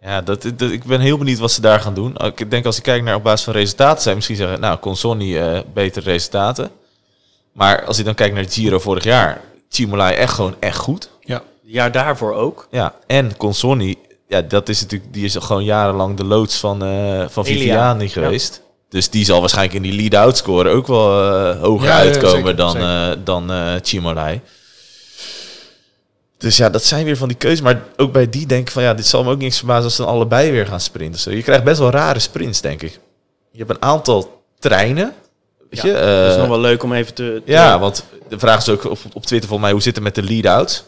Speaker 2: Ja, dat, dat, ik ben heel benieuwd wat ze daar gaan doen. Ik denk als ik kijk naar op basis van resultaten, zijn misschien zeggen, nou, Consonni eh betere resultaten. Maar als je dan kijkt naar het Giro vorig jaar, Chimolai echt gewoon echt goed.
Speaker 3: ja.
Speaker 1: Het jaar daarvoor ook.
Speaker 2: Ja, en Consonni, ja, dat is natuurlijk, die is gewoon jarenlang de loods van, eh van. Viviani geweest. Dus die zal waarschijnlijk in die lead-out score ook wel eh, hoger
Speaker 3: Ja, ja,
Speaker 2: uitkomen
Speaker 3: zeker,
Speaker 2: dan,
Speaker 3: zeker.
Speaker 2: eh dan eh Chimolai. Dus ja, dat zijn weer van die keuzes. Maar ook bij die denk ik van ja, dit zal me ook niks verbazen als ze dan allebei weer gaan sprinten. Zo, je krijgt best wel rare sprints, denk ik. Je hebt een aantal treinen. Weet
Speaker 1: Ja,
Speaker 2: je,
Speaker 1: dat is
Speaker 2: eh,
Speaker 1: nog wel leuk om even te... te-
Speaker 2: ja, want de vraag is ook op, op Twitter volgens mij, hoe zit het met de lead-outs?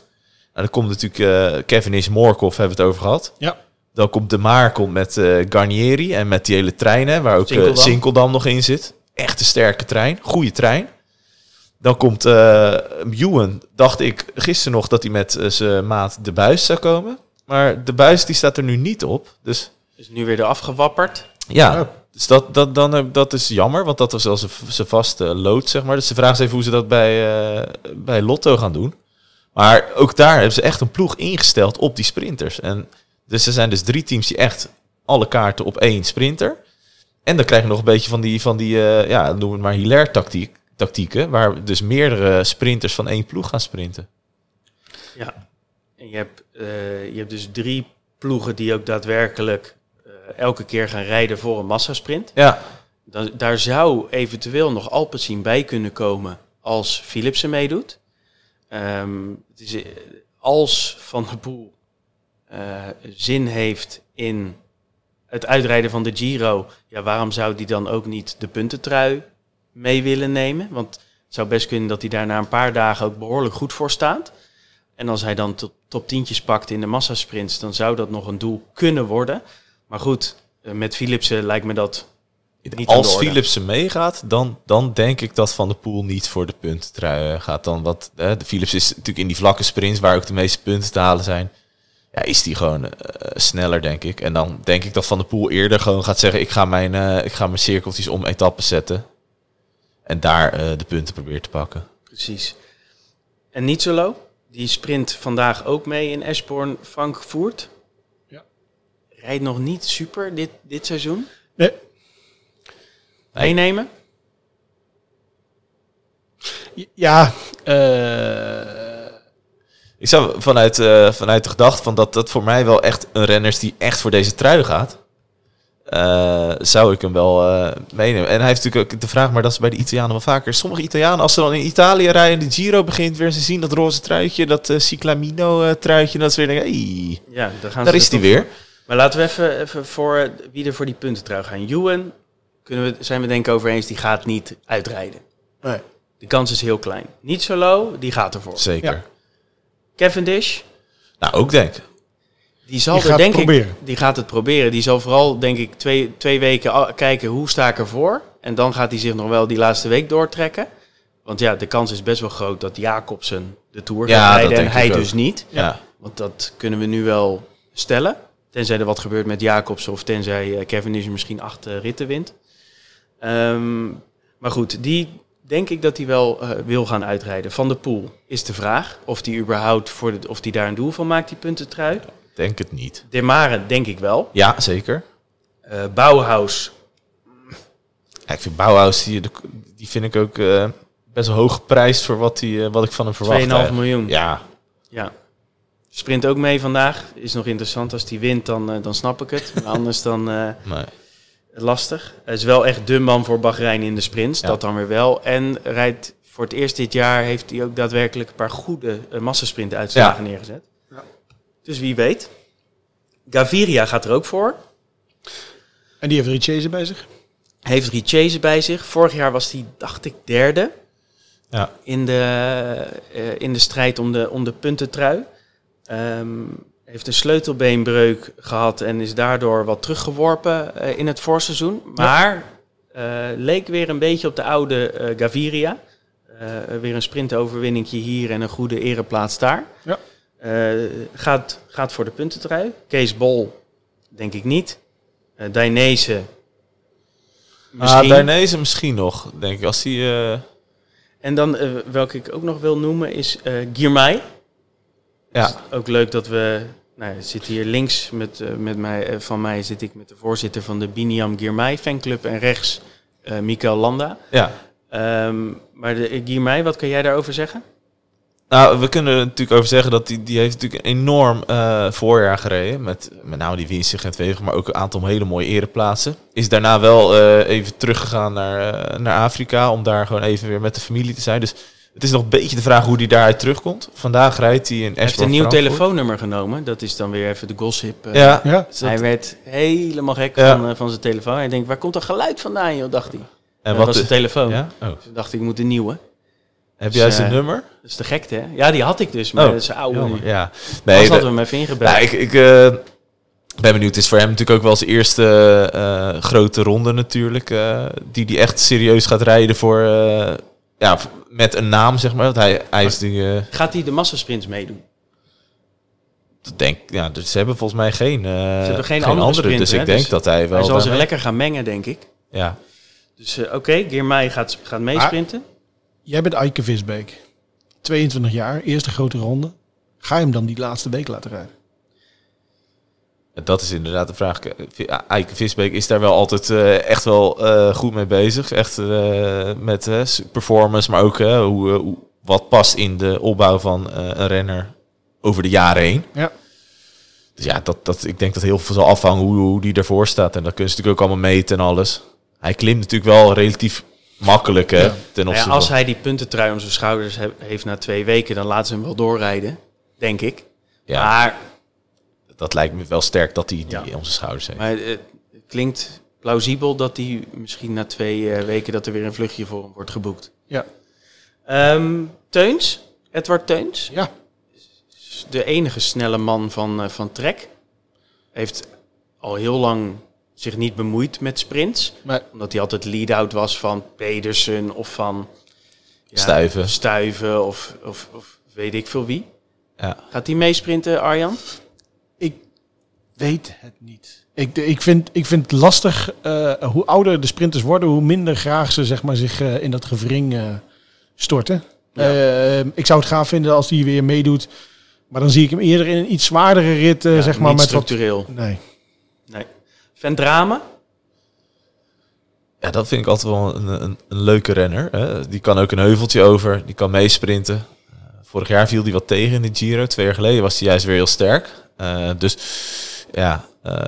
Speaker 2: Nou, dan komt natuurlijk eh Kevin is Morkov, hebben we het over gehad.
Speaker 3: Ja.
Speaker 2: Dan komt De Maar komt met eh, Garnieri en met die hele treinen, waar ook Sinkeldam. Nog in zit. Echt een sterke trein, goede trein. Dan komt eh Ewan, dacht ik gisteren nog dat hij met zijn maat De Buis zou komen. Maar De Buis die staat er nu niet op. Dus
Speaker 1: Is nu weer er afgewapperd.
Speaker 2: ja,
Speaker 3: Oh.
Speaker 2: Dus dat, dat, dan, eh, dat is jammer, want dat was wel zijn- vaste lood, zeg maar. Dus de vraag is even hoe ze dat bij, eh, bij Lotto gaan doen. Maar ook daar hebben ze echt een ploeg ingesteld op die sprinters. En dus er zijn dus drie teams die echt alle kaarten op één sprinter. En dan krijg je nog een beetje van die, van die eh, ja, noem het maar hilaire tactiek, tactieken, waar dus meerdere sprinters van één ploeg gaan sprinten.
Speaker 1: Ja. En je hebt, je hebt dus drie ploegen die ook daadwerkelijk elke keer gaan rijden voor een massasprint.
Speaker 2: Ja,
Speaker 1: Dan, daar zou eventueel nog Alpecin bij kunnen komen als Philipsen meedoet. Eh, als Van der Poel eh, zin heeft in het uitrijden van de Giro, ja, waarom zou die dan ook niet de puntentrui mee willen nemen? Want het zou best kunnen dat hij daar na een paar dagen ook behoorlijk goed voor staat. En als hij dan top, top tientjes pakt in de massasprints, dan zou dat nog een doel kunnen worden. Maar goed, eh, met Philipsen lijkt me dat niet de
Speaker 2: als. Philipsen meegaat, dan, dan denk ik dat Van der Poel niet voor de puntentrui eh, gaat. Dan wat, eh, de Philips is natuurlijk in die vlakke sprints waar ook de meeste punten te halen zijn. Ja, is die gewoon sneller, denk ik. En dan denk ik dat Van der Poel eerder gewoon gaat zeggen... ik ga mijn, ik ga mijn cirkeltjes om etappes zetten. En daar de punten probeert te pakken.
Speaker 1: Precies. En Nietzelo, die sprint vandaag ook mee in Eschborn Frankfurt. Rijdt nog niet super dit, dit seizoen.
Speaker 3: Nee.
Speaker 1: Meenemen?
Speaker 3: ja, eh,
Speaker 2: Ik zou vanuit, eh, vanuit de gedachte van dat dat voor mij wel echt een renner is die echt voor deze trui gaat. eh, zou ik hem wel eh, meenemen. En hij heeft natuurlijk ook de vraag, maar dat is bij de Italianen wel vaker. Sommige Italianen, als ze dan in Italië rijden, de Giro begint weer, ze zien dat roze truitje, dat eh Cyclamino truitje, dat ze weer denken, hey,
Speaker 1: Ja, daar, gaan
Speaker 2: daar
Speaker 1: ze
Speaker 2: is hij weer.
Speaker 1: voor. Maar laten we even, even voor wie er voor die punten trouw gaan. Ewan, kunnen we, zijn we denk ik over eens, die gaat niet uitrijden.
Speaker 3: nee.
Speaker 1: De kans is heel klein. Nietzelo, die gaat ervoor.
Speaker 2: Zeker.
Speaker 3: Ja.
Speaker 1: Cavendish,
Speaker 2: Nou, ook denk ik.
Speaker 1: die zal
Speaker 3: Die
Speaker 1: er
Speaker 3: gaat
Speaker 1: denk
Speaker 3: proberen.
Speaker 1: ik, die gaat het proberen. Die zal vooral denk ik twee, twee weken kijken hoe sta ik ervoor. En dan gaat hij zich nog wel die laatste week doortrekken. Want ja, de kans is best wel groot dat Jacobsen de Tour
Speaker 2: Ja,
Speaker 1: gaat rijden en hij
Speaker 2: ook.
Speaker 1: dus niet.
Speaker 2: Ja.
Speaker 1: Want dat kunnen we nu wel stellen. Tenzij er wat gebeurt met Jacobsen of tenzij eh, Kevin is misschien acht eh, ritten wint. Ehm, maar goed, die denk ik dat hij wel eh, wil gaan uitrijden. Van de Poel is de vraag of die überhaupt voor de, of die daar een doel van maakt, die puntentrui.
Speaker 2: Denk het niet.
Speaker 1: De Mare denk ik wel.
Speaker 2: Ja, zeker.
Speaker 1: Eh Bauhaus,
Speaker 2: Ja, ik vind Bauhaus, die, die vind ik ook eh, best hoog geprijsd voor wat, die, wat ik van hem
Speaker 1: 2,5
Speaker 2: verwacht. eigenlijk.
Speaker 1: miljoen.
Speaker 2: Ja,
Speaker 1: Ja. Sprint ook mee vandaag. Is nog interessant. Als die wint, dan, eh, dan snap ik het. Maar anders dan eh,
Speaker 2: nee.
Speaker 1: lastig. Hij is wel echt de man voor Bahrein in de sprints.
Speaker 2: Ja.
Speaker 1: Dat dan weer wel. En rijdt voor het eerst dit jaar heeft hij ook daadwerkelijk een paar goede uh, massasprint uitslagen neergezet.
Speaker 3: Ja.
Speaker 1: Dus wie weet. Gaviria gaat er ook voor.
Speaker 3: En die heeft Richese bij zich.
Speaker 1: Heeft Richese bij zich. Vorig jaar was hij, dacht ik, derde.
Speaker 2: Ja.
Speaker 1: in de, eh, in de strijd om de, om de puntentrui. Ehm, heeft een sleutelbeenbreuk gehad en is daardoor wat teruggeworpen eh, in het voorseizoen. Maar eh, leek weer een beetje op de oude eh, Gaviria. Eh, weer een sprintoverwinningje hier en een goede ereplaats daar.
Speaker 3: Ja.
Speaker 1: Eh, gaat, gaat voor de puntentrui. Kees Bol, denk ik niet. Uh, Dainese,
Speaker 2: misschien. Ah, Dainese misschien nog, denk ik. Als die... Uh...
Speaker 1: En dan, uh, welke ik ook nog wil noemen, is uh, Girmay.
Speaker 2: Ja.
Speaker 1: Ook leuk dat we... Nou, zit hier links met, uh, met mij, van mij zit ik met de voorzitter van de Biniam Girmay fanclub. En rechts uh, Mikael Landa.
Speaker 2: Ja.
Speaker 1: Um, maar de, Girmay, wat kan jij daarover zeggen?
Speaker 2: Nou, we kunnen er natuurlijk over zeggen dat die, die heeft natuurlijk een enorm uh, voorjaar gereden. Met met name die winst in Gent-Wever, maar ook een aantal hele mooie ereplaatsen. Is daarna wel uh, even teruggegaan naar, uh, naar Afrika om daar gewoon even weer met de familie te zijn. Dus het is nog een beetje de vraag hoe hij daaruit terugkomt. Vandaag rijdt hij in
Speaker 1: Hij heeft een nieuw telefoonnummer genomen. Dat is dan weer even de gossip.
Speaker 2: Uh, ja. ja.
Speaker 1: Dus hij werd helemaal gek ja. van, uh, van zijn telefoon. Hij denkt, waar komt dat geluid vandaan, joh, dacht hij. En dat wat was de telefoon.
Speaker 2: Ja?
Speaker 1: Oh. Dus dacht ik, ik moet een nieuwe.
Speaker 2: Heb jij zijn uh, nummer?
Speaker 1: Dat is de gekte, hè? Ja, die had ik dus, maar oh, dat is oude
Speaker 2: jammer,
Speaker 1: nu.
Speaker 2: Ja.
Speaker 1: Nee, Als hadden we hem even ingebruikt.
Speaker 2: Nou, ik, ik uh, ben benieuwd. Het is voor hem natuurlijk ook wel zijn eerste uh, grote ronde natuurlijk. Uh, die hij echt serieus gaat rijden voor... ja, met een naam, zeg maar. Want hij, hij is die,
Speaker 1: Gaat hij de massasprints meedoen?
Speaker 2: Denk, ja, dus ze hebben volgens mij geen,
Speaker 1: ze hebben geen,
Speaker 2: geen
Speaker 1: andere,
Speaker 2: andere
Speaker 1: sprint,
Speaker 2: dus
Speaker 1: hè?
Speaker 2: ik denk
Speaker 1: dus
Speaker 2: dat hij wel...
Speaker 1: Hij zal zich lekker gaan mengen, denk ik.
Speaker 2: Ja.
Speaker 1: Dus oké, okay, Girmay gaat, gaat meesprinten.
Speaker 3: Jij bent Eike Visbeek. 22 jaar, eerste grote ronde. Ga je hem dan die laatste week laten rijden?
Speaker 2: Dat is inderdaad de vraag. Eike Visbeek is daar wel altijd uh, echt wel uh, goed mee bezig. Echt uh, met performance, maar ook hoe, hoe, wat past in de opbouw van een renner over de jaren heen.
Speaker 3: Ja.
Speaker 2: Dus ja, dat, dat, ik denk dat heel veel zal afhangen hoe, hoe die ervoor staat. En dat kun je natuurlijk ook allemaal meten en alles. Hij klimt natuurlijk wel relatief makkelijk hè,
Speaker 1: ja.
Speaker 2: ten opzichte
Speaker 1: ja, als hij die puntentrui om zijn schouders he- heeft na twee weken, dan laten ze hem wel doorrijden, denk ik.
Speaker 2: Ja,
Speaker 1: Maar,
Speaker 2: dat lijkt me wel sterk dat hij die zijn schouders heeft.
Speaker 1: maar het klinkt plausibel dat hij misschien na twee eh, weken dat er weer een vluchtje voor hem wordt geboekt.
Speaker 3: Ja.
Speaker 1: Ehm, Teuns, Edward Teuns,
Speaker 3: Ja.
Speaker 1: de enige snelle man van, eh, van Trek. Heeft al heel lang zich niet bemoeid met sprints.
Speaker 3: Maar
Speaker 1: Omdat hij altijd lead-out was van Pedersen of van ja,
Speaker 2: Stuiven.
Speaker 1: Stuiven of, of, of weet ik veel wie.
Speaker 2: Ja.
Speaker 1: Gaat hij meesprinten, Arjan?
Speaker 3: Ik weet het niet. Ik, ik, vind, ik vind het lastig. eh, hoe ouder de sprinters worden, hoe minder graag ze zeg maar, zich eh, in dat gevring eh, storten.
Speaker 1: Ja.
Speaker 3: Ik zou het gaaf vinden als hij weer meedoet. Maar dan zie ik hem eerder in een iets zwaardere rit, eh,
Speaker 1: Ja,
Speaker 3: zeg maar.
Speaker 1: niet
Speaker 3: Met wat,
Speaker 1: structureel.
Speaker 3: nee.
Speaker 1: Nee. Vendrame?
Speaker 2: Ja, dat vind ik altijd wel een, een, een leuke renner. Hè. Die kan ook een heuveltje over, die kan meesprinten. Eh, vorig jaar viel hij wat tegen in de Giro. Twee jaar geleden was hij juist weer heel sterk. Eh, dus ja, eh,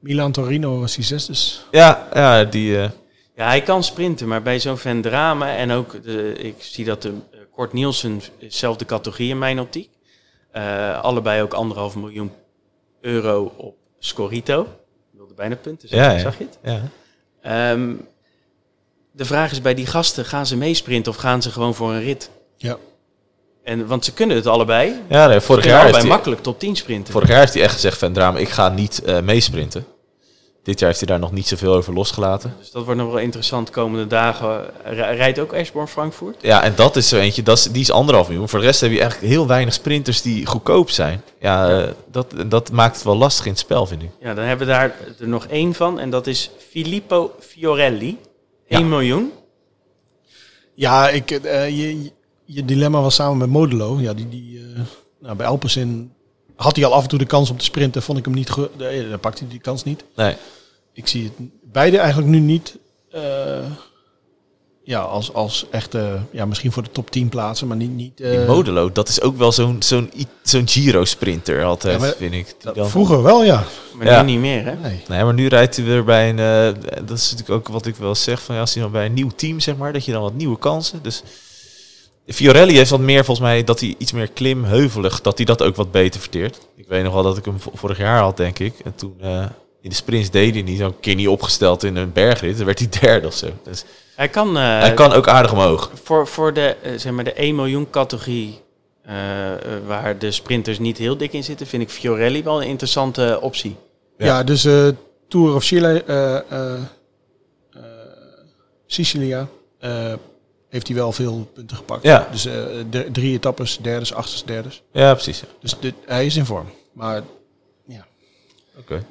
Speaker 3: Milan Torino was hij zes, dus...
Speaker 2: ja, ja, die... eh,
Speaker 1: Ja, hij kan sprinten, maar bij zo'n Vendrame en ook, de, ik zie dat de eh, Kort Nielsen, zelfde categorie in mijn optiek. Eh, allebei ook anderhalf miljoen euro op Scorito. Ik wilde bijna punten zeggen,
Speaker 2: Ja, ja.
Speaker 1: zag je het?
Speaker 2: ja.
Speaker 1: Ehm, de vraag is bij die gasten, gaan ze meesprinten of gaan ze gewoon voor een rit?
Speaker 3: Ja.
Speaker 1: En, want ze kunnen het allebei.
Speaker 2: ja nee, vorig, jaar
Speaker 1: allebei makkelijk top 10 sprinten.
Speaker 2: vorig jaar heeft hij echt gezegd van Drama, ik ga niet eh, meesprinten. dit jaar heeft hij daar nog niet zoveel over losgelaten.
Speaker 1: Dus dat wordt nog wel interessant de komende dagen. Rij- Rijdt ook Eschborn Frankfurt?
Speaker 2: Ja, en dat is zo eentje, dat is, die is anderhalf miljoen. Voor de rest heb je eigenlijk heel weinig sprinters die goedkoop zijn. Ja, eh, dat, dat maakt het wel lastig in het spel, vind ik.
Speaker 1: Ja, dan hebben we daar er nog één van. En dat is Filippo Fiorelli. 1
Speaker 2: Ja.
Speaker 1: miljoen.
Speaker 3: Ja, ik, eh, je, je dilemma was samen met Modelo. Ja, die, die, eh, nou, bij Alpecin had hij al af en toe de kans om te sprinten. Vond ik hem niet goed. Nee, dan pakte hij die kans niet.
Speaker 2: Nee.
Speaker 3: Ik zie het beide eigenlijk nu niet. eh, ja, als, als echte, ja, misschien voor de top 10 plaatsen, maar niet. niet eh,
Speaker 2: Die Modelo, dat is ook wel zo'n zo'n zo'n Giro-sprinter altijd,
Speaker 3: Ja, maar
Speaker 2: vind ik. Die
Speaker 3: dat-
Speaker 2: dan-
Speaker 3: vroeger wel, ja.
Speaker 1: Maar
Speaker 2: Ja.
Speaker 1: nu niet meer, hè?
Speaker 3: Nee.
Speaker 2: Nee, maar nu rijdt hij weer bij een... eh, dat is natuurlijk ook wat ik wel zeg, van ja, als hij dan bij een nieuw team, zeg maar, dat je dan wat nieuwe kansen. Dus Fiorelli heeft wat meer, volgens mij, dat hij iets meer klimheuvelig, dat hij dat ook wat beter verteert. Ik weet nog wel dat ik hem vo- vorig jaar had, denk ik. En toen eh, in de sprints deed hij niet, zo'n keer niet opgesteld in een bergrit. Dan werd hij derde of zo. Dus
Speaker 1: Hij kan, eh,
Speaker 2: hij kan ook aardig omhoog.
Speaker 1: voor, voor de, eh, zeg maar de 1 miljoen categorie, waar de sprinters niet heel dik in zitten, vind ik Fiorelli wel een interessante optie.
Speaker 2: Ja.
Speaker 3: Ja, dus eh, Tour of Chile, eh, eh, eh, Sicilia, eh, heeft hij wel veel punten gepakt.
Speaker 2: Ja.
Speaker 3: Dus eh, de- drie etappes, derdes, achters, derdes.
Speaker 2: Ja, precies. ja.
Speaker 3: Dus dit, hij is in vorm. Maar
Speaker 2: Oké.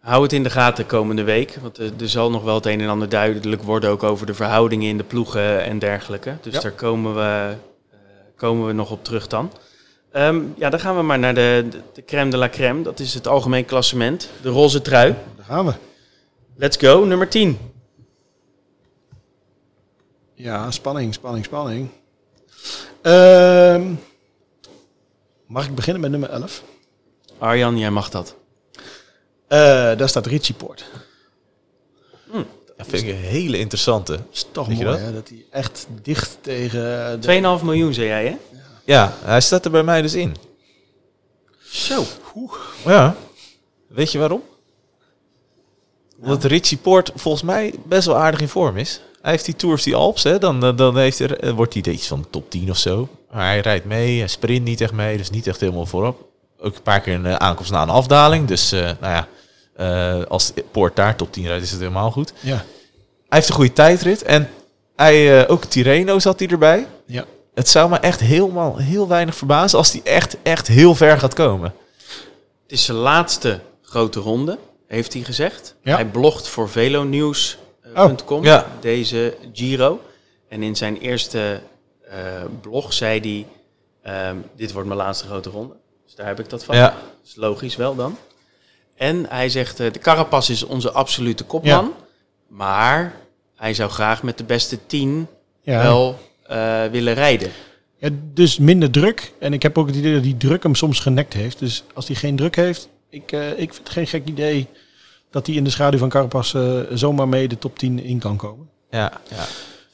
Speaker 1: Hou het in de gaten komende week, want eh, er zal nog wel het een en ander duidelijk worden, ook over de verhoudingen in de ploegen en dergelijke. Dus
Speaker 3: Ja.
Speaker 1: daar komen we, eh, komen we nog op terug dan. Ehm, ja, dan gaan we maar naar de, de, de crème de la crème. Dat is het algemeen klassement, de roze trui.
Speaker 3: daar gaan we.
Speaker 1: Let's go, nummer 10.
Speaker 3: Ja, spanning, spanning, spanning. Ehm, mag ik beginnen met nummer 11?
Speaker 1: Arjan, jij mag dat.
Speaker 3: Eh, daar staat Richie Poort.
Speaker 2: Dat vind ik een hele interessante.
Speaker 3: Dat is toch
Speaker 2: Weet je
Speaker 3: mooi,
Speaker 2: dat?
Speaker 3: hè? Dat hij echt dicht tegen... de-
Speaker 1: 2,5 miljoen, zei jij, hè?
Speaker 2: Ja, hij staat er bij mij dus in.
Speaker 1: Zo.
Speaker 2: Ja. Weet je waarom? Omdat Richie Poort volgens mij best wel aardig in vorm is. Hij heeft die Tour of the Alps, hè? Dan, dan- heeft er, eh, wordt hij iets van de top 10 of zo. Maar hij rijdt mee, hij sprint niet echt mee, dus niet echt helemaal voorop. Ook een paar keer een eh, aankomst na een afdaling. Dus eh, nou ja, eh, als Poort daar top 10 rijdt, is het helemaal goed.
Speaker 3: Ja,
Speaker 2: Hij heeft een goede tijdrit en hij, eh, ook Tirreno zat hij erbij.
Speaker 3: ja.
Speaker 2: Het zou me echt helemaal heel weinig verbazen als hij echt, echt heel ver gaat komen.
Speaker 1: Het is zijn laatste grote ronde, heeft hij gezegd.
Speaker 3: Ja.
Speaker 1: Hij blogt voor velonews.com,
Speaker 2: ja.
Speaker 1: deze Giro. En in zijn eerste eh, blog zei hij, ehm, dit wordt mijn laatste grote ronde. Dus daar heb ik dat van.
Speaker 2: Ja.
Speaker 1: Dat is logisch wel dan. En hij zegt, eh, de Carapaz is onze absolute kopman. Maar hij zou graag met de beste tien
Speaker 3: ja.
Speaker 1: wel eh, willen rijden.
Speaker 3: Ja, dus minder druk. En ik heb ook het idee dat die druk hem soms genekt heeft. Dus als hij geen druk heeft, ik, eh, ik vind het geen gek idee dat hij in de schaduw van Carapaz eh, zomaar mee de top 10 in kan komen.
Speaker 2: Ja, ja.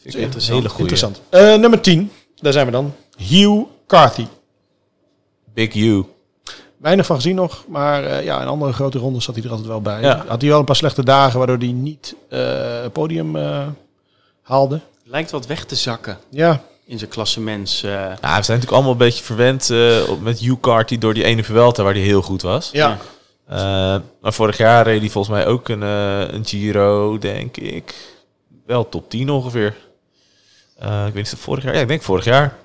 Speaker 2: Vind ik
Speaker 1: interessant.
Speaker 2: hele goede.
Speaker 3: Interessant. Eh, nummer 10, daar zijn we dan. Hugh Carthy.
Speaker 2: Big U.
Speaker 3: Weinig van gezien nog, maar eh, ja, in andere grote rondes zat hij er altijd wel bij.
Speaker 2: Ja.
Speaker 3: Had hij wel een paar slechte dagen, waardoor hij niet eh, het podium eh, haalde.
Speaker 1: Lijkt wat weg te zakken
Speaker 3: Ja,
Speaker 1: in zijn klassements. eh.
Speaker 2: Ja, we zijn natuurlijk allemaal een beetje verwend eh, met U-Kart door die ene Vuelta waar hij heel goed was.
Speaker 3: ja.
Speaker 2: Eh, maar vorig jaar reed hij volgens mij ook een, eh, een Giro, denk ik. Wel top 10 ongeveer. Eh, ik weet niet of het vorig jaar. Ja, ik denk vorig jaar.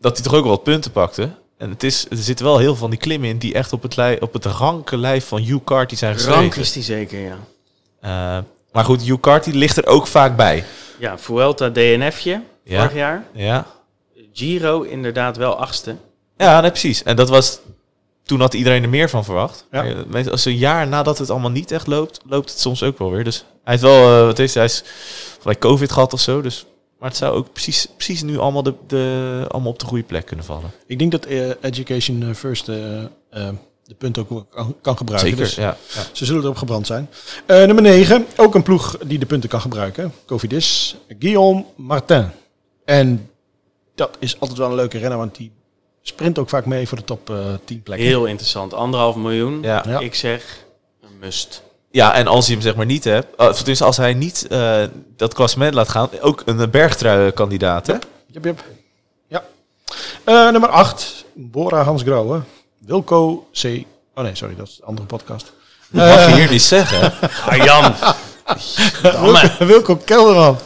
Speaker 2: Dat hij toch ook wel wat punten pakte. En het is, er zitten wel heel veel van die klimmen in die echt op het, lij, op het ranke lijf van U-Kart die zijn geschreven.
Speaker 1: Rank is die zeker, ja.
Speaker 2: Maar goed, U-Kart die ligt er ook vaak bij.
Speaker 1: Ja, Vuelta DNF'je
Speaker 2: Ja.
Speaker 1: vorig jaar.
Speaker 2: Ja,
Speaker 1: Giro inderdaad wel achtste.
Speaker 2: Ja, nee, precies. En dat was. Toen had iedereen er meer van verwacht.
Speaker 3: Ja.
Speaker 2: Maar, Als een jaar nadat het allemaal niet echt loopt, loopt het soms ook wel weer. Dus hij heeft wel, eh, wat heeft hij? Is gelijk COVID gehad of zo. Dus, maar het zou ook precies, precies nu allemaal, de, de, allemaal op de goede plek kunnen vallen.
Speaker 3: Ik denk dat eh, Education eh, First de punten ook kan, kan gebruiken.
Speaker 2: Zeker,
Speaker 3: Dus
Speaker 2: ja. ja.
Speaker 3: Ze zullen erop gebrand zijn. Nummer 9, ook een ploeg die de punten kan gebruiken. Cofidis, Guillaume Martin. En dat is altijd wel een leuke renner, want die sprint ook vaak mee voor de top eh 10 plekken.
Speaker 1: Heel interessant. Anderhalf miljoen.
Speaker 2: Ja.
Speaker 3: Ja.
Speaker 1: Ik zeg een must.
Speaker 2: Ja, en als je hem zeg maar niet hebt, uh, dus als hij niet eh, dat klassement laat gaan, ook een bergtrui-kandidaat, hè?
Speaker 3: Jep, jep. Ja. Eh, nummer 8, Bora Hans Grauwe. Wilco C. Oh nee, sorry, dat is een andere podcast.
Speaker 2: Dat mag je hier niet zeggen.
Speaker 1: Arjan.
Speaker 3: Wilco, Wilco Kelderman.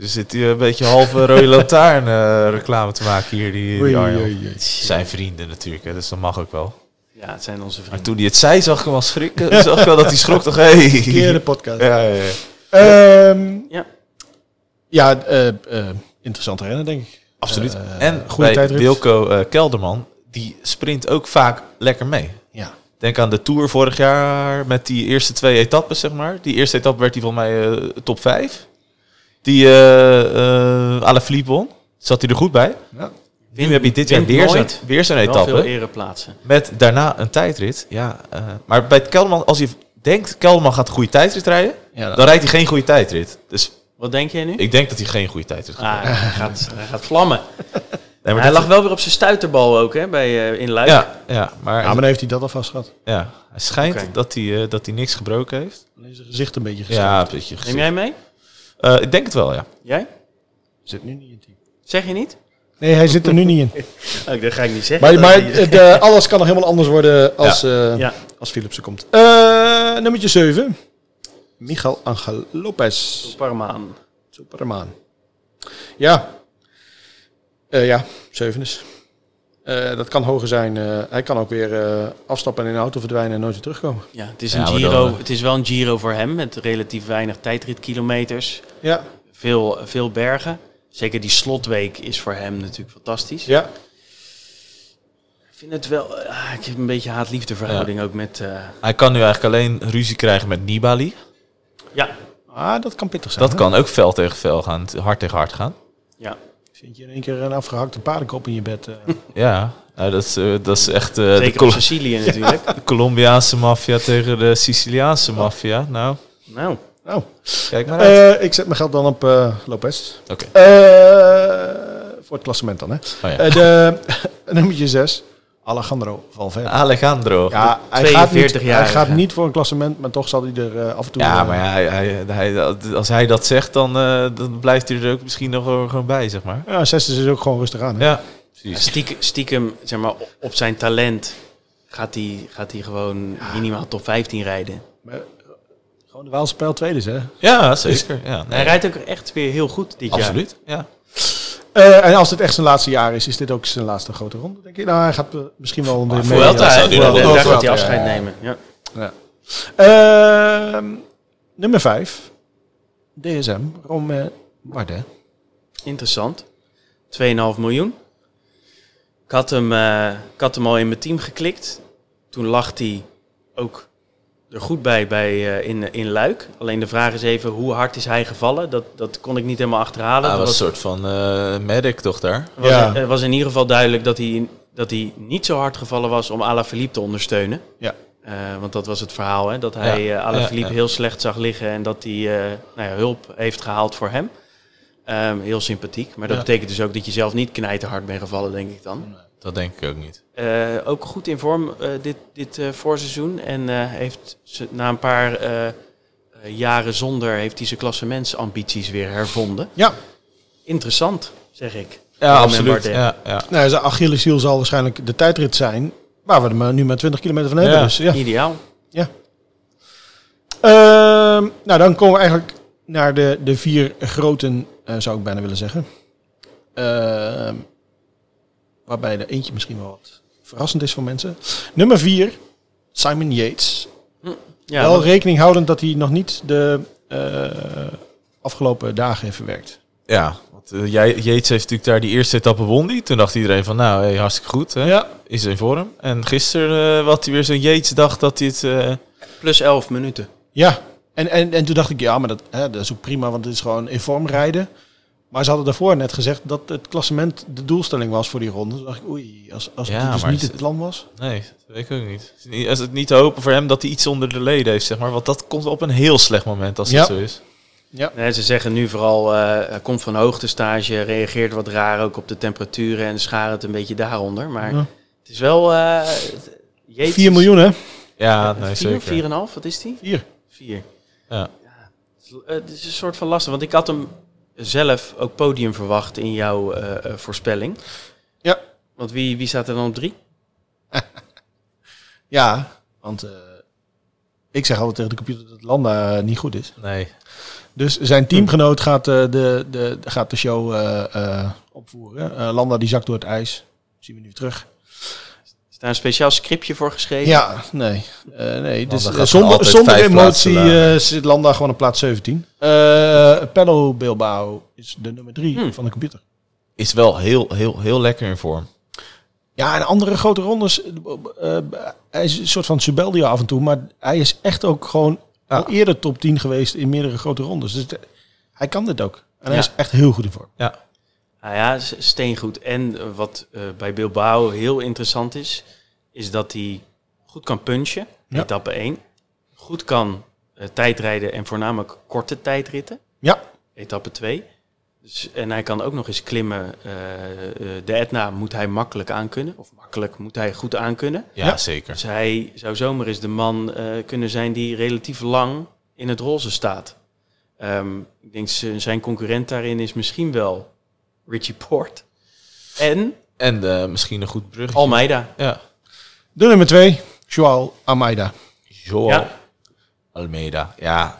Speaker 2: Er zit hier een beetje halve rode lantaarn eh, reclame te maken hier, die, die
Speaker 3: Oei,
Speaker 2: Arjan.
Speaker 3: oei, oei.
Speaker 2: Zijn vrienden natuurlijk, hè, dus dat mag ook wel.
Speaker 1: Ja, het zijn onze
Speaker 2: Maar
Speaker 1: vrienden.
Speaker 2: toen hij het zei, zag ik hem al schrikken. zag ik wel dat hij schrok toch, hey.
Speaker 3: Verkeerde podcast.
Speaker 2: Ja, ja, ja.
Speaker 3: Ehm,
Speaker 1: Ja.
Speaker 3: ja, eh, eh, interessant rennen, denk ik.
Speaker 2: Absoluut. En
Speaker 3: goede
Speaker 2: bij
Speaker 3: tijdrit.
Speaker 2: Wilco eh, Kelderman, die sprint ook vaak lekker mee.
Speaker 3: Ja.
Speaker 2: Denk aan de Tour vorig jaar met die eerste twee etappes, zeg maar. Die eerste etappe werd hij volgens mij eh, top 5. Die Alaphilippe won. Zat hij er goed bij.
Speaker 3: ja.
Speaker 2: Nu heb je dit jaar weer zo'n, weer zo'n
Speaker 1: veel
Speaker 2: etappe.
Speaker 1: ereplaatsen.
Speaker 2: Met daarna een tijdrit. Ja, eh, maar bij het Kelderman, als je denkt, Kelderman gaat een goede tijdrit rijden,
Speaker 3: Ja,
Speaker 2: dan rijdt hij geen goede tijdrit. Dus
Speaker 1: Wat denk jij nu?
Speaker 2: ik denk dat hij geen goede tijdrit gaat.
Speaker 1: Ah, hij, gaat, hij gaat vlammen.
Speaker 2: Nee, maar
Speaker 1: hij lag wel weer op zijn stuiterbal ook, hè, bij, eh, in Luik.
Speaker 2: Ja, ja, maar,
Speaker 3: Ja, maar dan heeft hij dat alvast gehad.
Speaker 2: ja, hij schijnt dat, hij, eh, dat hij niks gebroken heeft.
Speaker 3: Alleen zijn gezicht een beetje gezet.
Speaker 2: Ja, een beetje
Speaker 1: Neem jij mee?
Speaker 2: Eh, ik denk het wel, ja.
Speaker 1: Jij?
Speaker 3: Zit nu niet in het team.
Speaker 1: Zeg je niet?
Speaker 3: Nee, hij zit er nu niet in.
Speaker 1: Oh, dat ga ik niet zeggen.
Speaker 3: Maar, maar de, alles kan nog helemaal anders worden als, eh
Speaker 1: Ja.
Speaker 3: als Philipsen komt. Uh, nummertje 7. Miguel Angel Lopez.
Speaker 1: Parmaan.
Speaker 3: Superman. Ja. Eh, ja, 7 is. Eh, dat kan hoger zijn. Hij kan ook weer eh, afstappen en in de auto verdwijnen en nooit weer terugkomen.
Speaker 1: Ja, het is, een Giro, het is wel een Giro voor hem met relatief weinig tijdritkilometers.
Speaker 3: Ja.
Speaker 1: Veel, veel bergen. Zeker die slotweek is voor hem natuurlijk fantastisch.
Speaker 3: Ja.
Speaker 1: Ik vind het wel... ah, ik heb een beetje haat-liefde verhouding ook met... eh,
Speaker 2: Hij kan nu eigenlijk alleen ruzie krijgen met Nibali.
Speaker 1: ja,
Speaker 3: Ah, dat kan pittig zijn.
Speaker 2: Dat
Speaker 3: hè?
Speaker 2: kan ook vel tegen vel gaan, hard tegen hard gaan.
Speaker 1: ja.
Speaker 3: Vind je in één keer een afgehakte paardenkop in je bed? eh?
Speaker 2: Ja, nou, dat, is, eh, dat is echt de,
Speaker 1: Zeker
Speaker 2: Col-
Speaker 1: Sicilië natuurlijk.
Speaker 2: de Colombiaanse maffia tegen de Siciliaanse maffia. Nou,
Speaker 1: nou,
Speaker 3: oh.
Speaker 2: kijk maar uit.
Speaker 3: Eh, ik zet mijn geld dan op eh, Lopez.
Speaker 2: Oké.
Speaker 3: Eh, voor het klassement dan, hè.
Speaker 2: Oh, ja.
Speaker 3: Eh, de, nummertje 6. Alejandro Valverde.
Speaker 2: Alejandro. Ja,
Speaker 3: Ja, hij gaat, niet,
Speaker 1: 42
Speaker 3: hij
Speaker 1: jarige.
Speaker 3: gaat niet voor een klassement, maar toch zal hij er eh, af en toe... eh,
Speaker 2: maar hij, hij, hij- als hij dat zegt, dan, eh, dan blijft hij er ook misschien nog gewoon bij, zeg maar.
Speaker 3: Ja, zesde is ook gewoon rustig aan. Hè?
Speaker 2: Ja, precies.
Speaker 1: stiekem, stiekem zeg maar, op zijn talent gaat hij, gaat hij gewoon minimaal top 15 rijden.
Speaker 3: Maar, gewoon de Waalse pijl tweede is, hè.
Speaker 2: Ja, zeker. Ja, nee,
Speaker 1: Hij rijdt ook echt weer heel goed dit jaar.
Speaker 2: Absoluut, ja.
Speaker 3: Eh, en als dit echt zijn laatste jaar is, is dit ook zijn laatste grote ronde, denk ik. Nou, hij gaat eh, misschien wel weer mee.
Speaker 1: Vuelta,
Speaker 2: dat
Speaker 1: hè?
Speaker 2: zou hij
Speaker 1: Daar
Speaker 2: wel
Speaker 1: daar
Speaker 2: doen.
Speaker 1: gaat hij afscheid nemen. Ja.
Speaker 3: Ja. Ehm, nummer 5. DSM, Romain Bardet.
Speaker 1: Interessant. 2,5 miljoen. Ik had, hem, eh, ik had hem al in mijn team geklikt. Toen lag hij ook er goed bij, bij eh, in, in Luik. Alleen de vraag is even, hoe hard is hij gevallen? Dat, dat kon ik niet helemaal achterhalen.
Speaker 2: Hij
Speaker 1: Dat
Speaker 2: was een soort van eh medic toch daar?
Speaker 1: was,
Speaker 3: Ja.
Speaker 1: Het was in ieder geval duidelijk dat hij, dat hij niet zo hard gevallen was om Alaphilippe te ondersteunen.
Speaker 3: Ja.
Speaker 1: Eh, want dat was het verhaal, hè? dat hij
Speaker 2: Ja,
Speaker 1: eh Alaphilippe
Speaker 2: ja, ja.
Speaker 1: heel slecht zag liggen en dat hij eh, nou ja, hulp heeft gehaald voor hem. Ehm, heel sympathiek, maar dat
Speaker 2: Ja.
Speaker 1: betekent dus ook dat je zelf niet knijterhard bent gevallen, denk ik dan.
Speaker 2: Dat denk ik ook niet.
Speaker 1: Eh, ook goed in vorm eh, dit, dit eh, voorseizoen en eh, heeft ze, na een paar eh, eh, jaren zonder heeft hij zijn klassementsambities weer hervonden.
Speaker 3: Ja,
Speaker 1: Interessant, zeg ik.
Speaker 2: Ja, absoluut. Ja, ja.
Speaker 3: nou, zijn Achilleshiel zal waarschijnlijk de tijdrit zijn, waar we er nu maar 20 kilometer van hebben.
Speaker 2: Ja.
Speaker 3: Dus, ja.
Speaker 1: Ideaal.
Speaker 3: Ehm, nou, dan komen we eigenlijk naar de, de vier groten, eh, zou ik bijna willen zeggen. Waarbij er eentje misschien wel wat verrassend is voor mensen. Nummer vier, Simon Yates.
Speaker 1: Ja,
Speaker 3: wel rekening houdend dat hij nog niet de eh, afgelopen dagen heeft verwerkt.
Speaker 2: Ja, want eh, jij, Yates heeft natuurlijk daar die eerste etappe won die. Toen dacht iedereen van, nou, hey, hartstikke goed. Hè?
Speaker 3: Ja,
Speaker 2: Is in vorm. En gisteren eh had hij weer zo'n Yates dacht dat hij het... eh,
Speaker 1: plus 11 minuten.
Speaker 3: ja. En, en, en toen dacht ik, ja, maar dat, hè, dat is ook prima, want het is gewoon in vorm rijden. Maar ze hadden daarvoor net gezegd dat het klassement de doelstelling was voor die ronde. Toen dacht ik, oei, als, als
Speaker 2: Ja,
Speaker 3: het dus
Speaker 2: maar
Speaker 3: niet het plan was.
Speaker 2: nee, dat weet ik ook niet. Is het niet- Is het niet te hopen voor hem dat hij iets onder de leden heeft, zeg maar? Want dat komt op een heel slecht moment als
Speaker 3: Ja.
Speaker 2: het zo is.
Speaker 1: Nee, ze zeggen nu vooral, eh, hij komt van hoogtestage, reageert wat raar ook op de temperaturen en scharen het een beetje daaronder. Maar
Speaker 3: Ja.
Speaker 1: het is wel... eh
Speaker 3: 4 miljoen, hè?
Speaker 2: Ja, nee,
Speaker 1: 4,
Speaker 2: zeker.
Speaker 1: 4,5, wat is die?
Speaker 3: 4.
Speaker 1: 4.
Speaker 2: Ja.
Speaker 1: Het is een soort van lastig, want ik had hem zelf ook podium verwacht in jouw eh, eh, voorspelling.
Speaker 3: Ja.
Speaker 1: Want wie, wie staat er dan op drie?
Speaker 3: Ja, want eh, Ik zeg altijd tegen de computer dat Landa niet goed is.
Speaker 2: Nee.
Speaker 3: Dus zijn teamgenoot gaat, eh, de, de, gaat de show eh, eh, opvoeren. Eh, Landa die zakt door het ijs. Zien we nu terug.
Speaker 1: Is daar een speciaal scriptje voor geschreven?
Speaker 3: Ja, nee. Eh, nee. Dus eh,
Speaker 2: er
Speaker 3: zonder, emotie eh, zit Landa gewoon op plaats 17. Eh Pello Bilbao is de nummer 3
Speaker 1: Hmm.
Speaker 3: van de computer.
Speaker 2: Is wel heel, heel, heel lekker in vorm.
Speaker 3: Ja, en andere grote rondes. hij is een soort van Subeldia af en toe. Maar hij is echt ook gewoon
Speaker 2: Ja.
Speaker 3: al eerder top 10 geweest in meerdere grote rondes. Dus de- hij kan dit ook. En hij
Speaker 1: Ja.
Speaker 3: is echt heel goed in vorm.
Speaker 2: Ja.
Speaker 1: Nou ja, steengoed. En eh, wat eh, bij Bilbao heel interessant is, is dat hij goed kan punchen,
Speaker 3: Ja.
Speaker 1: etappe 1. Goed kan eh, tijdrijden en voornamelijk korte tijdritten,
Speaker 3: Ja,
Speaker 1: etappe 2. Dus, en hij kan ook nog eens klimmen. eh, eh, de Etna moet hij makkelijk aankunnen. Of makkelijk moet hij goed aankunnen.
Speaker 2: Ja,
Speaker 3: Ja.
Speaker 2: zeker.
Speaker 1: Dus hij zou zomaar eens de man eh, kunnen zijn die relatief lang in het roze staat. Ehm, ik denk zijn concurrent daarin is misschien wel Richie Port. En
Speaker 2: En eh, misschien een goed brug.
Speaker 1: Almeida.
Speaker 2: Ja.
Speaker 3: de nummer 2, Joao Almeida.
Speaker 2: Joao
Speaker 1: Ja.
Speaker 2: Almeida. Ja,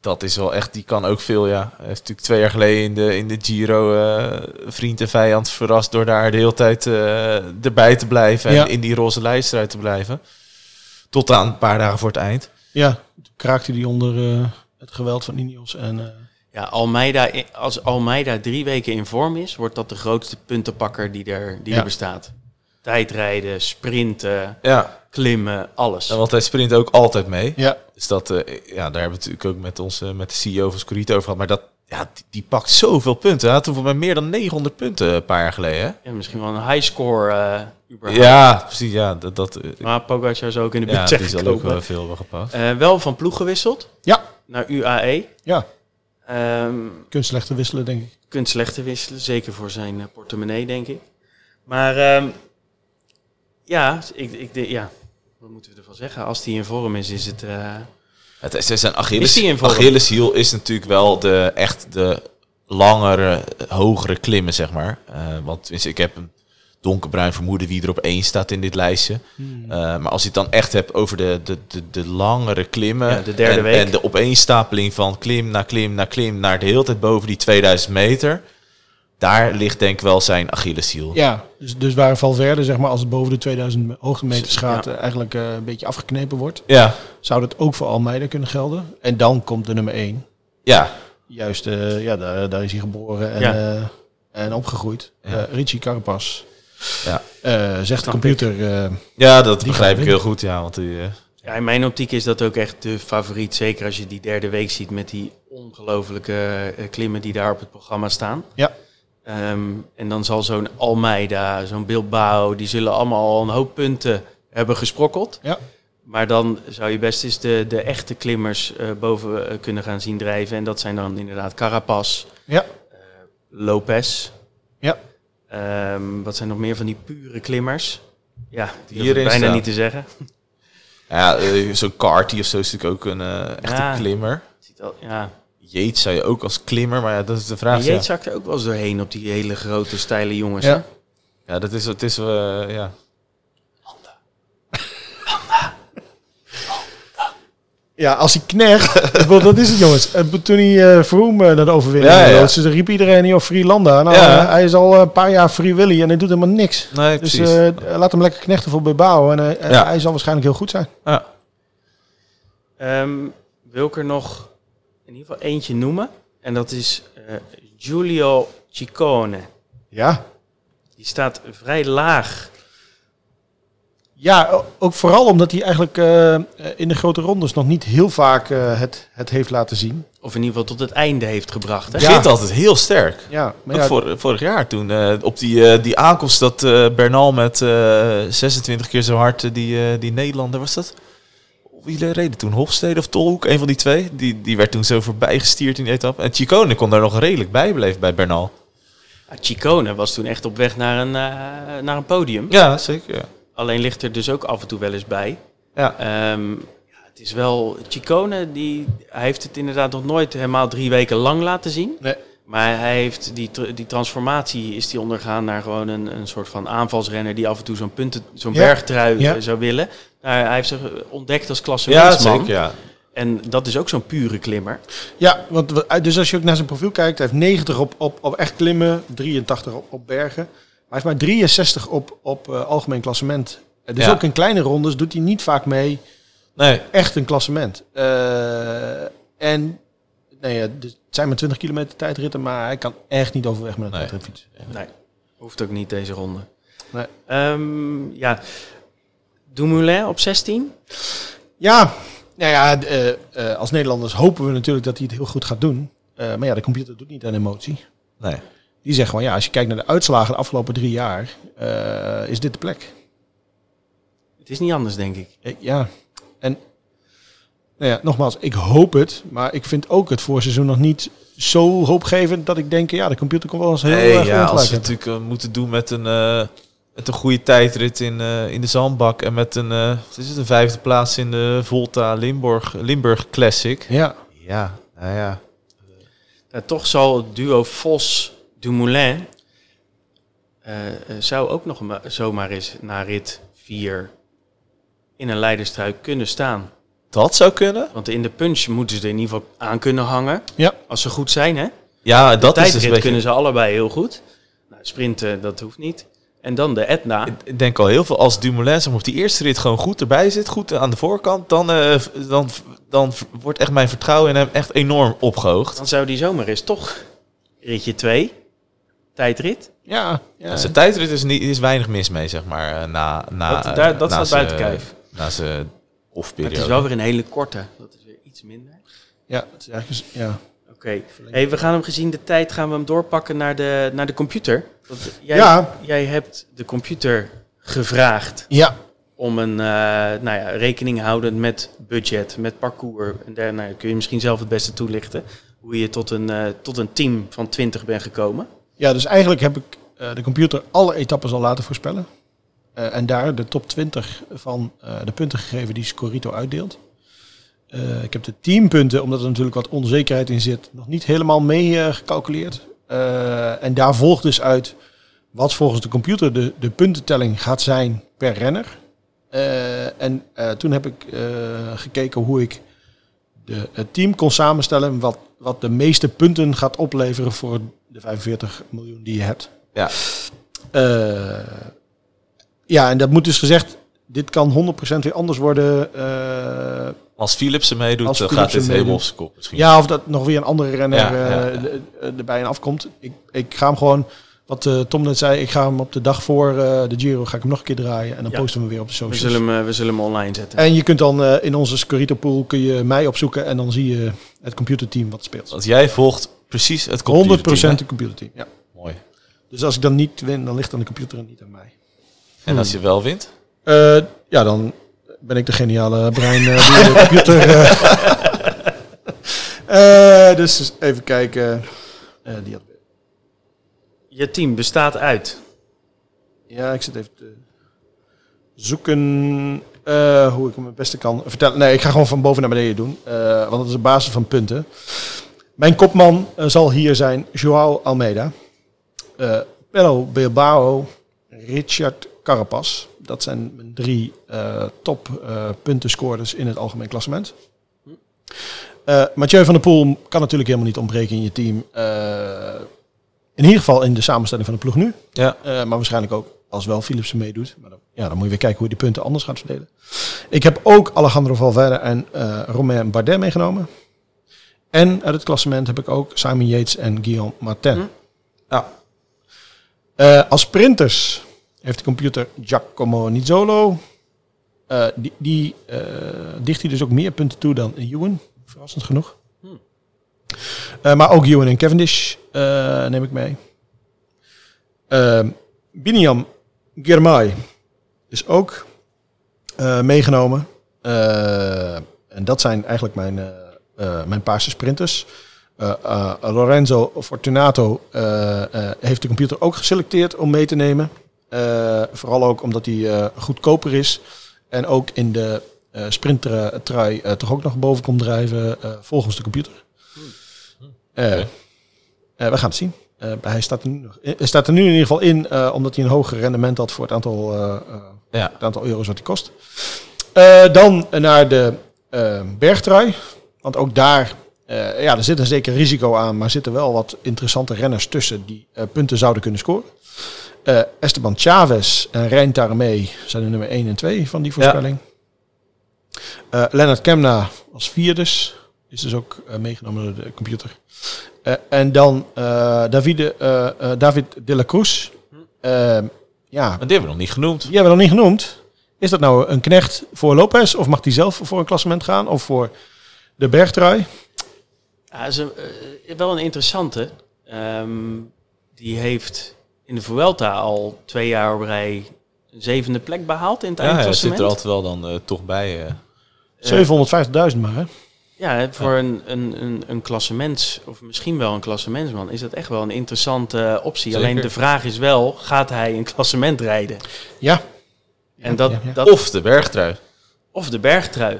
Speaker 2: dat is wel echt, die kan ook veel, ja. Hij heeft natuurlijk twee jaar geleden in de, in de Giro eh, vriend en vijand verrast door daar de hele tijd eh, erbij te blijven
Speaker 3: Ja.
Speaker 2: en in die roze lijst eruit te blijven. Tot aan een paar dagen voor het eind.
Speaker 3: Ja, toen kraakte hij onder eh, het geweld van Ineos. En, eh,
Speaker 1: Ja, Almeida, als Almeida drie weken in vorm is, wordt dat de grootste puntenpakker die er, die
Speaker 3: Ja.
Speaker 1: er bestaat. Tijdrijden, sprinten,
Speaker 2: Ja,
Speaker 1: klimmen, alles.
Speaker 2: en want hij sprint ook altijd mee.
Speaker 3: ja,
Speaker 2: Dus dat, eh, ja, daar hebben we het natuurlijk ook met, onze, met de CEO van Scorito over gehad. Maar dat, ja, die, die pakt zoveel punten. Hij had toen voor mij meer dan 900 punten een paar jaar geleden. Hè?
Speaker 1: Ja, misschien wel een high score eh überhaupt.
Speaker 2: Ja, precies. Ja, dat, dat, eh,
Speaker 1: Maar Pogacar zou ook in de
Speaker 2: ja,
Speaker 1: buurt
Speaker 2: die
Speaker 1: zijn
Speaker 2: zal ook wel veel.
Speaker 1: Eh, wel van ploeg gewisseld
Speaker 3: ja,
Speaker 1: naar UAE.
Speaker 3: ja.
Speaker 1: Ehm
Speaker 3: Kunt slechter wisselen, denk ik.
Speaker 1: kunt slechter wisselen, zeker voor zijn eh, portemonnee, denk ik. Maar ehm, ja, ik, ik, de- ja, wat moeten we ervan zeggen? Als hij in vorm is, is het... eh,
Speaker 2: Het is zijn
Speaker 1: Is
Speaker 2: Achilles,
Speaker 1: die in vorm?
Speaker 2: Achilleshiel is natuurlijk wel de echt de langere, hogere klimmen, zeg maar. Eh, want ik heb een donkerbruin vermoeden wie er op één staat in dit lijstje.
Speaker 1: Hmm.
Speaker 2: Eh, maar als je het dan echt hebt over de, de, de, de langere klimmen
Speaker 1: Ja, de derde
Speaker 2: en,
Speaker 1: week.
Speaker 2: en de opeenstapeling van klim na klim na klim naar de hele tijd boven die 2000 meter, daar ligt denk ik wel zijn Achilleshiel.
Speaker 3: Ja, dus, dus waar Valverde, zeg maar, als het boven de 2000 hoogtemeters gaat,
Speaker 1: Ja.
Speaker 3: eh, eigenlijk eh, een beetje afgeknepen wordt,
Speaker 2: Ja,
Speaker 3: zou dat ook voor Almeida kunnen gelden. En dan komt de nummer 1.
Speaker 2: ja,
Speaker 3: Juist, eh, ja, daar, daar is hij geboren en,
Speaker 1: Ja.
Speaker 3: eh, en opgegroeid.
Speaker 2: Ja.
Speaker 3: Richie Carapaz.
Speaker 2: Ja.
Speaker 3: Eh, zegt de computer. eh,
Speaker 2: ja dat begrijp ik heel goed. Ja, want die, eh,
Speaker 1: ja, in mijn optiek is dat ook echt de favoriet. Zeker als je die derde week ziet met die ongelofelijke klimmen die daar op het programma staan.
Speaker 3: Ja.
Speaker 1: Ehm, en dan zal zo'n Almeida, zo'n Bilbao, die zullen allemaal al een hoop punten hebben gesprokkeld.
Speaker 3: Ja.
Speaker 1: Maar dan zou je best eens de, de echte klimmers eh, boven kunnen gaan zien drijven. En dat zijn dan inderdaad Carapaz,
Speaker 3: ja,
Speaker 1: Lopez. Ehm, wat zijn nog meer van die pure klimmers? Ja, die
Speaker 2: Hierin
Speaker 1: bijna
Speaker 2: staan.
Speaker 1: niet te zeggen.
Speaker 2: ja, eh, zo'n Carty of zo is natuurlijk ook een eh, echte
Speaker 1: Ja.
Speaker 2: klimmer.
Speaker 1: Ziet al, ja.
Speaker 2: Yates zou je ook als klimmer, maar ja, dat is de vraag.
Speaker 1: Maar
Speaker 2: Ja,
Speaker 1: Jeet zakt er ook wel eens doorheen op die hele grote, steile jongens.
Speaker 3: Ja.
Speaker 1: hè?
Speaker 2: ja dat is, het is eh, ja.
Speaker 3: Ja, als hij knecht. bedoel, dat is het, jongens. Toen hij eh Vroom eh, naar de overwinning
Speaker 2: Ja, ja.
Speaker 3: dan riep iedereen hier op Free Landa. Nou,
Speaker 2: Ja.
Speaker 3: eh, hij is al een paar jaar Free Willy en hij doet helemaal niks.
Speaker 2: Nee,
Speaker 3: Dus eh, laat hem lekker knechten voor Bilbao. En
Speaker 2: Ja.
Speaker 3: hij zal waarschijnlijk heel goed zijn.
Speaker 2: ja.
Speaker 1: Ehm, wil ik er nog in ieder geval eentje noemen. En dat is eh, Giulio Ciccone.
Speaker 3: Ja.
Speaker 1: Die staat vrij laag.
Speaker 3: Ja, ook vooral omdat hij eigenlijk eh, eh, in de grote rondes nog niet heel vaak eh, het, het heeft laten zien.
Speaker 1: Of in ieder geval tot het einde heeft gebracht. Hè?
Speaker 3: Ja.
Speaker 2: Begint altijd heel sterk.
Speaker 3: Ja, maar
Speaker 2: Ook
Speaker 3: ja,
Speaker 2: vor- vorig jaar toen, eh, op die, eh, die aankomst dat eh, Bernal met eh, 26 keer zo hard die, eh, die Nederlander, was dat? Wie reden toen? Hofstede of Tolhoek? Een van die twee. Die, die werd toen zo voorbij gestuurd in die etappe. En Chicone kon daar nog redelijk bij blijven bij Bernal.
Speaker 1: Ja, Ciccone was toen echt op weg naar een, eh, naar een podium.
Speaker 2: Ja, zeker. Ja.
Speaker 1: Alleen ligt er dus ook af en toe wel eens bij.
Speaker 2: Ja.
Speaker 1: Ehm, ja, het is wel... Ciccone, die, hij heeft het inderdaad nog nooit helemaal drie weken lang laten zien.
Speaker 3: Nee.
Speaker 1: Maar hij heeft die, die transformatie is die ondergaan naar gewoon een, een soort van aanvalsrenner die af en toe zo'n punten, zo'n
Speaker 3: Ja.
Speaker 1: bergtrui
Speaker 3: Ja.
Speaker 1: eh, zou willen. Nou, hij heeft zich ontdekt als
Speaker 2: Ja,
Speaker 1: klassementsman.
Speaker 2: zeker. Ja.
Speaker 1: En dat is ook zo'n pure klimmer.
Speaker 3: Ja, want we- dus als je ook naar zijn profiel kijkt, hij heeft 90 op, op, op echt klimmen, 83 op, op bergen. Maar hij heeft maar 63 op, op eh, algemeen klassement. Dus
Speaker 2: Ja.
Speaker 3: ook in kleine rondes doet hij niet vaak mee
Speaker 2: Nee,
Speaker 3: echt een klassement. Eh, en nee, ja, dus het zijn maar 20 kilometer tijdritten, maar hij kan echt niet overweg met een
Speaker 2: Nee.
Speaker 3: tijdrit fietsen.
Speaker 1: Nee, hoeft ook niet deze ronde.
Speaker 3: Nee.
Speaker 1: Ehm, ja, Dumoulin op 16.
Speaker 3: Ja, nou ja, eh, eh, als Nederlanders hopen we natuurlijk dat hij het heel goed gaat doen. Eh, maar ja, de computer doet niet aan emotie.
Speaker 2: nee.
Speaker 3: Die zegt gewoon, ja, als je kijkt naar de uitslagen de afgelopen drie jaar, eh, is dit de plek.
Speaker 1: Het is niet anders, denk ik.
Speaker 3: Ja, en nou ja, nogmaals, ik hoop het, maar ik vind ook het voorseizoen nog niet zo hoopgevend dat ik denk, ja, de computer komt wel eens heel
Speaker 2: Nee,
Speaker 3: erg
Speaker 2: ja, als ze
Speaker 3: hebben.
Speaker 2: natuurlijk eh, moeten doen met een, eh, met een goede tijdrit in, eh, in de zandbak en met een, eh, wat is het, een vijfde plaats in de Volta Limburg, Limburg Classic.
Speaker 3: Ja,
Speaker 2: Ja, nou ja.
Speaker 1: Eh, toch zal het duo Vos-Dumoulin... eh, eh, zou ook nog ma- zomaar eens na rit 4 in een leiderstrui kunnen staan.
Speaker 2: Dat zou kunnen.
Speaker 1: Want in de punch moeten ze er in ieder geval aan kunnen hangen.
Speaker 3: ja.
Speaker 1: Als ze goed zijn, hè?
Speaker 2: Ja, dat is dus
Speaker 1: Tijdrit
Speaker 2: een beetje...
Speaker 1: kunnen ze allebei heel goed. Nou, sprinten, dat hoeft niet. En dan de Etna.
Speaker 2: Ik denk al heel veel als Dumoulin zeg maar, op die eerste rit gewoon goed erbij zit, goed aan de voorkant, dan, eh, dan, dan wordt echt mijn vertrouwen in hem echt enorm opgehoogd.
Speaker 1: Dan zou die zomaar eens toch ritje 2, tijdrit.
Speaker 3: Ja, ja.
Speaker 2: Zijn tijdrit is, niet, is weinig mis mee, zeg maar, eh, na, na,
Speaker 1: Dat- daar- dat
Speaker 2: na
Speaker 1: staat buiten kijf.
Speaker 2: Na zijn off-periode.
Speaker 1: het is wel weer een hele korte. Dat is weer iets minder.
Speaker 3: ja, het is eigenlijk, ja.
Speaker 1: Oké. Hey, we gaan hem gezien de tijd gaan we hem doorpakken naar de, naar de computer. Want jij,
Speaker 3: Ja.
Speaker 1: jij hebt de computer gevraagd
Speaker 3: Ja,
Speaker 1: om een eh, nou ja, rekening houdend met budget, met parcours. En daar nou, kun je misschien zelf het beste toelichten. Hoe je tot een, eh, tot een team van 20 bent gekomen.
Speaker 3: Ja, dus eigenlijk heb ik eh, de computer alle etappes al laten voorspellen. Eh, en daar de top 20 van eh, de punten gegeven die Scorito uitdeelt. Ik heb de teampunten, omdat er natuurlijk wat onzekerheid in zit, nog niet helemaal mee gecalculeerd. En daar volgt dus uit wat volgens de computer de, de puntentelling gaat zijn per renner. En toen heb ik gekeken hoe ik de, het team kon samenstellen wat, wat de meeste punten gaat opleveren voor de 45 miljoen die je hebt.
Speaker 2: Ja.
Speaker 3: Eh, ja, en dat moet dus gezegd, dit kan 100% weer anders worden. eh,
Speaker 2: Als Philips er meedoet,
Speaker 3: Als
Speaker 2: dan
Speaker 3: Philips
Speaker 2: gaat dit helemaal
Speaker 3: meedoet.
Speaker 2: op zijn kop misschien.
Speaker 3: ja, of dat nog weer een andere renner
Speaker 2: Ja, ja,
Speaker 3: eh,
Speaker 2: ja.
Speaker 3: erbij en afkomt. Ik, ik ga hem gewoon, wat eh, Tom net zei, ik ga hem op de dag voor eh, de Giro ga ik hem nog een keer draaien. En dan
Speaker 1: Ja.
Speaker 3: posten we hem weer op de
Speaker 1: We
Speaker 3: socials.
Speaker 1: zullen hem, we zullen hem online zetten.
Speaker 3: En je kunt dan eh, in onze Scorito pool kun je mij opzoeken en dan zie je het computerteam wat speelt.
Speaker 2: Want jij volgt precies het
Speaker 3: 100%
Speaker 2: computerteam, hè?
Speaker 3: het computerteam, ja.
Speaker 2: Mooi.
Speaker 3: Dus als ik dan niet win, dan ligt aan de computer en niet aan mij.
Speaker 2: En als je wel wint?
Speaker 3: Eh, ja, dan ben ik de geniale brein eh, die de computer... eh. Eh, dus even kijken. Eh, die had...
Speaker 1: Je team bestaat uit.
Speaker 3: Ja, ik zit even te zoeken eh, hoe ik hem het beste kan vertellen. Nee, ik ga gewoon van boven naar beneden doen. eh, want dat is de basis van punten. Mijn kopman eh, zal hier zijn Joao Almeida. eh Pello Bilbao. Richard Carapaz. Dat zijn mijn drie eh, top eh puntenscorers in het algemeen klassement. Eh Mathieu van der Poel kan natuurlijk helemaal niet ontbreken in je team. In ieder geval in de samenstelling van de ploeg nu.
Speaker 2: Ja.
Speaker 3: Maar waarschijnlijk ook als wel Philipsen meedoet. Maar dan, ja, dan moet je weer kijken hoe je die punten anders gaat verdelen. Ik heb ook Alejandro Valverde en Romain Bardet meegenomen. En uit het klassement heb ik ook Simon Yates en Guillaume Martin.
Speaker 1: Hm.
Speaker 2: Ja.
Speaker 3: Eh, als sprinters heeft de computer Giacomo Nizzolo. Eh, die die eh, dicht hij dus ook meer punten toe dan Ewan. Verrassend genoeg.
Speaker 1: Hm.
Speaker 3: Maar ook Ewan en Cavendish neem ik mee. Uh, Biniam Girmay is ook meegenomen. En dat zijn eigenlijk mijn, mijn paarse sprinters. Eh, eh, Lorenzo Fortunato eh, eh, heeft de computer ook geselecteerd om mee te nemen. Eh, vooral ook omdat hij eh, goedkoper is. En ook in de uh, sprintertrui uh, toch ook nog boven komt drijven uh, volgens de computer. Okay. we gaan het zien. Hij staat er, nu nog, staat er nu in ieder geval in, omdat hij een hoger rendement had voor het aantal, ja. het aantal euro's wat hij kost. Eh, dan naar de eh, bergtrui. Want ook daar eh, ja, er zit een zeker risico aan, maar zitten wel wat interessante renners tussen die eh, punten zouden kunnen scoren. Eh, Esteban Chavez en Rijn Taramee zijn de nummer 1 en 2 van die voorspelling. Eh Lennart Kemna als vierdes. Is dus ook meegenomen door de computer. En dan Davide, David de la Cruz. Eh, ja,
Speaker 2: Maar die hebben we nog niet genoemd.
Speaker 3: die hebben we nog niet genoemd. Is dat nou een knecht voor Lopez? Of mag die zelf voor een klassement gaan? Of voor de bergtrui?
Speaker 1: Ja, is een, eh, wel een interessante. Ehm, die heeft in de Vuelta al twee jaar op rij een zevende plek behaald in het
Speaker 2: Ja, hij zit
Speaker 1: eindklassement.
Speaker 2: er altijd wel dan eh, toch bij. eh.
Speaker 3: 750.000 maar, hè?
Speaker 1: Ja, voor Een, een, een, een klassements, of misschien wel een klassementsman, is dat echt wel een interessante optie.
Speaker 2: Zeker.
Speaker 1: Alleen de vraag is wel, gaat hij een klassement rijden?
Speaker 3: Ja.
Speaker 1: En dat,
Speaker 3: ja, ja.
Speaker 1: dat,
Speaker 2: Of de bergtrui.
Speaker 1: of de bergtrui.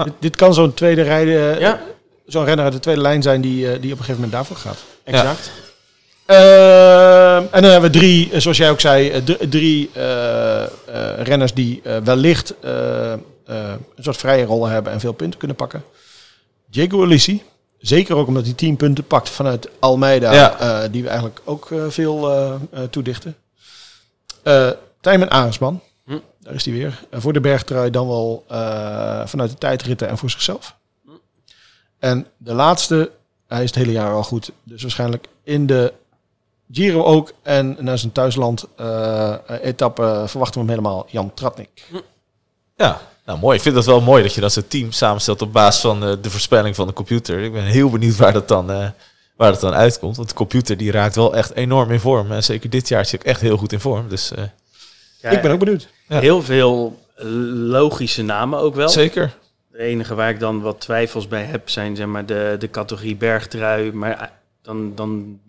Speaker 2: Ja.
Speaker 3: Dit, dit kan zo'n tweede rijden, eh,
Speaker 1: Ja,
Speaker 3: zo'n renner uit de tweede lijn zijn die, eh, die op een gegeven moment daarvoor gaat.
Speaker 1: exact.
Speaker 3: Ehm, en dan hebben we drie, eh, zoals jij ook zei, drie renners die wellicht een soort vrije rollen hebben en veel punten kunnen pakken. Diego Alisi, zeker ook omdat hij tien punten pakt vanuit Almeida,
Speaker 2: Ja.
Speaker 3: die we eigenlijk ook veel toedichten. Tijmen Arendsman,
Speaker 1: Hm.
Speaker 3: daar is hij weer. Voor de bergtrui dan wel eh, vanuit de tijdritten en voor zichzelf.
Speaker 1: Hm.
Speaker 3: En de laatste, hij is het hele jaar al goed. Dus waarschijnlijk in de Giro ook. En naar zijn thuisland eh etappe verwachten we hem helemaal. Jan Tratnik.
Speaker 2: Ja, nou mooi. Ik vind het wel mooi dat je dat zo'n team samenstelt op basis van eh, de voorspelling van de computer. Ik ben heel benieuwd waar dat dan, waar dat dan uitkomt. Want de computer die raakt wel echt enorm in vorm. En zeker dit jaar is hij ook echt heel goed in vorm. Dus
Speaker 1: Ja,
Speaker 3: Ik ben ook benieuwd.
Speaker 2: Ja.
Speaker 1: Heel veel logische namen ook wel.
Speaker 2: zeker.
Speaker 1: De enige waar ik dan wat twijfels bij heb zijn zeg maar, de, de categorie bergtrui. Maar eh, dan, dan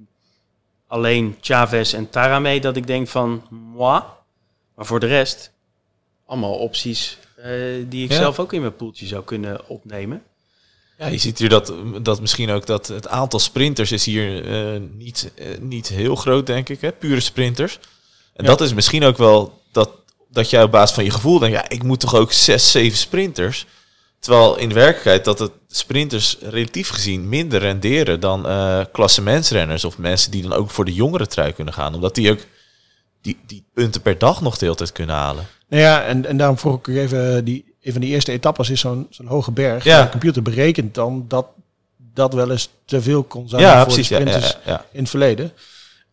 Speaker 1: alleen Chavez en Tarame dat ik denk van moi. Maar voor de rest allemaal opties eh, die ik
Speaker 2: Ja.
Speaker 1: zelf ook in mijn poeltje zou kunnen opnemen.
Speaker 2: Ja, je ziet hier dat, dat misschien ook dat het aantal sprinters is hier eh, niet, niet heel groot, denk ik. Hè? Pure sprinters. En
Speaker 3: Ja.
Speaker 2: dat is misschien ook wel dat, dat jij op basis van je gevoel denkt, ja, ik moet toch ook zes, zeven sprinters. Terwijl in de werkelijkheid dat het sprinters relatief gezien minder renderen dan eh klassementsrenners of mensen die dan ook voor de jongere trui kunnen gaan. Omdat die ook die, die punten per dag nog de hele tijd kunnen halen.
Speaker 3: Nou ja, en, en daarom vroeg ik u even, die, een van die eerste etappes is zo'n zo'n hoge berg.
Speaker 2: Ja.
Speaker 3: De computer berekent dan dat dat wel eens te veel kon zijn
Speaker 2: ja,
Speaker 3: voor
Speaker 2: precies.
Speaker 3: de sprinters
Speaker 2: ja, ja.
Speaker 3: in het verleden.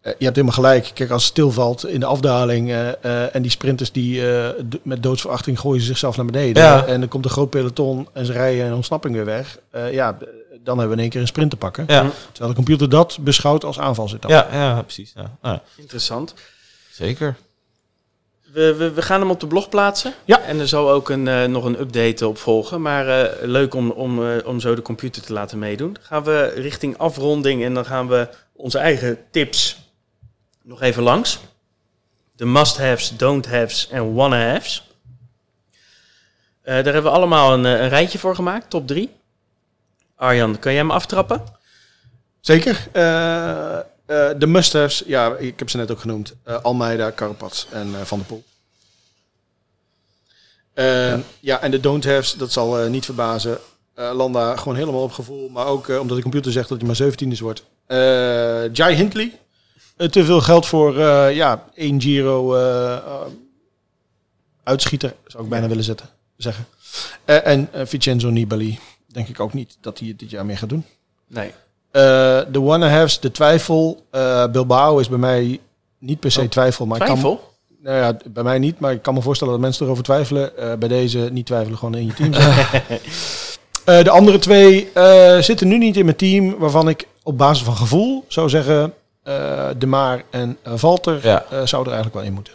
Speaker 3: Eh, je hebt helemaal gelijk. Kijk, als het stilvalt in de afdaling eh, eh, en die sprinters die eh, d- met doodsverachting gooien ze zichzelf naar beneden.
Speaker 2: Ja.
Speaker 3: En dan komt een groot peloton en ze rijden een ontsnapping weer weg. Eh, ja, dan hebben we in één keer een sprint te pakken.
Speaker 2: Ja,
Speaker 3: Terwijl de computer dat beschouwt als aanvalsetappe.
Speaker 2: ja, ja, precies. Ja.
Speaker 1: Interessant.
Speaker 2: zeker.
Speaker 1: We, we, we gaan hem op de blog plaatsen.
Speaker 3: Ja.
Speaker 1: En er zal ook een, eh, nog een update op volgen. Maar eh, leuk om, om, eh, om zo de computer te laten meedoen. Dan gaan we richting afronding en dan gaan we onze eigen tips nog even langs. De must-haves, don't-haves en wanna-haves. Eh, daar hebben we allemaal een, eh, een rijtje voor gemaakt, top 3. Arjan, kan jij hem aftrappen?
Speaker 3: Zeker. Eh, de must-haves, ja, ik heb ze net ook genoemd. Almeida, Carapaz en Van der Poel. Eh, ja. en de don't-haves, dat zal niet verbazen. Landa gewoon helemaal op gevoel. Maar ook omdat de computer zegt dat hij maar 17 is wordt. Jai Hindley. Eh, te veel geld voor eh, ja, één Giro eh, uitschieter, zou ik bijna willen zetten, zeggen. En Vincenzo Nibali. Denk ik ook niet dat hij het dit jaar meer gaat doen.
Speaker 1: Nee.
Speaker 3: De wanna-haves, de twijfel. Bilbao is bij mij niet per se
Speaker 1: Oh,
Speaker 3: twijfel. Maar Ik kan,
Speaker 1: Twijfel?
Speaker 3: nou ja, bij mij niet, maar ik kan me voorstellen dat mensen erover twijfelen. Bij deze niet twijfelen, gewoon in je team de andere twee zitten nu niet in mijn team, waarvan ik op basis van gevoel zou zeggen... eh, De Maar en eh, Valter
Speaker 2: Ja.
Speaker 3: eh, zouden er eigenlijk wel in moeten.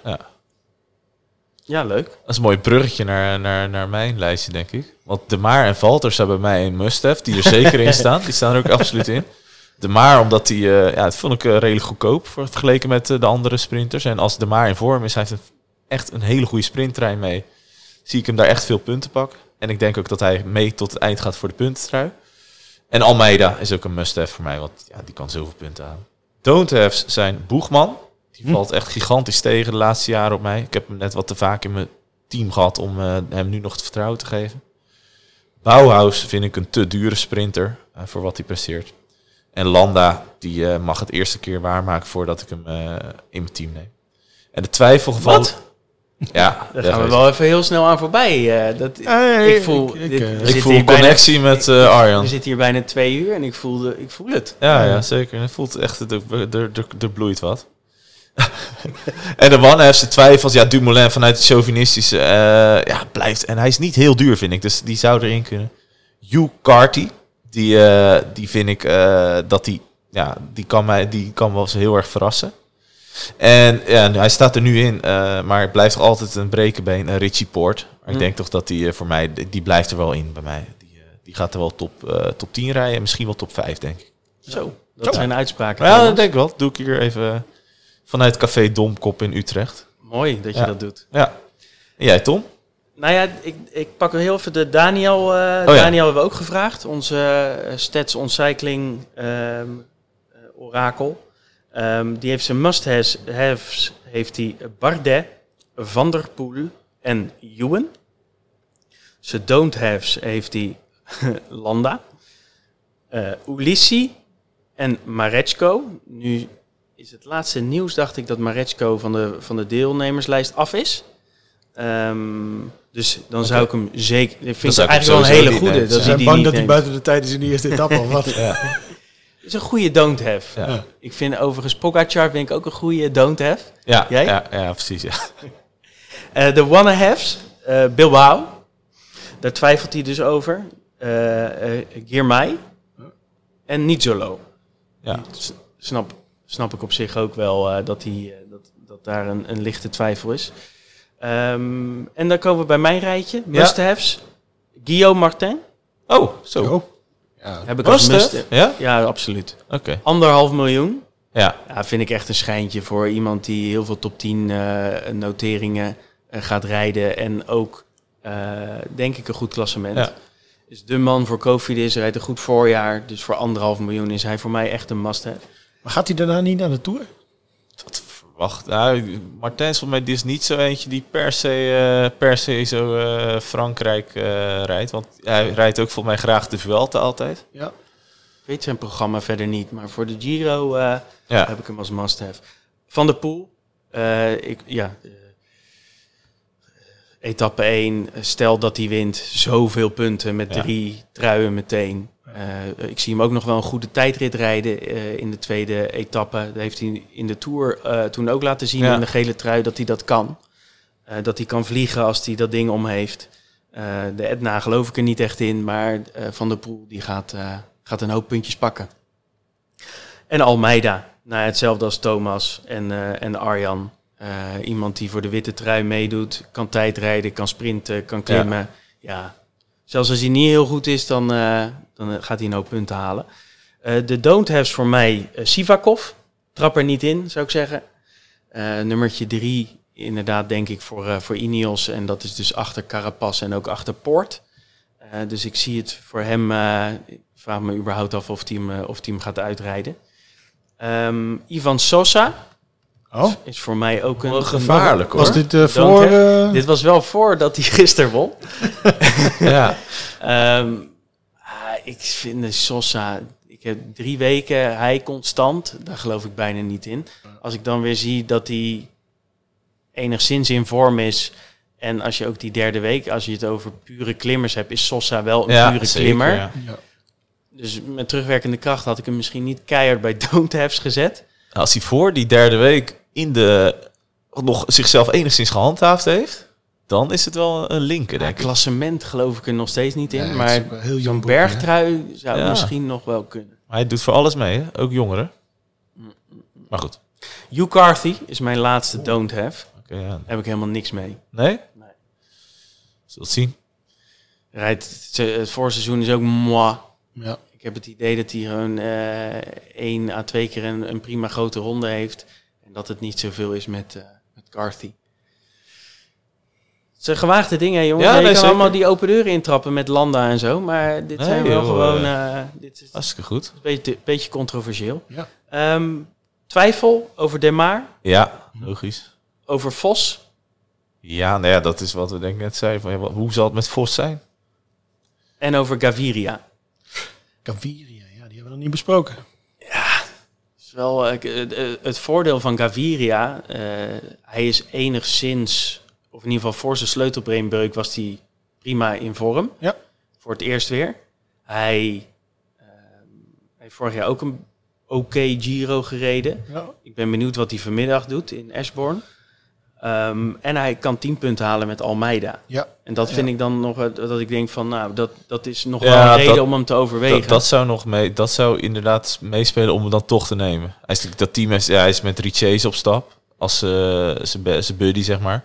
Speaker 1: Ja, leuk.
Speaker 2: Dat is een mooi bruggetje naar, naar, naar mijn lijstje, denk ik. Want De Maar en Valters hebben bij mij een must-have, die er zeker in staan. Die staan er ook absoluut in. De Maar, omdat die, eh, ja, dat vond ik eh, redelijk goedkoop voor, vergeleken met eh, de andere sprinters. En als De Maar in vorm is, hij heeft een, echt een hele goede sprinttrein mee. Zie ik hem daar echt veel punten pakken. En ik denk ook dat hij mee tot het eind gaat voor de puntentrui. En Almeida is ook een must-have voor mij, want ja, die kan zoveel punten aan. Don't-haves zijn Boegman. Die
Speaker 3: Hm.
Speaker 2: valt echt gigantisch tegen de laatste jaren op mij. Ik heb hem net wat te vaak in mijn team gehad om eh, hem nu nog het vertrouwen te geven. Bauhaus vind ik een te dure sprinter eh, voor wat hij presteert. En Landa, die eh, mag het eerste keer waarmaken voordat ik hem in mijn team neem. En de twijfelgeval...
Speaker 1: Wat?
Speaker 2: Ja,
Speaker 1: Daar gaan we wel even heel snel aan voorbij. eh, dat, ik voel,
Speaker 3: ik- ik,
Speaker 1: dit-
Speaker 3: eh,
Speaker 1: we
Speaker 2: Ik voel
Speaker 1: bijna-
Speaker 2: connectie met eh,
Speaker 1: We
Speaker 2: Arjan.
Speaker 1: zitten hier bijna twee uur en ik, voelde, ik voel het.
Speaker 2: Ja, ja, zeker. Het voelt echt, er, er, er, er bloeit wat. en de man heeft zijn twijfels. Ja, Dumoulin vanuit het chauvinistische eh, ja, blijft. En hij is niet heel duur, vind ik. Dus die zou erin kunnen. Hugh Carty, die, eh, die vind ik eh, dat die, ja, die kan mij, die kan wel eens heel erg verrassen. En ja, hij staat er nu in, eh, maar het blijft toch altijd een brekenbeen. Uh, Richie Poort. Maar ik
Speaker 1: Hm.
Speaker 2: denk toch dat die eh, voor mij, die blijft er wel in bij mij. Die, eh, die gaat er wel top, eh, top 10 rijden en misschien wel top 5, denk ik.
Speaker 1: Zo, dat
Speaker 3: Zo.
Speaker 1: zijn uitspraken.
Speaker 2: Ja, dat denk ik wel. Dat doe ik hier even vanuit Café Domkop in Utrecht.
Speaker 1: Mooi dat je
Speaker 2: Ja.
Speaker 1: dat doet.
Speaker 2: Ja. En jij, Tom?
Speaker 1: Nou ja, ik, ik pak heel even de Daniel. eh,
Speaker 2: Oh ja.
Speaker 1: Daniel hebben we ook gevraagd. Onze Stats Oncycling ehm, eh, orakel. Ehm, die heeft zijn must-haves. Heeft hij Bardet, Van der Poel en Ewan. Zijn don't-haves heeft hij Landa. eh Ulissi en Marechko. Nu is het laatste nieuws, dacht ik, dat Marechko van de, van de deelnemerslijst af is. Ehm, dus dan zou ik hem zeker. Ik vind het
Speaker 2: ik
Speaker 1: eigenlijk wel een hele goede. Dat
Speaker 3: zijn
Speaker 1: die
Speaker 3: bang dat hij buiten de tijd is in de eerste etappe of wat?
Speaker 2: Ja.
Speaker 1: Het is een goede don't have.
Speaker 2: Ja.
Speaker 1: Ik vind overigens Pogacar vind ik ook een goede don't have.
Speaker 2: Ja,
Speaker 1: Jij?
Speaker 2: ja, ja, precies. Ja.
Speaker 1: Eh, de wanna haves, eh, Bilbao. Daar twijfelt hij dus over. Eh eh Girmay. En Nizzolo.
Speaker 2: Ja.
Speaker 1: S- Snap, snap ik op zich ook wel eh, dat, hij, eh, dat, dat daar een, een lichte twijfel is. Ehm, en dan komen we bij mijn rijtje.
Speaker 2: Ja.
Speaker 1: Must-haves. Guillaume Martin.
Speaker 2: Oh, zo.
Speaker 3: Oh. Ja.
Speaker 1: Heb ik als
Speaker 2: Must
Speaker 1: must.
Speaker 2: Ja?
Speaker 1: Ja, absoluut.
Speaker 2: Oké.
Speaker 1: Anderhalf miljoen.
Speaker 2: Ja.
Speaker 1: Ja, vind ik echt een schijntje voor iemand die heel veel top 10 eh, noteringen eh, gaat rijden. En ook, eh, denk ik, een goed klassement.
Speaker 2: Ja.
Speaker 1: Is de man voor Cofidis, rijdt een goed voorjaar. Dus voor anderhalf miljoen is hij voor mij echt een must-have.
Speaker 3: Maar gaat hij daarna niet naar de Tour?
Speaker 2: Wat verwacht. Nou, Martens volgens mij is niet zo eentje die per se, eh, per se zo eh, Frankrijk eh, rijdt. Want hij rijdt ook volgens mij graag de Vuelta altijd.
Speaker 3: Ja.
Speaker 1: Ik weet zijn programma verder niet, maar voor de Giro
Speaker 2: Ja.
Speaker 1: heb ik hem als must-have. Van de Poel, ik, ja, etappe 1, stel dat hij wint, zoveel punten met
Speaker 2: Ja.
Speaker 1: drie truien meteen. Eh, ik zie hem ook nog wel een goede tijdrit rijden eh, in de tweede etappe. Dat heeft hij in de Tour eh, toen ook laten zien
Speaker 2: Ja.
Speaker 1: in de gele trui dat hij dat kan. Dat hij kan vliegen als hij dat ding om heeft. De Etna geloof ik er niet echt in, maar Van der Poel die gaat, gaat een hoop puntjes pakken. En Almeida, nou, hetzelfde als Thomas en, en Arjan. Iemand die voor de witte trui meedoet, kan tijdrijden, kan sprinten, kan klimmen. Ja. Zelfs als hij niet heel goed is, dan, eh, dan eh, gaat hij een hoop punten halen. Eh, de don't haves voor mij eh, Sivakov. Trap er niet in, zou ik zeggen. Eh, nummertje drie, inderdaad, denk ik, voor, eh, voor Ineos. En dat is dus achter Carapaz en ook achter Poort. Eh, dus ik zie het voor hem. eh, ik vraag me überhaupt af of hij hem, eh, of hij hem gaat uitrijden. Ehm, Ivan Sosa
Speaker 3: Oh,
Speaker 1: is voor mij ook een.
Speaker 2: Wel gevaarlijk hoor.
Speaker 3: was dit eh, voor...
Speaker 1: Dit was wel voordat hij gisteren won.
Speaker 2: ja.
Speaker 1: Ehm, ah, ik vind de Sosa. Ik heb drie weken hij constant. Daar geloof ik bijna niet in. Als ik dan weer zie dat hij enigszins in vorm is. En als je ook die derde week, als je het over pure klimmers hebt, is Sosa wel een
Speaker 2: ja,
Speaker 1: pure
Speaker 2: zeker,
Speaker 1: klimmer.
Speaker 2: ja.
Speaker 3: ja.
Speaker 1: Dus met terugwerkende kracht had ik hem misschien niet keihard bij don't haves gezet.
Speaker 2: Als hij voor die derde week in de nog zichzelf enigszins gehandhaafd heeft, dan is het wel een linker,
Speaker 1: Ja,
Speaker 2: denk ik.
Speaker 1: klassement geloof ik er nog steeds niet in. Maar
Speaker 3: heel hè?
Speaker 1: bergtrui zou
Speaker 2: Ja.
Speaker 1: misschien nog wel kunnen.
Speaker 2: Maar hij doet voor alles mee, hè? ook jongeren. Maar goed.
Speaker 1: Hugh Carthy is mijn laatste don't have.
Speaker 2: Oké, ja.
Speaker 1: Daar heb ik helemaal niks mee.
Speaker 2: Nee?
Speaker 1: Nee.
Speaker 2: Zult zien.
Speaker 1: Rijdt, het, voorseizoen is ook moi.
Speaker 3: Ja.
Speaker 1: Ik heb het idee dat hij gewoon eh één à twee keer een, een prima grote ronde heeft. En dat het niet zoveel is met, eh met Carthy. Het zijn gewaagde dingen, jongens.
Speaker 2: Ja,
Speaker 1: Ja, je
Speaker 2: nee,
Speaker 1: kan
Speaker 2: zeker.
Speaker 1: allemaal die open deuren intrappen met Landa en zo. Maar dit
Speaker 2: Nee,
Speaker 1: zijn wel
Speaker 2: joh,
Speaker 1: gewoon...
Speaker 2: eh,
Speaker 1: eh, dit is
Speaker 2: Hartstikke goed.
Speaker 1: een beetje, beetje controversieel.
Speaker 3: Ja.
Speaker 1: Ehm, twijfel over Demar,
Speaker 2: Ja, logisch.
Speaker 1: over Vos
Speaker 2: Ja, nou ja, dat is wat we denk ik net zeiden. Van, ja, hoe zal het met Vos zijn?
Speaker 1: En over Gaviria.
Speaker 3: Gaviria, ja, die hebben we nog niet besproken.
Speaker 1: is wel eh, het voordeel van Gaviria. eh, hij is enigszins, of in ieder geval voor zijn sleutelbeenbreuk was hij prima in vorm.
Speaker 3: Ja.
Speaker 1: Voor het eerst weer. Hij eh, heeft vorig jaar ook een oké Giro gereden.
Speaker 3: Ja.
Speaker 1: Ik ben benieuwd wat hij vanmiddag doet in Ashbourne. Ehm, en hij kan 10 punten halen met Almeida.
Speaker 3: Ja.
Speaker 1: En dat
Speaker 3: Ja.
Speaker 1: vind ik dan nog, dat ik denk van, nou, dat, dat is nog
Speaker 2: Ja,
Speaker 1: wel een reden
Speaker 2: dat-
Speaker 1: om hem te overwegen.
Speaker 2: Dat, dat zou nog mee, dat zou inderdaad meespelen om hem dan toch te nemen. Hij is dat team is, ja, hij is met Richese op stap als eh, zijn be- zijn buddy zeg maar.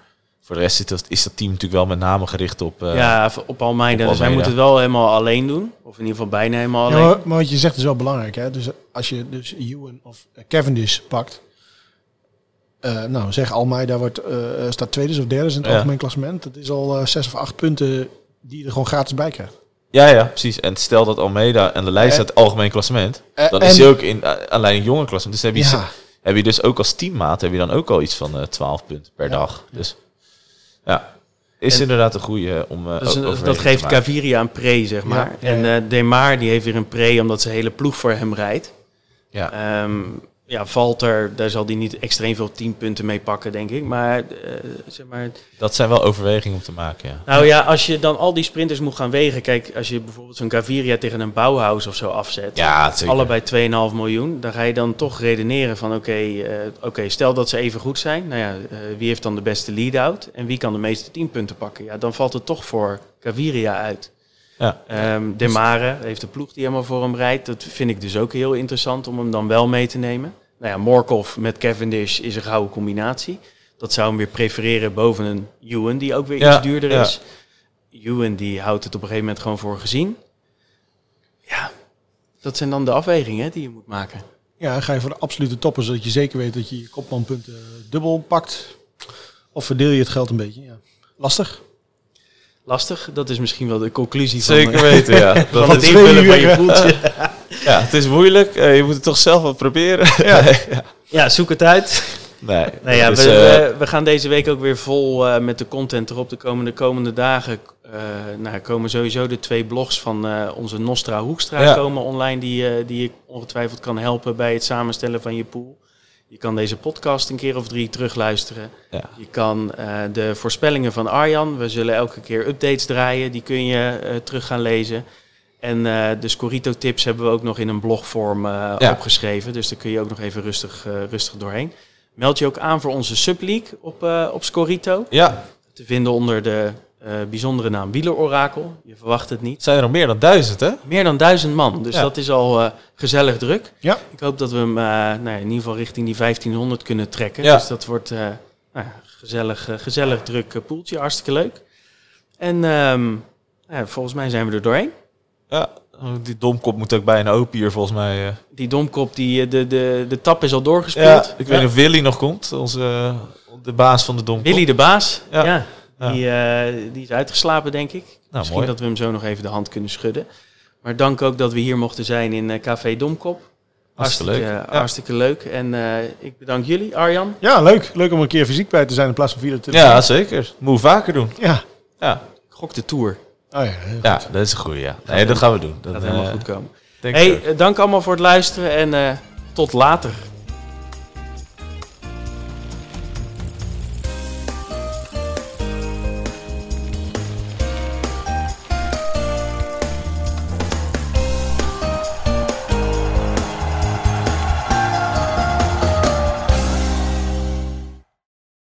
Speaker 2: Voor de rest is dat, is dat team natuurlijk wel met name gericht op. eh,
Speaker 1: ja, op Almeida.
Speaker 2: op
Speaker 1: Dus hij moet het wel helemaal alleen doen. Of in ieder geval bijna helemaal
Speaker 3: Ja,
Speaker 1: alleen.
Speaker 3: maar, maar wat je zegt is wel belangrijk. Hè? Dus als je dus Ewan of Cavendish pakt. eh, nou, zeg Almeida wordt, eh, staat tweede of derde in het
Speaker 2: Ja.
Speaker 3: algemeen klassement. Dat is al eh, zes of acht punten die je er gewoon gratis bij krijgt.
Speaker 2: ja, ja, precies. En stel dat Almeida en de lijst uit het algemeen klassement, dan is hij ook in alleen een jonge klassement. Dus heb je,
Speaker 3: Ja,
Speaker 2: heb je dus ook als teammaat heb je dan ook al iets van eh 12 punten per
Speaker 3: Ja.
Speaker 2: dag. Dus ja, is
Speaker 1: En-
Speaker 2: inderdaad een goede om. eh,
Speaker 1: Dus een-
Speaker 2: overweging
Speaker 1: dat
Speaker 2: te
Speaker 1: geeft
Speaker 2: maken.
Speaker 1: Gaviria een pre, zeg maar.
Speaker 3: ja,
Speaker 1: en
Speaker 3: ja.
Speaker 1: eh Demar die heeft weer een pre omdat zijn hele ploeg voor hem rijdt.
Speaker 2: Ja.
Speaker 1: Ehm, ja, Valter, daar zal hij niet extreem veel 10 punten mee pakken, denk ik. Maar, eh, zeg maar
Speaker 2: Dat zijn wel overwegingen om te maken. Ja.
Speaker 1: Nou ja, als je dan al die sprinters moet gaan wegen. Kijk, als je bijvoorbeeld zo'n Gaviria tegen een Bauhaus of zo afzet.
Speaker 2: Ja.
Speaker 1: Allebei 2,5 miljoen. Dan ga je dan toch redeneren van oké, eh, oké, stel dat ze even goed zijn. Nou ja, eh, wie heeft dan de beste lead-out? En wie kan de meeste 10 punten pakken? Ja, dan valt het toch voor Gaviria uit.
Speaker 2: Ja.
Speaker 1: Ehm Demare heeft de ploeg die helemaal voor hem rijdt. Dat vind ik dus ook heel interessant om hem dan wel mee te nemen. Nou ja, Morkov met Cavendish is een gouden combinatie. Dat zou hem weer prefereren boven een Ewan, die ook weer
Speaker 2: Ja,
Speaker 1: iets duurder
Speaker 2: ja.
Speaker 1: is. Ewan die houdt het op een gegeven moment gewoon voor gezien. Ja, dat zijn dan de afwegingen die je moet maken.
Speaker 3: ja, ga je voor de absolute toppen, zodat je zeker weet dat je je kopmanpunten dubbel pakt. Of verdeel je het geld een beetje. Ja. Lastig.
Speaker 1: Lastig, dat is misschien wel de conclusie van,
Speaker 2: Zeker
Speaker 1: eh,
Speaker 2: weten, ja. Dat
Speaker 1: van
Speaker 3: Van
Speaker 1: het van je poeltje.
Speaker 2: ja, het is moeilijk. eh, je moet het toch zelf wel proberen. Ja. Ja.
Speaker 1: Ja, zoek het uit.
Speaker 2: Nee,
Speaker 1: Nou ja, we,
Speaker 2: eh,
Speaker 1: we, we gaan deze week ook weer vol met de content erop. De komende, komende dagen nou, komen sowieso de twee blogs van onze Nostra Hoekstra
Speaker 2: Ja.
Speaker 1: komen online. Die, die je ongetwijfeld kan helpen bij het samenstellen van je pool. Je kan deze podcast een keer of drie terugluisteren.
Speaker 2: ja.
Speaker 1: Je kan eh, de voorspellingen van Arjan. We zullen elke keer updates draaien. Die kun je eh, terug gaan lezen. En eh, de Scorito tips hebben we ook nog in een blogvorm
Speaker 2: Ja.
Speaker 1: opgeschreven. Dus daar kun je ook nog even rustig, rustig doorheen. Meld je ook aan voor onze subleague op, op Scorito.
Speaker 2: ja,
Speaker 1: Te vinden onder de eh, bijzondere naam Wielerorakel. Je verwacht het niet.
Speaker 2: zijn er al meer dan duizend, hè?
Speaker 1: Meer dan duizend man. Dus
Speaker 2: Ja.
Speaker 1: dat is al eh, gezellig druk.
Speaker 3: Ja.
Speaker 1: Ik hoop dat we hem eh, nou, ja, in ieder geval richting die 1500 kunnen trekken.
Speaker 2: Ja.
Speaker 1: Dus dat wordt nou, gezellig, gezellig druk poeltje. Hartstikke leuk. En ehm, ja, volgens mij zijn we er doorheen.
Speaker 2: Ja, die domkop moet ook bijna open hier, volgens mij.
Speaker 1: Die domkop, die, de, de, de tap is al doorgespeeld.
Speaker 2: Ik weet niet of Willy nog komt, onze, de baas van de domkop.
Speaker 1: Willy de baas, ja.
Speaker 2: Ja. Ja.
Speaker 1: Die, eh, die is uitgeslapen, denk ik. Misschien
Speaker 2: mooi.
Speaker 1: dat we hem zo nog even de hand kunnen schudden. Maar dank ook dat we hier mochten zijn in eh, Café Domkop.
Speaker 2: Hartstikke
Speaker 1: Hartstikke,
Speaker 2: leuk.
Speaker 1: eh,
Speaker 2: Ja.
Speaker 1: hartstikke leuk. En eh, ik bedank jullie, Arjan.
Speaker 3: Ja, leuk. Leuk om een keer fysiek bij te zijn in plaats van via de
Speaker 2: Ja,
Speaker 3: telefoon.
Speaker 2: zeker. Moet vaker doen.
Speaker 3: Ja.
Speaker 2: Ja,
Speaker 1: gok de Tour.
Speaker 3: Oh ja, heel
Speaker 2: ja
Speaker 3: goed.
Speaker 2: dat is een goeie, ja. Nee, dat gaan we doen. Dat
Speaker 1: Gaat helemaal goed komen.
Speaker 2: denk
Speaker 1: Hey, eh, dank allemaal voor het luisteren en eh, tot later.